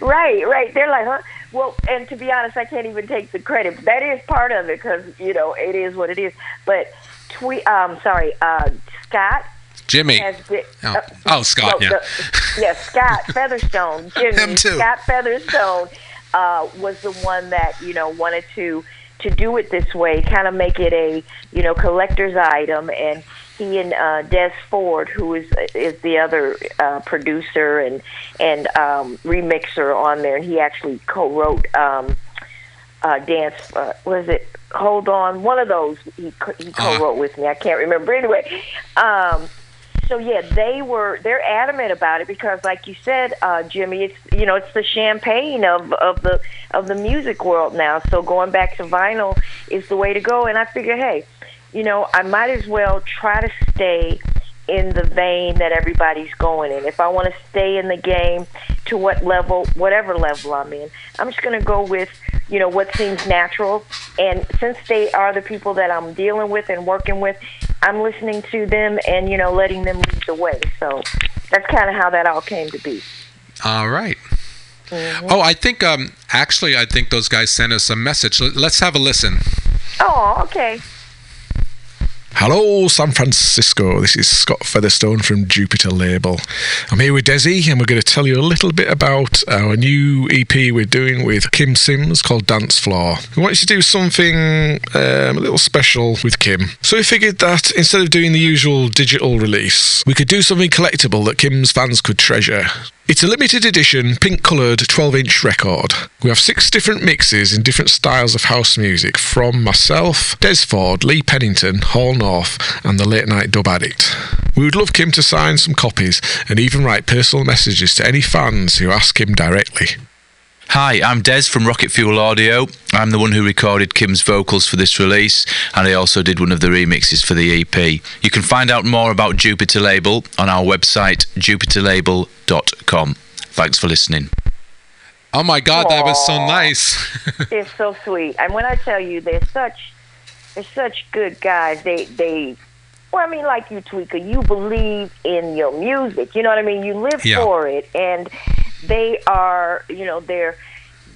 [SPEAKER 6] right, right. They're like, huh? Well, and to be honest, I can't even take the credit. That is part of it because you know it is what it is. But tweet, um, sorry, uh, Scott
[SPEAKER 1] jimmy
[SPEAKER 6] has been.
[SPEAKER 1] Oh.
[SPEAKER 6] uh,
[SPEAKER 1] Oh, Scott, yeah.
[SPEAKER 6] the- yeah, Scott Featherstone, Jimmy,
[SPEAKER 2] Him too.
[SPEAKER 6] Scott Featherstone uh, was the one that you know wanted to to do it this way, kind of make it a you know collector's item, and he and uh, Des Ford, who is is the other uh, producer and and um, remixer on there, and he actually co-wrote. Um, uh, dance. Uh, was it Hold On? One of those he co- he co-wrote with me. I can't remember anyway. Um, so yeah, they were they're adamant about it because, like you said, uh, Jimmy, it's you know it's the champagne of of the of the music world now. So going back to vinyl is the way to go. And I figure, hey, you know, I might as well try to stay in the vein that everybody's going in. If I want to stay in the game to what level, whatever level I'm in, I'm just going to go with, you know, what seems natural. And since they are the people that I'm dealing with and working with, I'm listening to them and, you know, letting them lead the way. So that's kind of how that all came to be.
[SPEAKER 1] All right. Oh, I think um actually I think those guys sent us a message. Let- Let's have a listen.
[SPEAKER 6] Oh, okay.
[SPEAKER 7] Hello, San Francisco. This is Scott Featherstone from Jupiter Label. I'm here with Desi, and we're going to tell you a little bit about our new EP we're doing with Kym Sims called Dance Floor. We wanted to do something um, a little special with Kym. So we figured that instead of doing the usual digital release, we could do something collectible that Kym's fans could treasure. It's a limited edition, pink coloured 12 inch record. We have six different mixes in different styles of house music from myself, Des Ford, Lee Pennington, Hall North, and the Late Night Dub Addict. We would love Kym to sign some copies and even write personal messages to any fans who ask him directly.
[SPEAKER 8] Hi, I'm Des from Rocket Fuel Audio. I'm the one who recorded Kym's vocals for this release, and I also did one of the remixes for the EP. You can find out more about Jupiter Label on our website, jupiterlabel.com. Thanks for listening.
[SPEAKER 1] Oh my God, that was so nice.
[SPEAKER 6] It's so sweet. And when I tell you, they're such, they're such good guys. They, they, well, I mean, like you, Tweeka, you believe in your music. You know what I mean? You live
[SPEAKER 1] Yeah.
[SPEAKER 6] for it, and they are, you know, they're,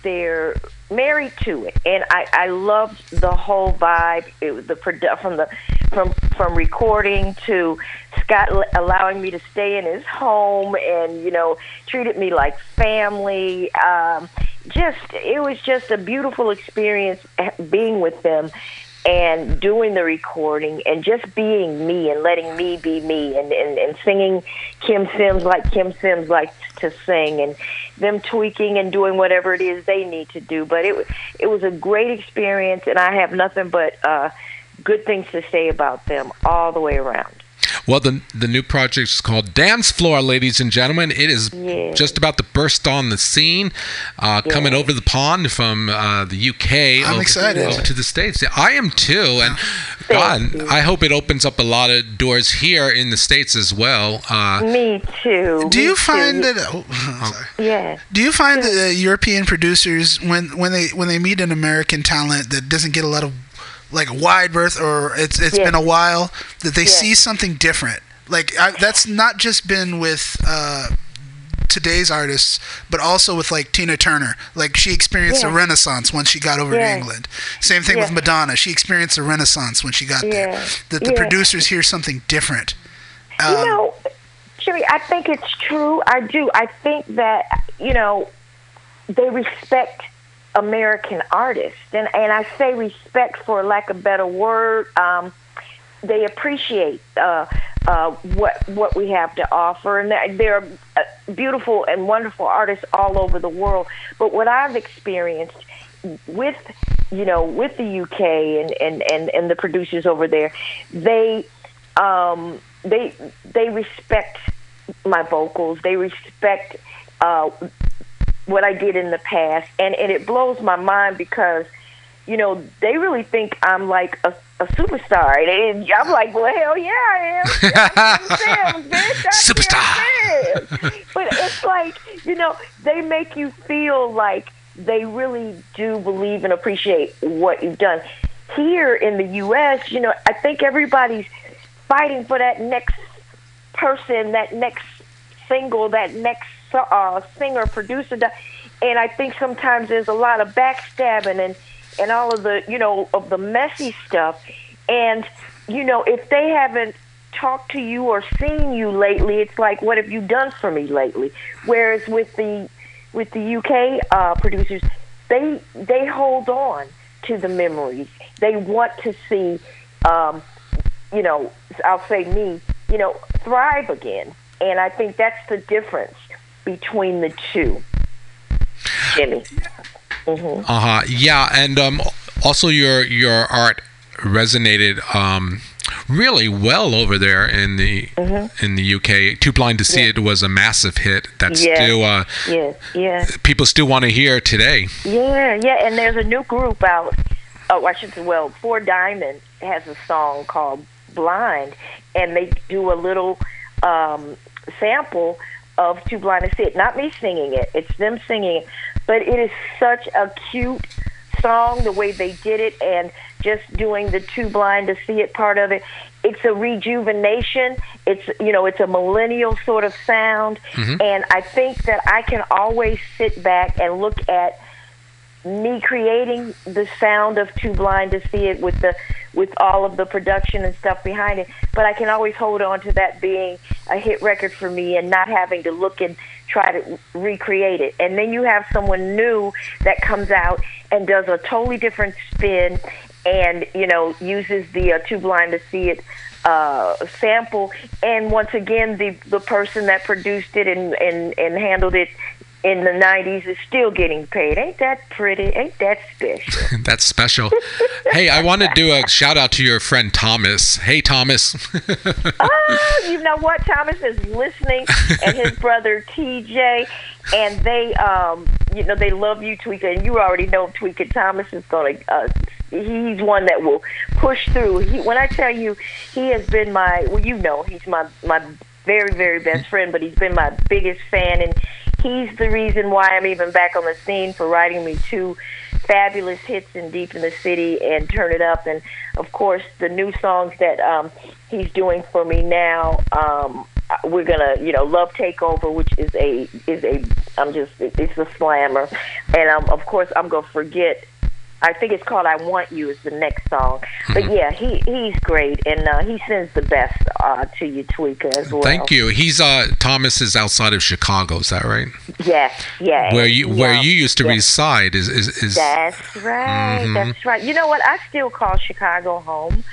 [SPEAKER 6] they're married to it. And I, I loved the whole vibe. It was the produ- from the, from from recording to Scott allowing me to stay in his home and you know treated me like family. Um, just it was just a beautiful experience eh, being with them and doing the recording and just being me and letting me be me and, and, and singing Kym Sims like Kym Sims likes to sing and them tweaking and doing whatever it is they need to do. But it it was a great experience and I have nothing but uh, good things to say about them all the way around.
[SPEAKER 1] Well, the the new project is called Dance Floor, ladies and gentlemen. It is
[SPEAKER 6] Yeah.
[SPEAKER 1] just about to burst on the scene, uh, coming over the pond from uh, the UK
[SPEAKER 2] I'm
[SPEAKER 1] over,
[SPEAKER 2] excited.
[SPEAKER 1] over to the states. Yeah, I am too, and God,
[SPEAKER 6] you.
[SPEAKER 1] I hope it opens up a lot of doors here in the states as well. Uh,
[SPEAKER 6] Me too.
[SPEAKER 2] Do
[SPEAKER 6] me
[SPEAKER 2] you find
[SPEAKER 6] too.
[SPEAKER 2] that? Oh, sorry.
[SPEAKER 6] Yeah.
[SPEAKER 2] Do you find that uh, European producers, when when they when they meet an American talent that doesn't get a lot of like wide berth, or it's it's
[SPEAKER 6] Yeah.
[SPEAKER 2] been a while, that they
[SPEAKER 6] Yeah.
[SPEAKER 2] see something different? Like I, that's not just been with. Uh, today's artists but also with like Tina Turner like she experienced a renaissance when she got over
[SPEAKER 6] Yeah.
[SPEAKER 2] to England same thing with Madonna she experienced a renaissance when she got there that the producers hear something different um,
[SPEAKER 6] you know, Jimmy, I think it's true. I do. I think that you know they respect American artists, and and I say respect for lack of better word. Um, they appreciate uh, uh, what what we have to offer, and they're, they're uh, beautiful and wonderful artists all over the world. But what I've experienced with you know with the UK and and and, and the producers over there, they um, they they respect my vocals. They respect uh, what I did in the past, and and it blows my mind because you know they really think I'm like a, a superstar. And I'm like, well, hell yeah, I am. Kym bitch.
[SPEAKER 1] Superstar.
[SPEAKER 6] But it's like you know they make you feel like they really do believe and appreciate what you've done. Here in the U.S., you know, I think everybody's fighting for that next person, that next single, that next uh, singer, producer, and I think sometimes there's a lot of backstabbing and and all of the you know of the messy stuff, and you know if they haven't talked to you or seen you lately, it's like what have you done for me lately? Whereas with the with the UK uh, producers, they they hold on to the memories. They want to see, um, you know, I'll say me, you know, thrive again. And I think that's the difference between the two. Jimmy. hmm
[SPEAKER 1] Uh huh. Yeah, and um, also your your art resonated um, really well over there in the in the UK. Too blind to see
[SPEAKER 6] Yeah.
[SPEAKER 1] it was a massive hit. That's
[SPEAKER 6] Yeah.
[SPEAKER 1] still uh,
[SPEAKER 6] Yes, yeah,
[SPEAKER 1] people still want to hear today.
[SPEAKER 6] yeah, yeah. And there's a new group out. Oh, I should say. Well, Four Diamond has a song called "Blind," and they do a little um, sample of "Too Blind to See It." Not me singing it; it's them singing it. But it is such a cute song the way they did it, and just doing the "Too Blind to See It" part of it. It's a rejuvenation. It's you know, it's a millennial sort of sound, mm-hmm. and I think that I can always sit back and look at me creating the sound of Too Blind to See It with the with all of the production and stuff behind it. But I can always hold on to that being a hit record for me and not having to look and try to recreate it. And then you have someone new that comes out and does a totally different spin and you know uses the uh, Too Blind to See It uh, sample. And once again, the the person that produced it and and, and handled it in the 90s is still getting paid. Ain't that pretty? Ain't that special?
[SPEAKER 1] That's special. hey, I want to do a shout out to your friend Thomas. Hey, Thomas.
[SPEAKER 6] oh, you know what? Thomas is listening, and his brother TJ, and they, um, you know, they love you, Tweeka, and you already know Tweeka. Thomas is gonna. Uh, he's one that will push through. He, when I tell you, he has been my. Well, you know, he's my my very very best friend, but he's been my biggest fan, and he's the reason why I'm even back on the scene for writing me two fabulous hits in Deep in the City and Turn It Up, and of course the new songs that um, he's doing for me now. Um, we're gonna, you know, Love Takeover, which is a is a I'm just it's a slammer, and um, of course I'm gonna forget. I think it's called "I Want You" is the next song, but yeah, he he's great, and uh, he sends the best uh, to you, Tweeka, as well.
[SPEAKER 1] Thank you. He's uh Thomas is outside of Chicago. Is that right?
[SPEAKER 6] Yes, yeah.
[SPEAKER 1] Where you where
[SPEAKER 6] yeah,
[SPEAKER 1] you used to
[SPEAKER 6] yeah.
[SPEAKER 1] reside is is, is
[SPEAKER 6] That's right.
[SPEAKER 1] Mhm.
[SPEAKER 6] That's right. You know what? I still call Chicago home.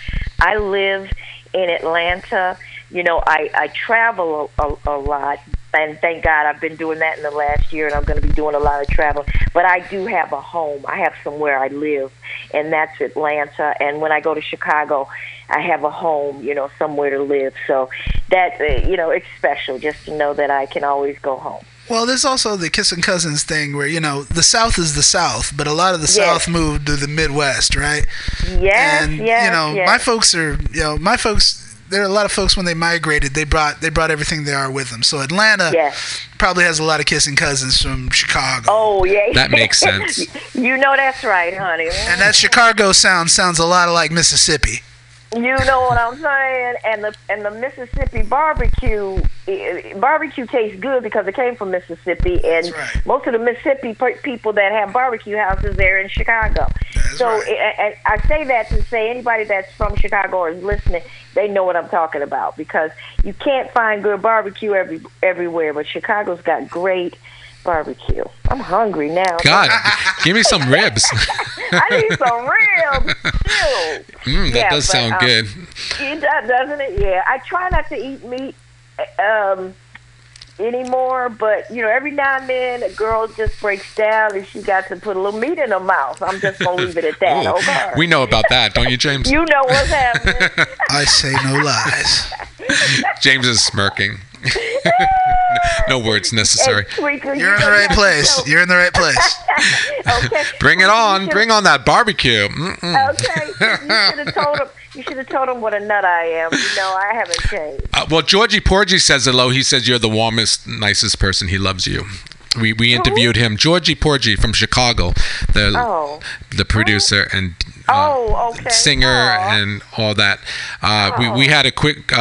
[SPEAKER 6] I live in Atlanta. You know, I I travel a, a, a lot, and thank God I've been doing that in the last year, and I'm going to be doing a lot of travel. But I do have a home. I have somewhere I live, and that's Atlanta. And when I go to Chicago, I have a home. You know, somewhere to live. So that uh, you know, it's special just to know that I can always go home.
[SPEAKER 2] Well, there's also the kissing cousins thing where, you know, the South is the South, but a lot of the
[SPEAKER 6] Yes.
[SPEAKER 2] South moved to the Midwest, right?
[SPEAKER 6] Yes,
[SPEAKER 2] and
[SPEAKER 6] yes,
[SPEAKER 2] you know,
[SPEAKER 6] yes.
[SPEAKER 2] my folks are, you know, my folks there are a lot of folks when they migrated, they brought they brought everything they are with them. So Atlanta
[SPEAKER 6] Yes.
[SPEAKER 2] probably has a lot of kissing cousins from Chicago.
[SPEAKER 6] Oh yeah.
[SPEAKER 1] That makes sense.
[SPEAKER 6] you know that's right, honey.
[SPEAKER 2] And that Chicago sound sounds a lot like Mississippi.
[SPEAKER 6] You know what I'm saying? And the and the Mississippi barbecue eh, barbecue tastes good because it came from Mississippi, and
[SPEAKER 2] right.
[SPEAKER 6] most of the Mississippi people that have barbecue houses there in Chicago.
[SPEAKER 2] That's
[SPEAKER 6] so
[SPEAKER 2] right.
[SPEAKER 6] eh, eh, I say that to say anybody that's from Chicago or is listening, they know what I'm talking about because you can't find good barbecue every everywhere, but Chicago's got great barbecue. I'm hungry now.
[SPEAKER 1] God, give me some ribs.
[SPEAKER 6] I need some ribs too.
[SPEAKER 1] Mm, that
[SPEAKER 6] Yeah,
[SPEAKER 1] does
[SPEAKER 6] but,
[SPEAKER 1] sound
[SPEAKER 6] um,
[SPEAKER 1] good.
[SPEAKER 6] It does, doesn't it? Yeah. I try not to eat meat um, anymore, but you know, every now and then a girl just breaks down and she got to put a little meat in her mouth. I'm just gonna leave it at that.
[SPEAKER 1] Ooh,
[SPEAKER 6] Okay.
[SPEAKER 1] we know about that, don't you, James?
[SPEAKER 6] you know what's happening.
[SPEAKER 2] I say no lies.
[SPEAKER 1] James is smirking. no words necessary.
[SPEAKER 6] Hey,
[SPEAKER 2] You're in the right place. You're in the right place.
[SPEAKER 6] okay.
[SPEAKER 1] Bring it on. Bring on that barbecue. Mm-mm.
[SPEAKER 6] Okay. You should have told him. You should have told him what a nut I am. You know, I haven't changed.
[SPEAKER 1] Uh, well, Georgie Porgie says hello. He says you're the warmest, nicest person. He loves you. We we interviewed him, Georgie Porgie from Chicago, the
[SPEAKER 6] Oh.
[SPEAKER 1] the producer and uh,
[SPEAKER 6] Oh, okay.
[SPEAKER 1] singer
[SPEAKER 6] Aw.
[SPEAKER 1] and all that. Uh, we we had a quick.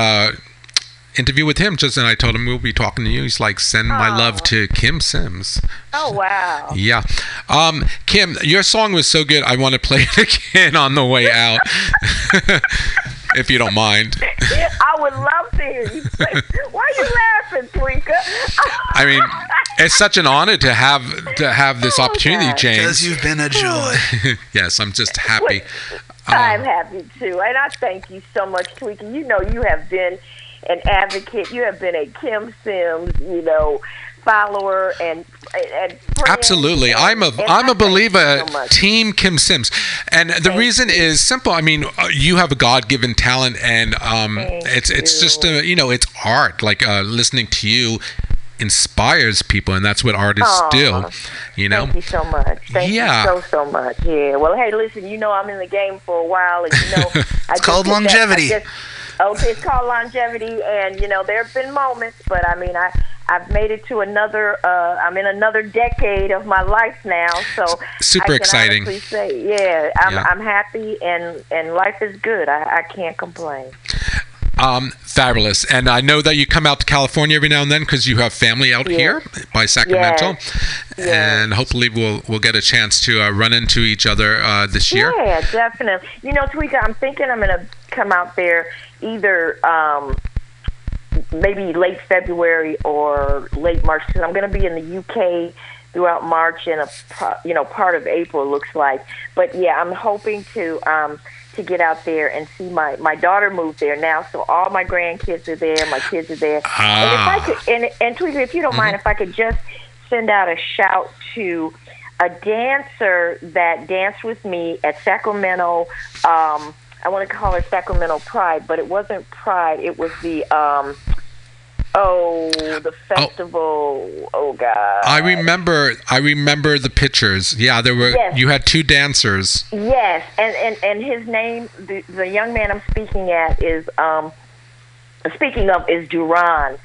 [SPEAKER 1] Interview with him just and I told him we'll be talking to you. He's like, send my love to Kym Sims.
[SPEAKER 6] Oh wow.
[SPEAKER 1] Yeah. Um, Kym, your song was so good. I want to play it again on the way out, if you don't mind.
[SPEAKER 6] I would love to hear you say. Why are you laughing, Tweeka?
[SPEAKER 1] I mean, it's such an honor to have to have this
[SPEAKER 6] Oh,
[SPEAKER 1] opportunity,
[SPEAKER 6] God.
[SPEAKER 2] Because you've been a joy.
[SPEAKER 1] yes, I'm just happy.
[SPEAKER 6] I'm happy too, and I thank you so much, Tweeka. You know, you have been an advocate. You have been a Kym Sims, you know, follower and and
[SPEAKER 1] Absolutely,
[SPEAKER 6] and-
[SPEAKER 1] I'm a
[SPEAKER 6] I
[SPEAKER 1] a believer.
[SPEAKER 6] so.
[SPEAKER 1] Team Kym Sims, and the reason is simple. I mean, uh, you have a God given talent, and um,
[SPEAKER 6] Thank
[SPEAKER 1] it's it's just
[SPEAKER 6] you.
[SPEAKER 1] a you know it's art. Like uh, listening to you inspires people, and that's what artists do. You know,
[SPEAKER 6] Thank you so much. Thank
[SPEAKER 1] Yeah.
[SPEAKER 6] you so so much. Yeah. Well, hey, listen. You know I'm in the game for a while, and you know I just
[SPEAKER 2] called
[SPEAKER 6] that-
[SPEAKER 2] longevity.
[SPEAKER 6] just- okay, it's called longevity, and you know there have been moments, but I mean I. I've made it to another. Uh, I'm in another decade of my life now, so
[SPEAKER 1] Super exciting.
[SPEAKER 6] Say, yeah, I'm,
[SPEAKER 1] Yeah.
[SPEAKER 6] I'm happy, and and life is good. I, I can't complain.
[SPEAKER 1] um, fabulous. And I know that you come out to California every now and then because you have family out
[SPEAKER 6] Yes.
[SPEAKER 1] here by Sacramento,
[SPEAKER 6] Yes.
[SPEAKER 1] and hopefully we'll we'll get a chance to uh, run into each other uh, this year.
[SPEAKER 6] Yeah, definitely. You know, Tweeka, I'm thinking I'm going to come out there either um, maybe late February or late March because I'm going to be in the UK throughout March and a you know part of April looks like. But yeah, I'm hoping to um, to get out there and see my my daughter move there now, so all my grandkids are there, my kids are there. And if I
[SPEAKER 1] Ah.
[SPEAKER 6] could, and and Tweeka, if you don't mind, if I could just send out a shout to a dancer that danced with me at Sacramento. Um, I want to call her Sacramento Pride, but it wasn't Pride. It was the um, oh, the festival. Oh, God.
[SPEAKER 1] I remember I remember the pictures. Yeah, there were
[SPEAKER 6] Yes.
[SPEAKER 1] you had two dancers.
[SPEAKER 6] Yes, and and and his name, the the young man I'm speaking at is um, speaking of is Duran,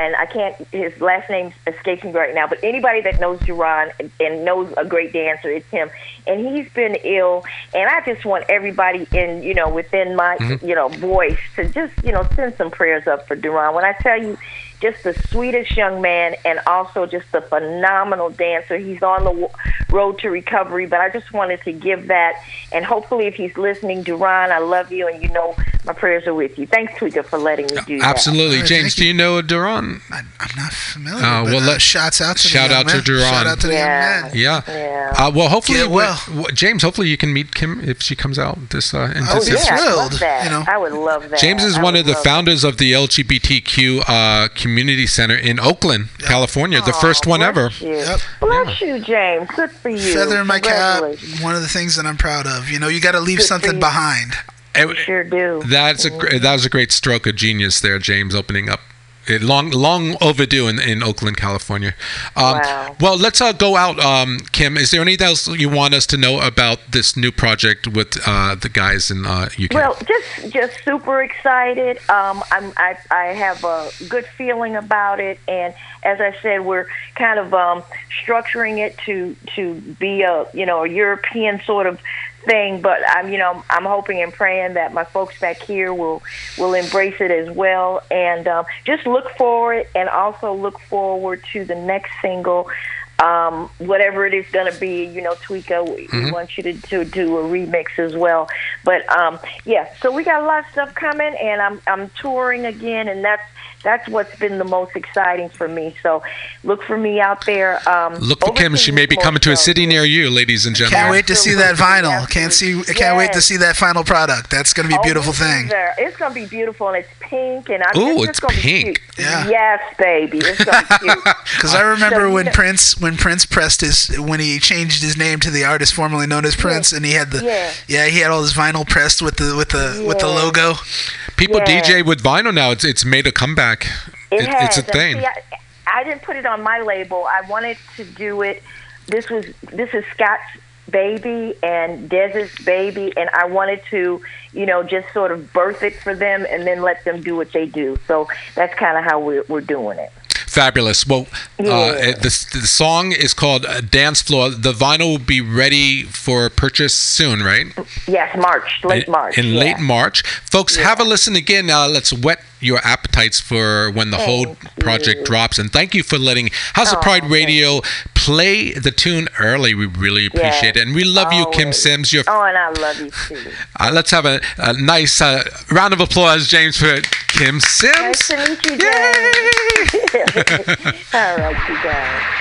[SPEAKER 6] and I can't his last name escapes me right now. But anybody that knows Duran and, and knows a great dancer, it's him. And he's been ill, and I just want everybody in you know within my mm-hmm. you know voice to just you know send some prayers up for Duran. When I tell you. Just the sweetest young man, and also just a phenomenal dancer. He's on the w- road to recovery, but I just wanted to give that, and hopefully, if he's listening, Duran, I love you, and you know my prayers are with you. Thanks, Tweeka, for letting me do that.
[SPEAKER 1] Absolutely,
[SPEAKER 2] All right,
[SPEAKER 1] James.
[SPEAKER 2] thank
[SPEAKER 1] Do you know Duran?
[SPEAKER 2] I, I'm not familiar.
[SPEAKER 1] Uh,
[SPEAKER 2] but,
[SPEAKER 1] well,
[SPEAKER 2] uh,
[SPEAKER 1] let-
[SPEAKER 2] shouts out to the
[SPEAKER 1] shout
[SPEAKER 2] young
[SPEAKER 1] out to. Duran.
[SPEAKER 2] Shout out to the
[SPEAKER 6] Yeah.
[SPEAKER 2] young man.
[SPEAKER 1] Yeah.
[SPEAKER 6] Yeah.
[SPEAKER 1] Uh, well, hopefully,
[SPEAKER 2] Get well.
[SPEAKER 1] we- James. Hopefully, you can meet Kym if she comes out this uh, into
[SPEAKER 2] Oh,
[SPEAKER 1] this-
[SPEAKER 2] yeah.
[SPEAKER 6] I would
[SPEAKER 2] thrilled,
[SPEAKER 6] love that.
[SPEAKER 2] you know.
[SPEAKER 6] I would love that.
[SPEAKER 1] James is
[SPEAKER 6] I
[SPEAKER 1] one of the
[SPEAKER 6] love
[SPEAKER 1] founders of the LGBTQ uh, community center in Oakland, California, the first one
[SPEAKER 6] bless
[SPEAKER 1] ever.
[SPEAKER 6] You.
[SPEAKER 2] Yep.
[SPEAKER 6] Bless you, James. Good for you.
[SPEAKER 2] Feather in my cap. One of the things that I'm proud of. You know, you got to leave
[SPEAKER 6] Good
[SPEAKER 2] something behind.
[SPEAKER 1] It-
[SPEAKER 6] Sure do.
[SPEAKER 1] That's a that was a great stroke of genius there, James, opening up. It long long overdue in, in Oakland, California. Um,
[SPEAKER 6] Wow.
[SPEAKER 1] Well, let's uh, go out, um, Kym. Is there anything else you want us to know about this new project with uh, the guys in uh, UK?
[SPEAKER 6] Well, just just super excited. Um, I'm, I I have a good feeling about it, and as I said, we're kind of um, structuring it to to be a you know a European sort of thing. But I'm you know I'm hoping and praying that my folks back here will will embrace it as well, and um, just look for it, and also look forward to the next single. Um, whatever it is going to be, you know, Tweeka, we, we want you to, to do a remix as well. But um, yeah, so we got a lot of stuff coming, and I'm I'm touring again, and that's that's what's been the most exciting for me. So look for me out there. Um,
[SPEAKER 1] Look for Kym. She may be coming to a city near you, ladies and gentlemen.
[SPEAKER 2] Can't wait to see that
[SPEAKER 6] Absolutely,
[SPEAKER 2] vinyl. Can't see.
[SPEAKER 6] absolutely.
[SPEAKER 2] Can't wait to see that final product. That's going to be a
[SPEAKER 6] Oh,
[SPEAKER 2] beautiful
[SPEAKER 6] it's
[SPEAKER 2] thing.
[SPEAKER 6] there. It's gonna be beautiful, and it's pink, and I'm
[SPEAKER 1] Ooh,
[SPEAKER 6] it's,
[SPEAKER 1] it's
[SPEAKER 6] just gonna
[SPEAKER 1] pink.
[SPEAKER 6] Be cute.
[SPEAKER 2] Yeah.
[SPEAKER 6] Yes, baby. It's gonna be cute.
[SPEAKER 2] Because I remember
[SPEAKER 6] So, you
[SPEAKER 2] when
[SPEAKER 6] know-
[SPEAKER 2] Prince when Prince pressed his when he changed his name to the artist formerly known as Prince, and he had the
[SPEAKER 6] Yeah.
[SPEAKER 2] he had all his vinyl pressed with the with the with the logo.
[SPEAKER 1] People
[SPEAKER 6] Yeah.
[SPEAKER 1] DJ with vinyl now. It's it's made a comeback.
[SPEAKER 6] It,
[SPEAKER 1] It-
[SPEAKER 6] has.
[SPEAKER 1] it's a thing.
[SPEAKER 6] see, I, I didn't put it on my label. I wanted to do it. This was this is Scott's baby and Dez's baby, and I wanted to, you know, just sort of birth it for them and then let them do what they do. So that's kind of how we're we're doing it.
[SPEAKER 1] Fabulous. Well, uh,
[SPEAKER 6] Yeah.
[SPEAKER 1] it- the, the song is called uh, Dance Floor. The vinyl will be ready for purchase soon, right?
[SPEAKER 6] Yes, March, late March.
[SPEAKER 1] In
[SPEAKER 6] yeah.
[SPEAKER 1] late March. Folks, have a listen again. Uh, let's whet your appetites for when the whole project
[SPEAKER 6] you.
[SPEAKER 1] drops. And thank you for letting House of
[SPEAKER 6] Oh,
[SPEAKER 1] Pride
[SPEAKER 6] thank
[SPEAKER 1] Radio play the tune early. We really appreciate it. And we love you,
[SPEAKER 6] Kym
[SPEAKER 1] Sims. You're,
[SPEAKER 6] Oh, and I love you too.
[SPEAKER 1] uh, let's have a, a nice uh, round of applause, James, for Kym Sims.
[SPEAKER 6] Nice to meet you,
[SPEAKER 1] Yay!
[SPEAKER 6] James. All right, you guys.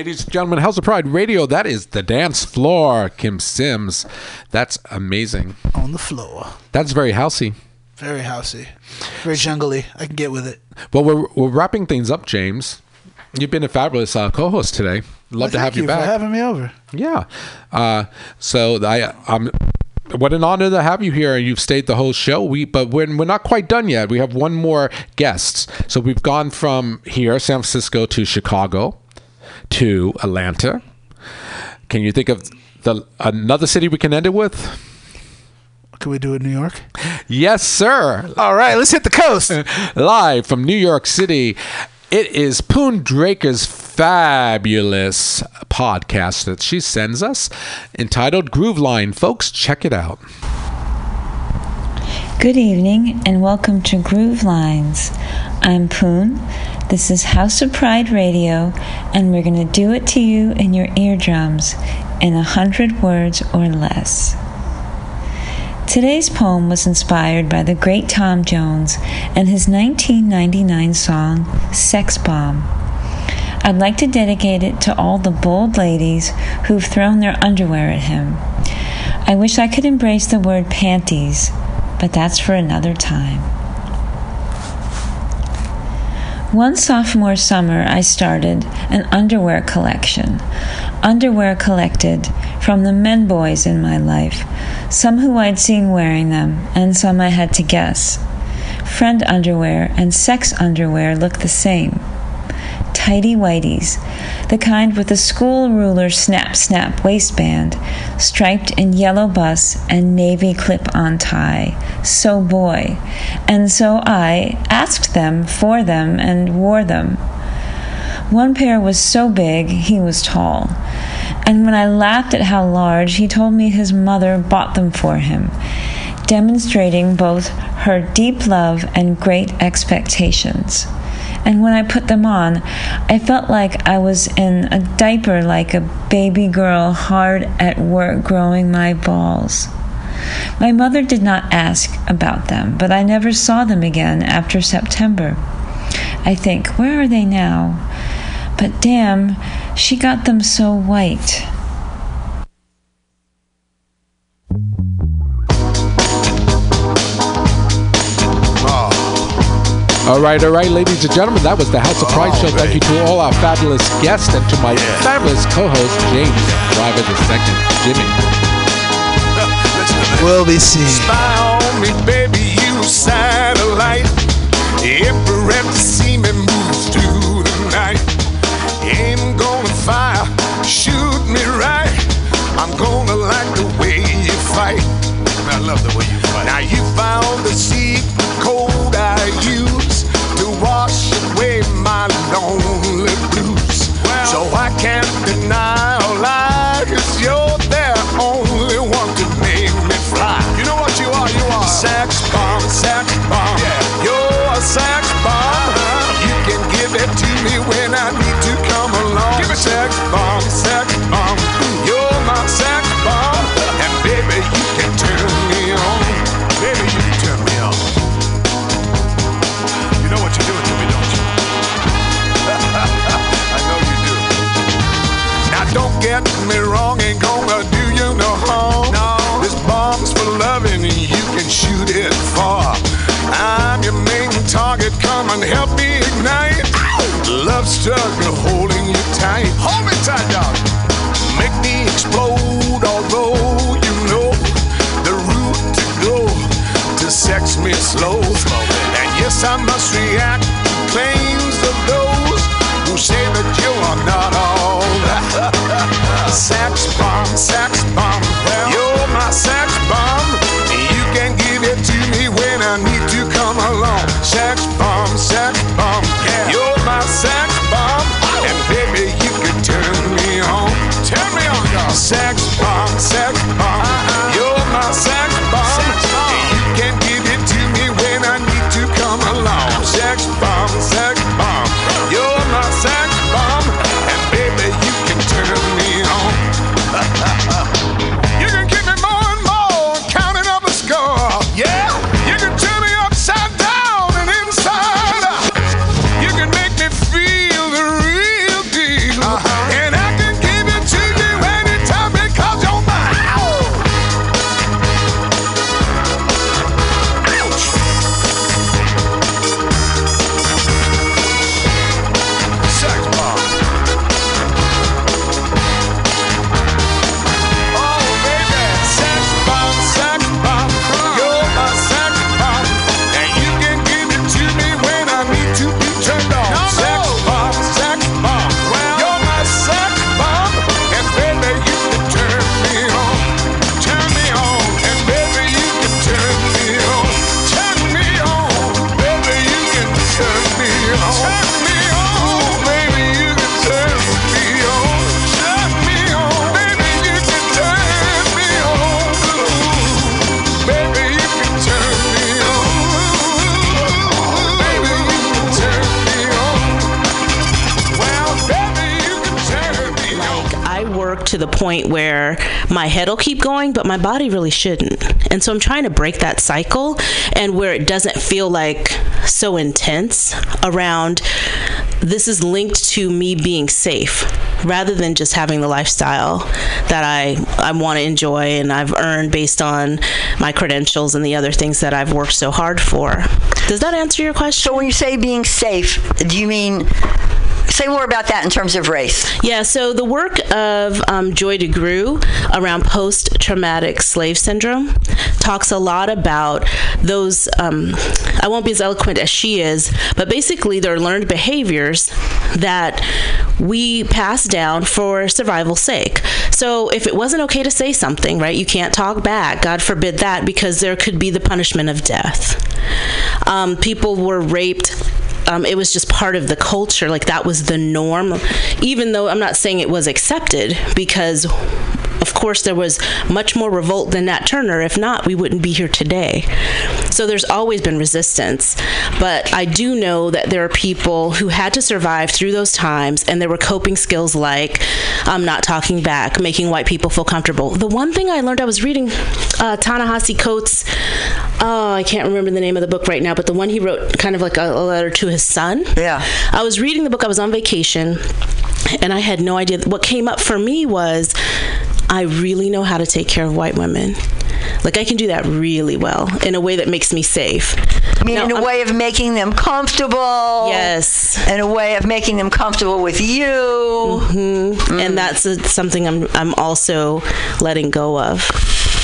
[SPEAKER 1] Ladies and gentlemen. House of Pride Radio. That is the dance floor. Kym Sims. That's amazing.
[SPEAKER 2] On the floor.
[SPEAKER 1] That's very housey.
[SPEAKER 2] Very housey. Very jungly. I can get with it.
[SPEAKER 1] Well, we're, we're wrapping things up, James. You've been a fabulous uh, co-host today. Love to
[SPEAKER 2] Well,
[SPEAKER 1] have
[SPEAKER 2] thank
[SPEAKER 1] you,
[SPEAKER 2] for
[SPEAKER 1] back.
[SPEAKER 2] having me over.
[SPEAKER 1] Yeah. Uh, so I, I'm. What an honor to have you here, and you've stayed the whole show. We, but we're, we're not quite done yet. We have one more guest. So we've gone from here, San Francisco, to Chicago, to Atlanta. Can you think of the another city we can end it with?
[SPEAKER 2] Can we do it in New York?
[SPEAKER 1] Yes, sir.
[SPEAKER 2] All right, let's hit the coast.
[SPEAKER 1] Live from New York City, it is Poon Draker's fabulous podcast that she sends us entitled Groove Line. Folks, check it out.
[SPEAKER 9] Good evening and welcome to Groove Lines. I'm Poon. This is House of Pride Radio, and we're going to do it to you in your eardrums in a hundred words or less. Today's poem was inspired by the great Tom Jones and his 1999 song, Sex Bomb. I'd like to dedicate it to all the bold ladies who've thrown their underwear at him. I wish I could embrace the word panties, but that's for another time. One sophomore summer, I started an underwear collection. Underwear collected from the men boys in my life, some who I'd seen wearing them, and some I had to guess. Friend underwear and sex underwear look the same. Tidy whities, the kind with the school ruler snap snap waistband, striped in yellow bus and navy clip on tie. So boy. And so I asked them for them and wore them. One pair was so big he was tall. And when I laughed at how large, he told me his mother bought them for him, demonstrating both her deep love and great expectations. And when I put them on, I felt like I was in a diaper like a baby girl hard at work growing my balls. My mother did not ask about them, but I never saw them again after September. I think, where are they now? But damn, she got them so white.
[SPEAKER 1] All right, all right, ladies and gentlemen, that was the House of Pride oh, show. Thank you to all our fabulous guests and to my fabulous co-host James Driver the Second, Jimmy.
[SPEAKER 2] We'll be seeing.
[SPEAKER 10] Spy on me, baby, you satellite. Infrared to see me move through the night. Aim gonna fire, shoot me right. I'm gonna like the way you fight. I love the way you fight. Now you found the secret code I use to wash away my lonely blues. so I can't deny struggle holding you tight. Hold me tight, dog. Make me explode, although you know the route to go to sex me slow. And yes, I must react to claims of those who say that you are not all sex bomb, sex bomb. well, You're my sex
[SPEAKER 11] point where my head will keep going, but my body really shouldn't. And so I'm trying to break that cycle and where it doesn't feel like so intense around this is linked to me being safe rather than just having the lifestyle that I, I want to enjoy and I've earned based on my credentials and the other things that I've worked so hard for. Does that answer your question?
[SPEAKER 12] So when you say being safe, do you mean say more about that in terms of race?
[SPEAKER 11] Yeah, so the work of um, Joy DeGruy around post traumatic slave syndrome talks a lot about those. Um, I won't be as eloquent as she is, but basically, they're learned behaviors that we pass down for survival's sake. So if it wasn't okay to say something, right, you can't talk back. God forbid that, because there could be the punishment of death. Um, people were raped um, it was just part of the culture. Like that was the norm, even though I'm not saying it was accepted because. Of course, there was much more revolt than Nat Turner. If not, we wouldn't be here today. So there's always been resistance. But I do know that there are people who had to survive through those times, and there were coping skills like um, not talking back, making white people feel comfortable. The one thing I learned, I was reading uh, Ta-Nehisi Coates. Oh, I can't remember the name of the book right now, but the one he wrote, kind of like a, a letter to his son.
[SPEAKER 12] Yeah.
[SPEAKER 11] I was reading the book. I was on vacation, and I had no idea. What came up for me was, I really know how to take care of white women. Like I can do that really well in a way that makes me safe.
[SPEAKER 12] I mean, in a way of making them comfortable.
[SPEAKER 11] Yes.
[SPEAKER 12] In a way of making them comfortable with you.
[SPEAKER 11] Mm-hmm. And that's uh something I'm I'm also letting go of.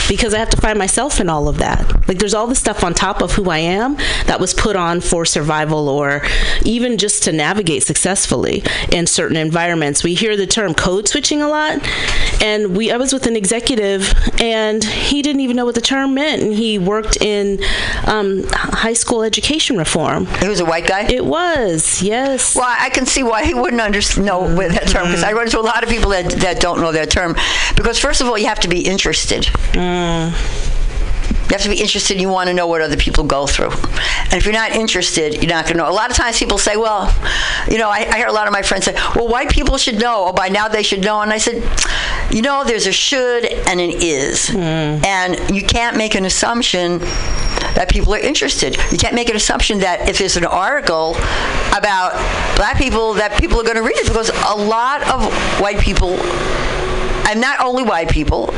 [SPEAKER 11] Because I have to find myself in all of that. Like, there's all this stuff on top of who I am that was put on for survival or even just to navigate successfully in certain environments. We hear the term code switching a lot, and we I was with an executive, and he didn't even know what the term meant, and he worked in um, high school education reform.
[SPEAKER 12] He was a white guy.
[SPEAKER 11] It was, yes.
[SPEAKER 12] Well, I can see why he wouldn't understand know what that term because I run into a lot of people that, that don't know that term. Because first of all, you have to be interested. You have to be interested. You want to know what other people go through, and if you're not interested, you're not going to know. A lot of times, people say, "Well, you know," I, I hear a lot of my friends say, "Well, white people should know. Oh, by now they should know." And I said, "You know, there's a should and an is, mm. and you can't make an assumption that people are interested. You can't make an assumption that if there's an article about black people, that people are going to read it because a lot of white people, and not only white people."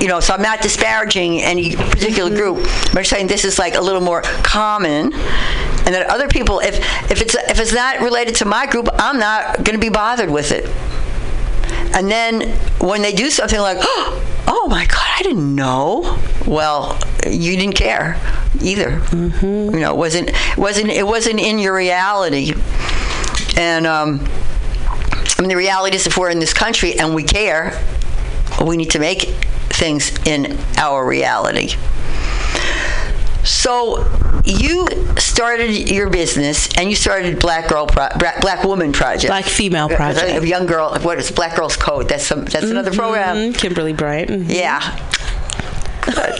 [SPEAKER 12] You know, so I'm not disparaging any particular group. but I'm saying this is like a little more common, and that other people, if if it's if it's not related to my group, I'm not going to be bothered with it. And then when they do something like, oh my God, I didn't know. Well, you didn't care either. You know, it wasn't wasn't it wasn't in your reality. And um, I mean, the reality is, if we're in this country and we care, we need to make things in our reality. So you started your business and you started Black Girl Pro- Black Woman Project.
[SPEAKER 11] Black Female uh, uh, Project.
[SPEAKER 12] A young girl. What is Black Girls Code? That's some. That's another mm-hmm.
[SPEAKER 11] program. Kimberly Bryant. mhm.
[SPEAKER 12] Yeah. Good.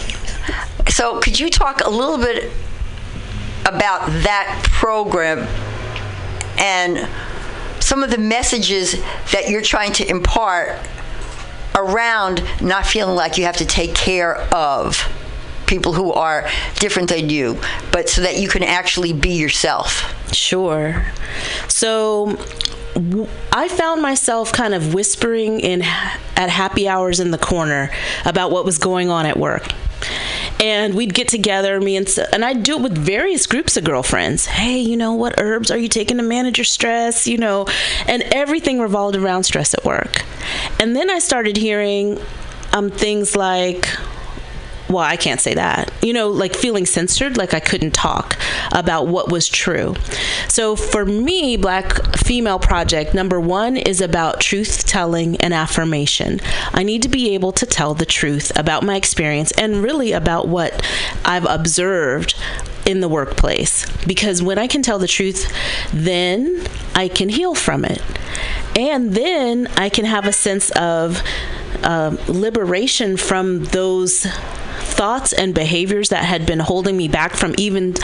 [SPEAKER 12] So could you talk a little bit about that program and some of the messages that you're trying to impart around not feeling like you have to take care of people who are different than you, but so that you can actually be yourself.
[SPEAKER 11] Sure. So I found myself kind of whispering in at happy hours in the corner about what was going on at work. And we'd get together, me and and I'd do it with various groups of girlfriends. Hey, you know what herbs are you taking to manage your stress? You know, and everything revolved around stress at work. And then I started hearing um, things like, well, I can't say that. You know, like feeling censored, like I couldn't talk about what was true. So for me, Black Female Project, number one is about truth telling and affirmation. I need to be able to tell the truth about my experience and really about what I've observed in the workplace. Because when I can tell the truth, then I can heal from it. And then I can have a sense of um, liberation from those thoughts and behaviors that had been holding me back from even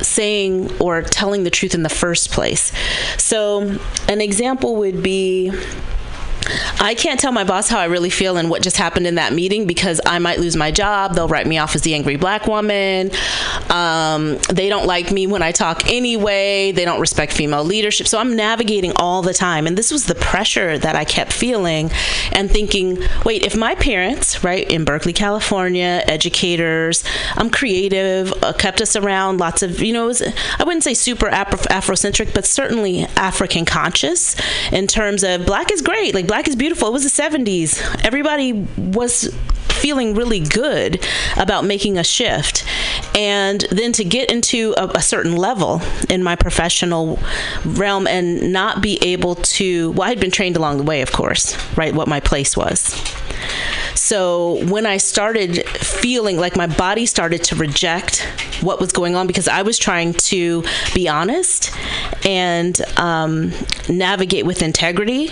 [SPEAKER 11] saying or telling the truth in the first place. So, an example would be I can't tell my boss how I really feel and what just happened in that meeting because I might lose my job. They'll write me off as the angry black woman. Um, they don't like me when I talk anyway. They don't respect female leadership. So I'm navigating all the time. And this was the pressure that I kept feeling and thinking, wait, if my parents, right, in Berkeley, California, educators, I'm creative, uh, kept us around, lots of, you know, was, I wouldn't say super Afro- Afrocentric, but certainly African conscious in terms of black is great, like black is beautiful. It was the 70s. Everybody was feeling really good about making a shift. And then to get into a, a certain level in my professional realm and not be able to, well, I had been trained along the way, of course, right, what my place was. So when I started feeling like my body started to reject what was going on because I was trying to be honest and um, navigate with integrity,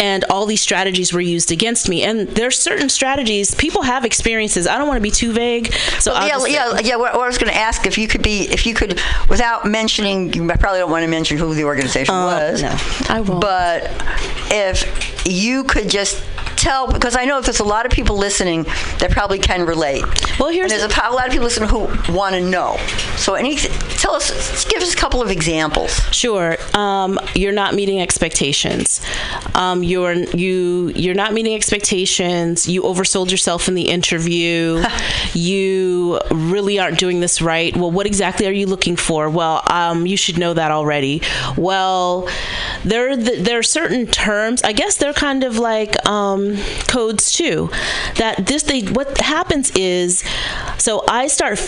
[SPEAKER 11] and all these strategies were used against me. And there's certain strategies people have experiences. I don't want to be too vague, so I'll
[SPEAKER 12] yeah, yeah, yeah. What, I was going to ask if you could be, if you could, without mentioning, you probably don't want to mention who the organization was.
[SPEAKER 11] Uh, no, I won't.
[SPEAKER 12] But if you could just tell, because I know there's a lot of people listening that probably can relate.
[SPEAKER 11] Well, here's
[SPEAKER 12] and there's a, a lot of people listening who want to know. So, any, tell us, give us a couple of examples.
[SPEAKER 11] Sure. Um, you're not meeting expectations. Um, you're you you're not meeting expectations. You oversold yourself in the interview. you really aren't doing this right. Well, what exactly are you looking for? Well, um, you should know that already. Well, there are the, there are certain terms. I guess they're kind of like um, codes too. That this they what happens is, so I start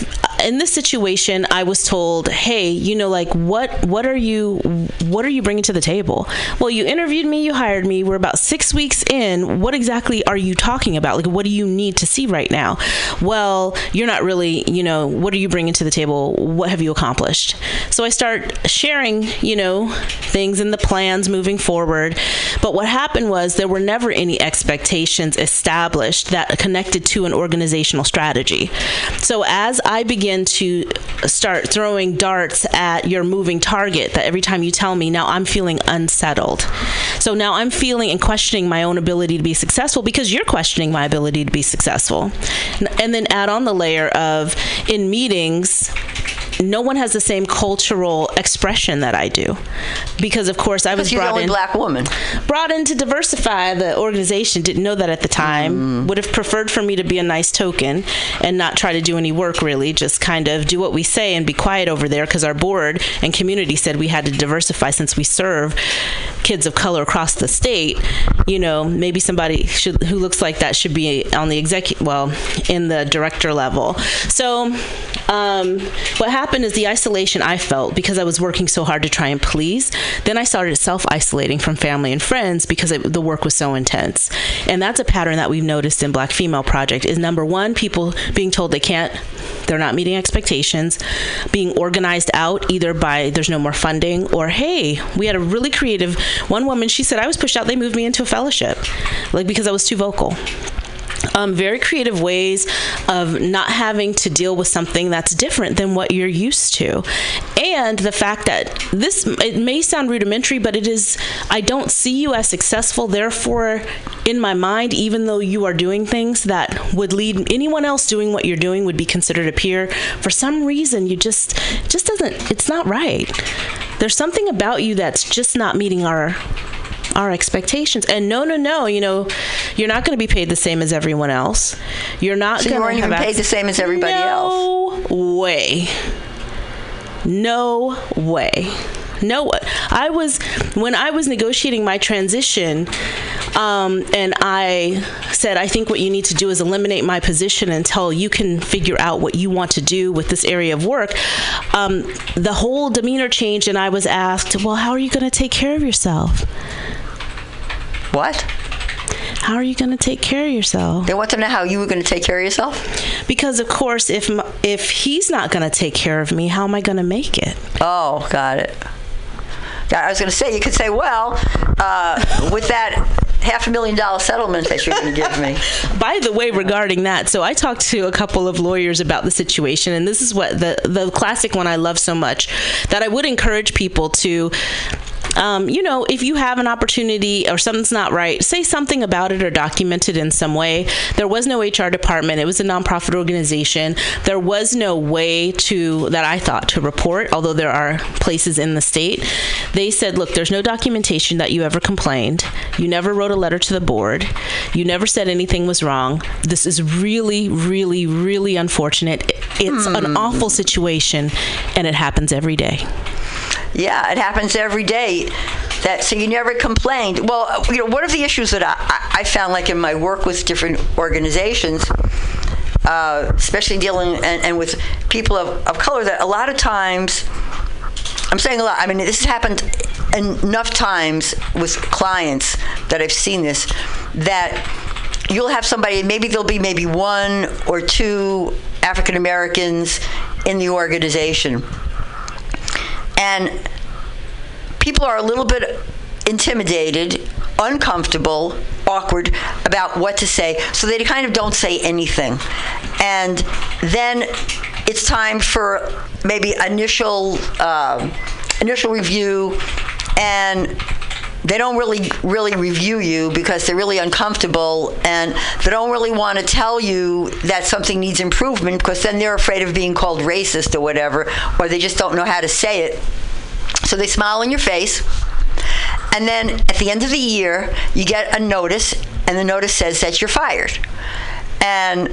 [SPEAKER 11] in this situation. I was told, hey, you know, like what what are you what are you bringing to the table? Well, you interviewed me, you hired me. We're about six weeks in. What exactly are you talking about? Like, what do you need to see right now? Well, you're not really, you know, what are you bringing to the table? What have you accomplished? So I start sharing, you know, things and the plans moving forward. But what happened was there were never any expectations established that connected to an organizational strategy. So as I begin to start throwing darts at your moving target, that every time you tell me, now I'm feeling unsettled. So now I'm feeling and questioning my own ability to be successful because you're questioning my ability to be successful. And then add on the layer of in meetings, no one has the same cultural expression that I do, because of course I was
[SPEAKER 12] Because you're the
[SPEAKER 11] brought
[SPEAKER 12] only
[SPEAKER 11] in
[SPEAKER 12] black woman.
[SPEAKER 11] brought in to diversify the organization. Didn't know that at the time. Mm. Would have preferred for me to be a nice token and not try to do any work really. Just kind of do what we say and be quiet over there because our board and community said we had to diversify since we serve kids of color across the state. You know, maybe somebody should who looks like that should be on the executive, well, in the director level. So, um, what happened is the isolation I felt because I was working so hard to try and please. Then I started self isolating from family and friends because it, the work was so intense. And that's a pattern that we've noticed in Black Female Project is number one, people being told they can't, they're not meeting expectations, being organized out either by there's no more funding or hey, we had a really creative one woman. She said I was pushed out. They moved me into a fellowship, like because I was too vocal um, very creative ways of not having to deal with something that's different than what you're used to. And the fact that this it may sound rudimentary but it is i don't see you as successful. Therefore in my mind even though you are doing things that would lead anyone else doing what you're doing would be considered a peer for some reason you just, just doesn't it's not right. There's something about you that's just not meeting our our expectations. And no, no, no, you know, you're not going to be paid the same as everyone else. You're not
[SPEAKER 12] So you
[SPEAKER 11] going
[SPEAKER 12] weren't
[SPEAKER 11] to
[SPEAKER 12] even paid the same as everybody else.
[SPEAKER 11] no way. No way. No, I was when I was negotiating my transition, um, and I said, I think what you need to do is eliminate my position until you can figure out what you want to do with this area of work. Um, the whole demeanor changed, and I was asked, Well, how are you going to take care of yourself?
[SPEAKER 12] What?
[SPEAKER 11] How are you going to take care of yourself?
[SPEAKER 12] They want to know how you were going to take care of yourself?
[SPEAKER 11] Because of course, if if he's not going to take care of me, how am I going to make it?
[SPEAKER 12] Oh, got it. I was going to say, you could say, well, uh, with that half a million dollar settlement that you're going to give me.
[SPEAKER 11] By the way, regarding that, so I talked to a couple of lawyers about the situation, and this is what the the classic one I love so much that I would encourage people to um, you know, if you have an opportunity or something's not right, say something about it or document it in some way. There was no HR department. It was a nonprofit organization. There was no way to that I thought to report, although there are places in the state. They said, look, there's no documentation that you ever complained. You never wrote a letter to the board. You never said anything was wrong. This is really, really, really unfortunate. It's an awful situation, and it happens every day.
[SPEAKER 12] Yeah, it happens every day. That so you never complained. Well, you know, one of the issues that I, I- I found, like in my work with different organizations, uh, especially dealing and, and with people of, of color, that a lot of times, I'm saying a lot. I mean, this has happened enough times with clients that I've seen this that you'll have somebody. Maybe there'll be maybe one or two African Americans in the organization and people are a little bit intimidated, uncomfortable, awkward about what to say, so they kind of don't say anything. And then it's time for maybe initial um initial review, and they don't really really review you because they're really uncomfortable and they don't really want to tell you that something needs improvement because then they're afraid of being called racist or whatever or they just don't know how to say it. So they smile in your face. And then at the end of the year you get a notice and the notice says that you're fired. And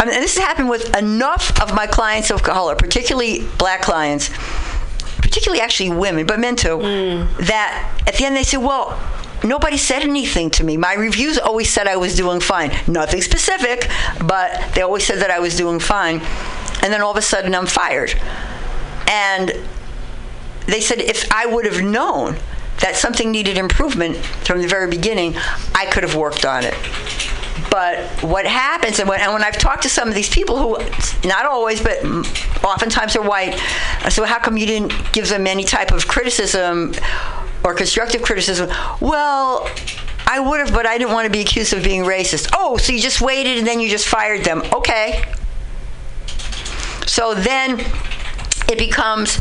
[SPEAKER 12] I mean, and this has happened with enough of my clients of color, particularly black clients, particularly actually women, but men too, mm. that at the end they say, well, nobody said anything to me. My reviews always said I was doing fine. Nothing specific, but they always said that I was doing fine. And then all of a sudden I'm fired. And they said if I would have known that something needed improvement from the very beginning, I could have worked on it. But what happens, and when, and when I've talked to some of these people who, not always, but oftentimes are white, so how come you didn't give them any type of criticism or constructive criticism? Well, I would have, but I didn't want to be accused of being racist. Oh, so you just waited and then you just fired them. Okay. So then it becomes,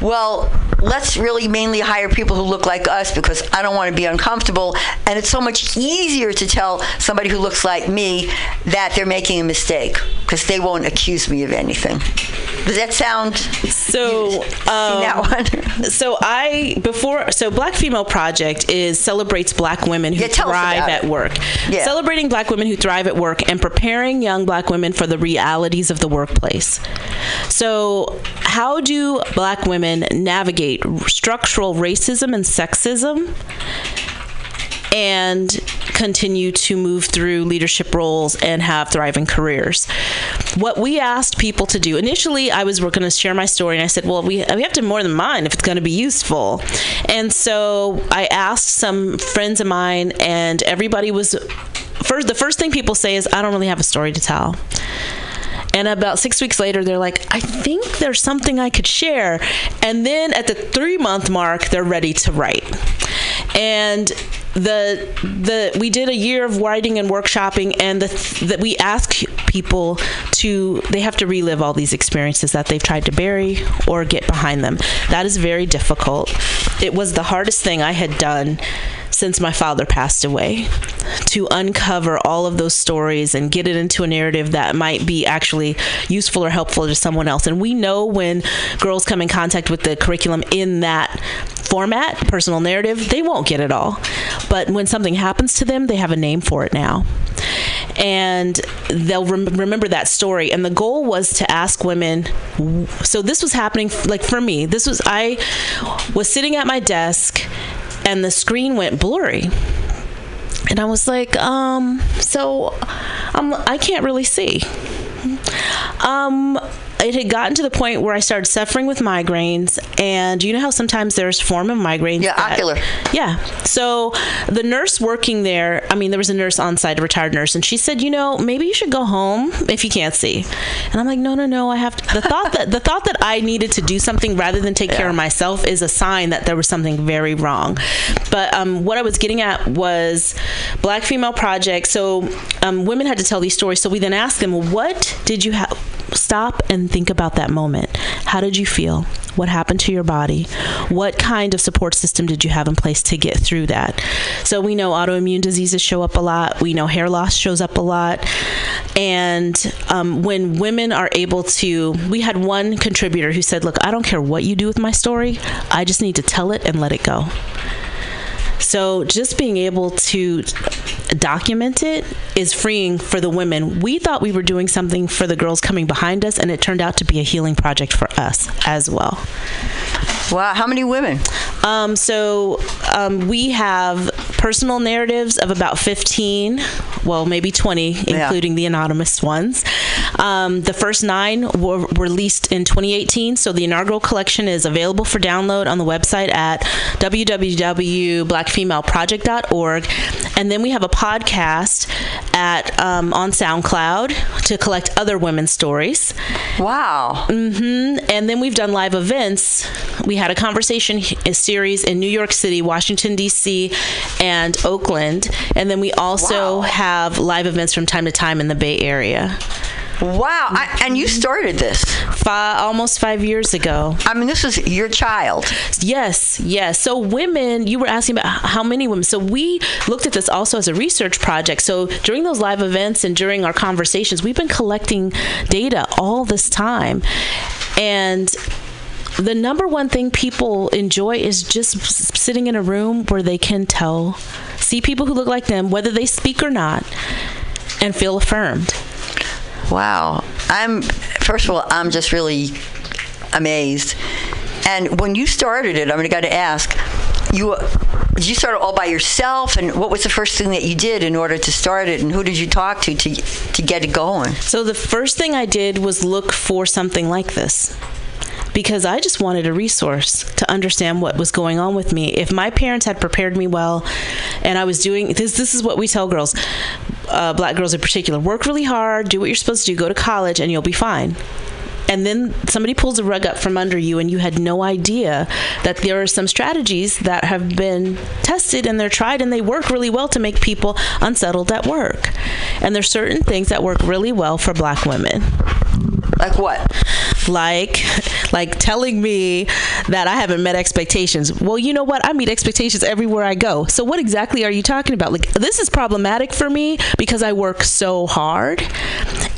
[SPEAKER 12] well, let's really mainly hire people who look like us because I don't want to be uncomfortable. And it's so much easier to tell somebody who looks like me that they're making a mistake because they won't accuse me of anything. Does that sound?
[SPEAKER 11] So, um,
[SPEAKER 12] that one?
[SPEAKER 11] so I before so Black Female Project is celebrates Black women who
[SPEAKER 12] Yeah,
[SPEAKER 11] thrive at work,
[SPEAKER 12] Yeah.
[SPEAKER 11] celebrating Black women who thrive at work and preparing young Black women for the realities of the workplace. So, how do Black women navigate structural racism and sexism? And continue to move through leadership roles and have thriving careers. What we asked people to do initially, I was going to share my story, and I said, "Well, we we have to more than mine if it's going to be useful." And so I asked some friends of mine, and everybody was first. The first thing people say is, "I don't really have a story to tell." And about six weeks later, they're like, I think there's something I could share. And then at the three month mark, they're ready to write. And the the we did a year of writing and workshopping, and the that we ask people to they have to relive all these experiences that they've tried to bury or get behind them. That is very difficult. It was the hardest thing I had done since my father passed away to uncover all of those stories and get it into a narrative that might be actually useful or helpful to someone else. And we know when girls come in contact with the curriculum in that format, personal narrative, they won't get it all. But when something happens to them, they have a name for it now. And they'll rem- remember that story. And the goal was to ask women. So this was happening, like for me, this was, I was sitting at my desk and the screen went blurry. And I was like, um, so I'm, I can't really see. Um, it had gotten to the point where I started suffering with migraines, and you know how sometimes there's form of migraines.
[SPEAKER 12] Yeah,
[SPEAKER 11] that-
[SPEAKER 12] ocular.
[SPEAKER 11] Yeah. So the nurse working there, I mean, there was a nurse on site, a retired nurse, and she said, you know, maybe you should go home if you can't see. And I'm like, no, no, no, I have to. The thought that the thought that I needed to do something rather than take care of myself is a sign that there was something very wrong. But um, what I was getting at was Black Female Project. So um, women had to tell these stories. So we then asked them, what did you have? Stop and think about that moment. How did you feel? What happened to your body? What kind of support system did you have in place to get through that? So we know autoimmune diseases show up a lot. We know hair loss shows up a lot. And um, when women are able to, we had one contributor who said, Look, I don't care what you do with my story, I just need to tell it and let it go. So just being able to document it is freeing for the women. We thought we were doing something for the girls coming behind us, and it turned out to be a healing project for us as well.
[SPEAKER 12] Wow, how many women?
[SPEAKER 11] Um, so um, we have personal narratives of about 15, well, maybe 20, including the anonymous ones. Um, the first nine were released in 2018, so the inaugural collection is available for download on the website at www.blackfemaleproject.org. And then we have a podcast at um, on SoundCloud to collect other women's stories.
[SPEAKER 12] Wow.
[SPEAKER 11] Mm-hmm. And then we've done live events. We had a conversation series in New York City, Washington D.C., and Oakland. And then we also have live events from time to time in the Bay Area.
[SPEAKER 12] Wow. I, and you started this
[SPEAKER 11] five, almost five years ago.
[SPEAKER 12] I mean, this is your child.
[SPEAKER 11] Yes, yes. So women, you were asking about how many women. So we looked at this also as a research project. So during those live events and during our conversations, we've been collecting data all this time. And the number one thing people enjoy is just sitting in a room where they can tell, see people who look like them, whether they speak or not, and feel affirmed.
[SPEAKER 12] Wow. I'm first of all, I'm just really amazed. And when you started it, I'm got to ask, you did you start it all by yourself and what was the first thing that you did in order to start it and who did you talk to to to get it going?
[SPEAKER 11] So the first thing I did was look for something like this. Because I just wanted a resource to understand what was going on with me. If my parents had prepared me well, and I was doing this, this is what we tell girls, uh, black girls in particular: work really hard, do what you're supposed to do, go to college, and you'll be fine. And then somebody pulls a rug up from under you and you had no idea that there are some strategies that have been tested and they're tried and they work really well to make people unsettled at work. And there's certain things that work really well for black women.
[SPEAKER 12] Like what?
[SPEAKER 11] Like like telling me that i haven't met expectations. Well you know what? I meet expectations everywhere i go. So what exactly are you talking about? Like this is problematic for me because i work so hard.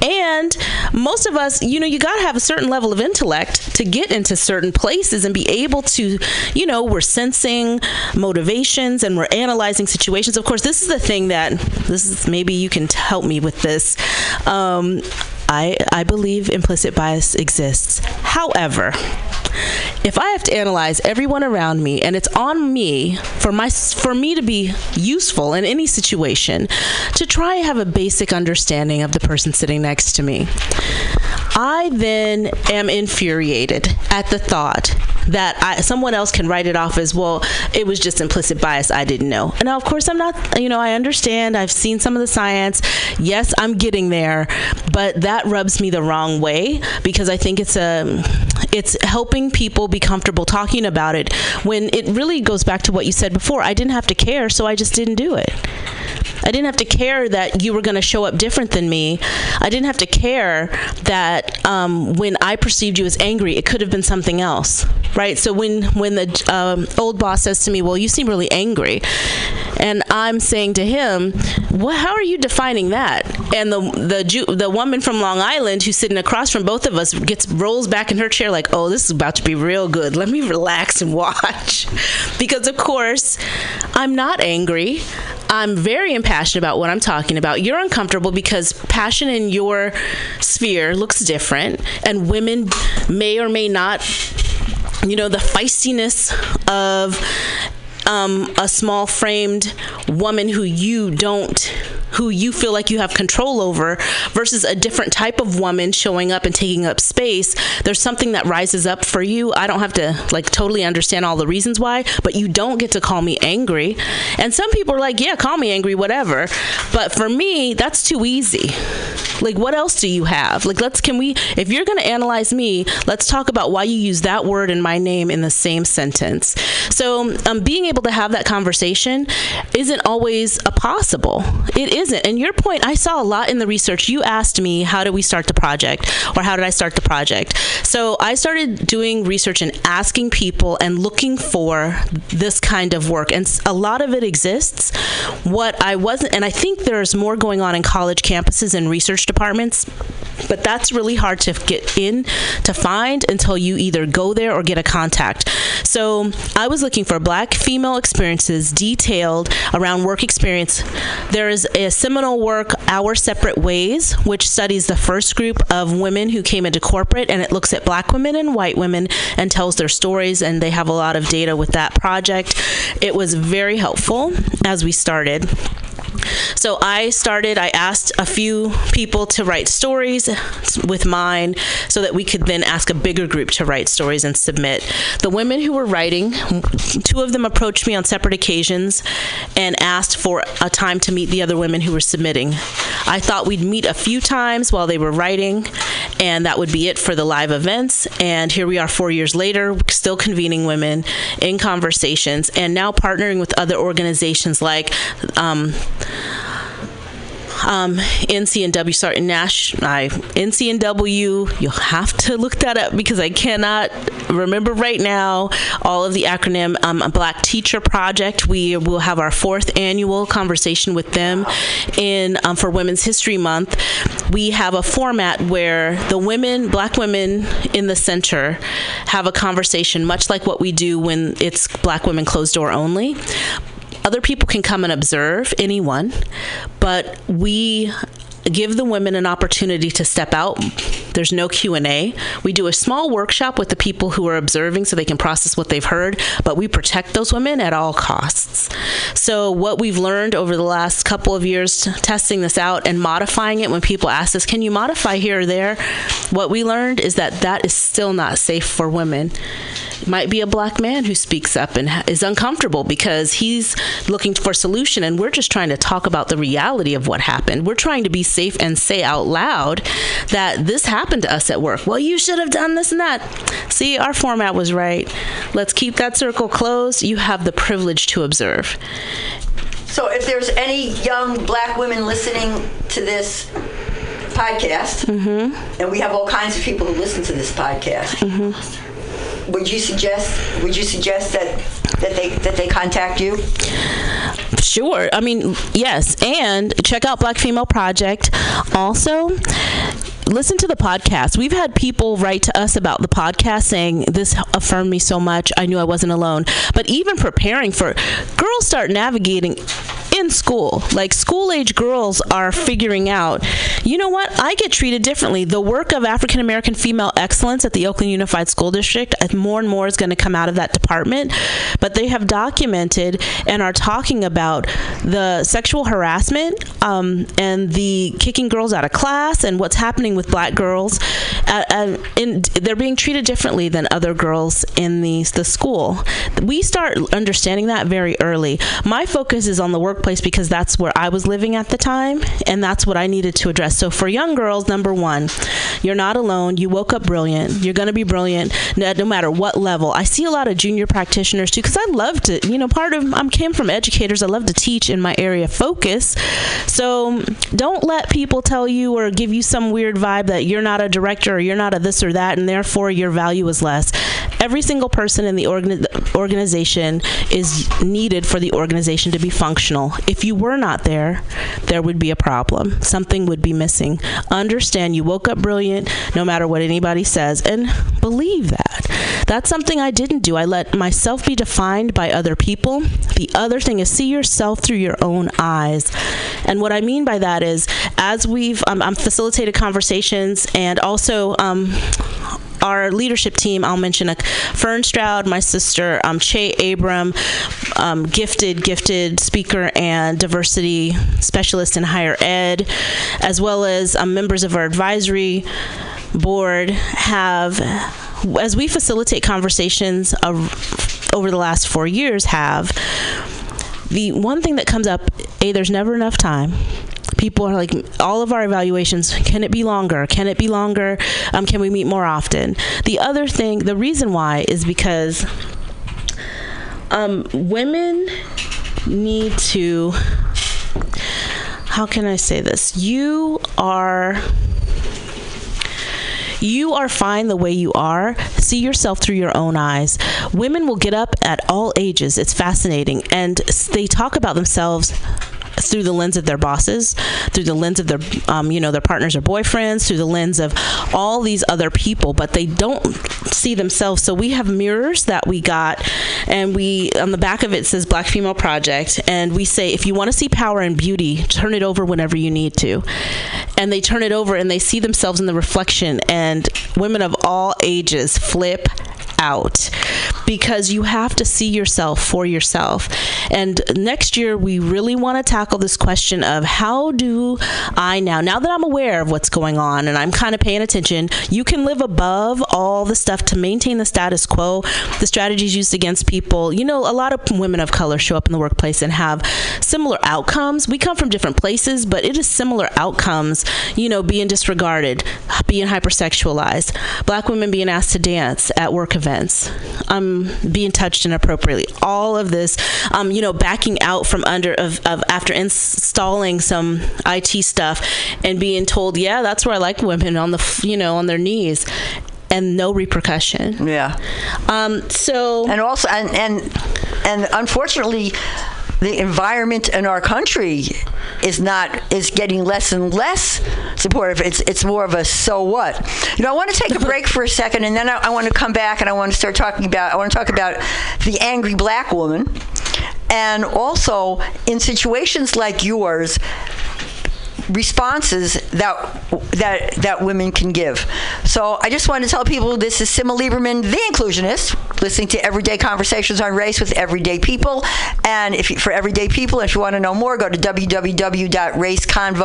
[SPEAKER 11] And most of us you know you got to have a certain level of intellect to get into certain places and be able to you know we're sensing motivations and we're analyzing situations. Of course this is the thing that this is maybe you can help me with this. Um, I, I believe implicit bias exists. However, if I have to analyze everyone around me and it's on me for my for me to be useful in any situation to try and have a basic understanding of the person sitting next to me. I then am infuriated at the thought that I, someone else can write it off as well. It was just implicit bias. I didn't know. And now, of course, I'm not. You know, I understand. I've seen some of the science. Yes, I'm getting there, but that rubs me the wrong way because I think it's a it's helping people be comfortable talking about it when it really goes back to what you said before. I didn't have to care, so I just didn't do it. I didn't have to care that you were going to show up different than me. I didn't have to care that um, when I perceived you as angry, it could have been something else, right? So when when the um, old boss says to me, "Well, you seem really angry," and I'm saying to him, "Well, how are you defining that?" And the the Jew, the woman from Long Island who's sitting across from both of us gets rolls back in her chair like, "Oh, this is about to be real good. Let me relax and watch," because of course, I'm not angry. I'm very impassioned about what I'm talking about. You're uncomfortable because passion in your sphere looks different, and women may or may not, you know, the feistiness of um, a small framed woman who you don't who you feel like you have control over versus a different type of woman showing up and taking up space there's something that rises up for you. I don't have to like totally understand all the reasons why but you don't get to call me angry. And some people are like yeah call me angry whatever. But for me that's too easy Like, what else do you have? Like, let's, can we, if you're going to analyze me, let's talk about why you use that word and my name in the same sentence. So, um, being able to have that conversation isn't always possible. It isn't. And your point, I saw a lot in the research. You asked me, how did we start the project? Or how did I start the project? So, I started doing research and asking people and looking for this kind of work. And a lot of it exists. What I wasn't, and I think there's more going on in college campuses and research departments, but that's really hard to get in to find until you either go there or get a contact. So I was looking for black female experiences detailed around work experience. There is a seminal work, Our Separate Ways, which studies the first group of women who came into corporate and it looks at black women and white women and tells their stories, and they have a lot of data with that project. It was very helpful as we started. So I started, I asked a few people to write stories with mine so that we could then ask a bigger group to write stories and submit. The women who were writing, two of them approached me on separate occasions and asked for a time to meet the other women who were submitting. I thought we'd meet a few times while they were writing, and that would be it for the live events. And here we are four years later, still convening women in conversations and now partnering with other organizations like um, um, NCNW, sorry, Nash, I, NCNW. You'll have to look that up because I cannot remember right now all of the acronym. Um, Black Teacher Project. We will have our fourth annual conversation with them in um, for Women's History Month. We have a format where the women, Black women in the center, have a conversation, much like what we do when it's Black women closed door only other people can come and observe anyone but we give the women an opportunity to step out. There's no q&a we do a small workshop with the people who are observing so they can process what they've heard but we protect those women at all costs. So what we've learned over the last couple of years testing this out and modifying it when people ask us can you modify here or there? What we learned is that that is still not safe for women. It might be a black man who speaks up and is uncomfortable because he's looking for a solution and we're just trying to talk about the reality of what happened. We're trying to be safe and say out loud that this happened to us at work well you should have done this and that see our format was right let's keep that circle closed you have the privilege to observe
[SPEAKER 12] So if there's any young black women listening to this podcast,
[SPEAKER 11] Mm-hmm.
[SPEAKER 12] and we have all kinds of people who listen to this podcast,
[SPEAKER 11] Mm-hmm.
[SPEAKER 12] would you suggest would you suggest that that they that they contact you?
[SPEAKER 11] Sure. I mean, yes. And check out Black Female Project. Also, listen to the podcast. We've had people write to us about the podcast saying, This affirmed me so much. I knew I wasn't alone. But even preparing for girls start navigating in school. Like school age girls are figuring out, you know what? I get treated differently. The work of African American female excellence at the Oakland Unified School District, uh, more and more is going to come out of that department. But they have documented and are talking about the sexual harassment um, and the kicking girls out of class and what's happening with black girls. Uh, uh, they're being treated differently than other girls in the, the school. We start understanding that very early. My focus is on the workplace because that's where I was living at the time, and that's what I needed to address. So for young girls, number one, you're not alone. You woke up brilliant. You're going to be brilliant no, no matter what level. I see a lot of junior practitioners too because I love to, you know, part of I came from educators. I love to teach in my area of focus. So don't let people tell you or give you some weird vibe that you're not a director or you're not a this or that, and therefore your value is less. Every single person in the organi- organization is needed for the organization to be functional. If you were not there, there would be a problem. Something would be missing. Understand you woke up brilliant no matter what anybody says, and believe that. That's something I didn't do. I let myself be defined by other people. The other thing is see yourself through your own eyes. And what I mean by that is, as we've um, I'm facilitated conversations and also um, our leadership team, I'll mention a Fern Stroud, my sister, um, Che Abram, um, gifted, gifted speaker and diversity specialist in higher ed, as well as um, members of our advisory board have, as we facilitate conversations of, over the last four years, have the one thing that comes up: a there's never enough time. People are like all of our evaluations can it be longer can it be longer um, can we meet more often the other thing the reason why is because um, women need to how can i say this you are you are fine the way you are. See yourself through your own eyes. Women will get up at all ages. It's fascinating. And they talk about themselves through the lens of their bosses, through the lens of their, um, you know, their partners or boyfriends, through the lens of all these other people, but they don't see themselves. So we have mirrors that we got, and we on the back of it says Black Female Project, and we say if you want to see power and beauty, turn it over whenever you need to, and they turn it over and they see themselves in the reflection, and women of all ages flip out because you have to see yourself for yourself. And next year, we really want to tackle this question of how do I now, now that I'm aware of what's going on and I'm kind of paying attention, you can live above all the stuff to maintain the status quo, the strategies used against people. You know, a lot of women of color show up in the workplace and have similar outcomes. We come from different places, but it is similar outcomes, you know, being disregarded, being hypersexualized, black women being asked to dance at work events, um, being touched inappropriately. All of this, um, you know, backing out from under of, of after installing some IT stuff and being told, yeah, that's where I like women on the, you know, on their knees. And no repercussion.
[SPEAKER 12] Yeah.
[SPEAKER 11] Um, so
[SPEAKER 12] and also and and and unfortunately the environment in our country is not is getting less and less supportive. It's it's more of a so what. You know, I want to take a break for a second, and then I, I want to come back and I want to start talking about. I want to talk about the angry black woman, and also in situations like yours, responses that that that women can give. So I just want to tell people this is Simma Lieberman, the inclusionist, listening to Everyday Conversations on Race with Everyday People. And if you, for Everyday People, if you want to know more, go to www.raceconvo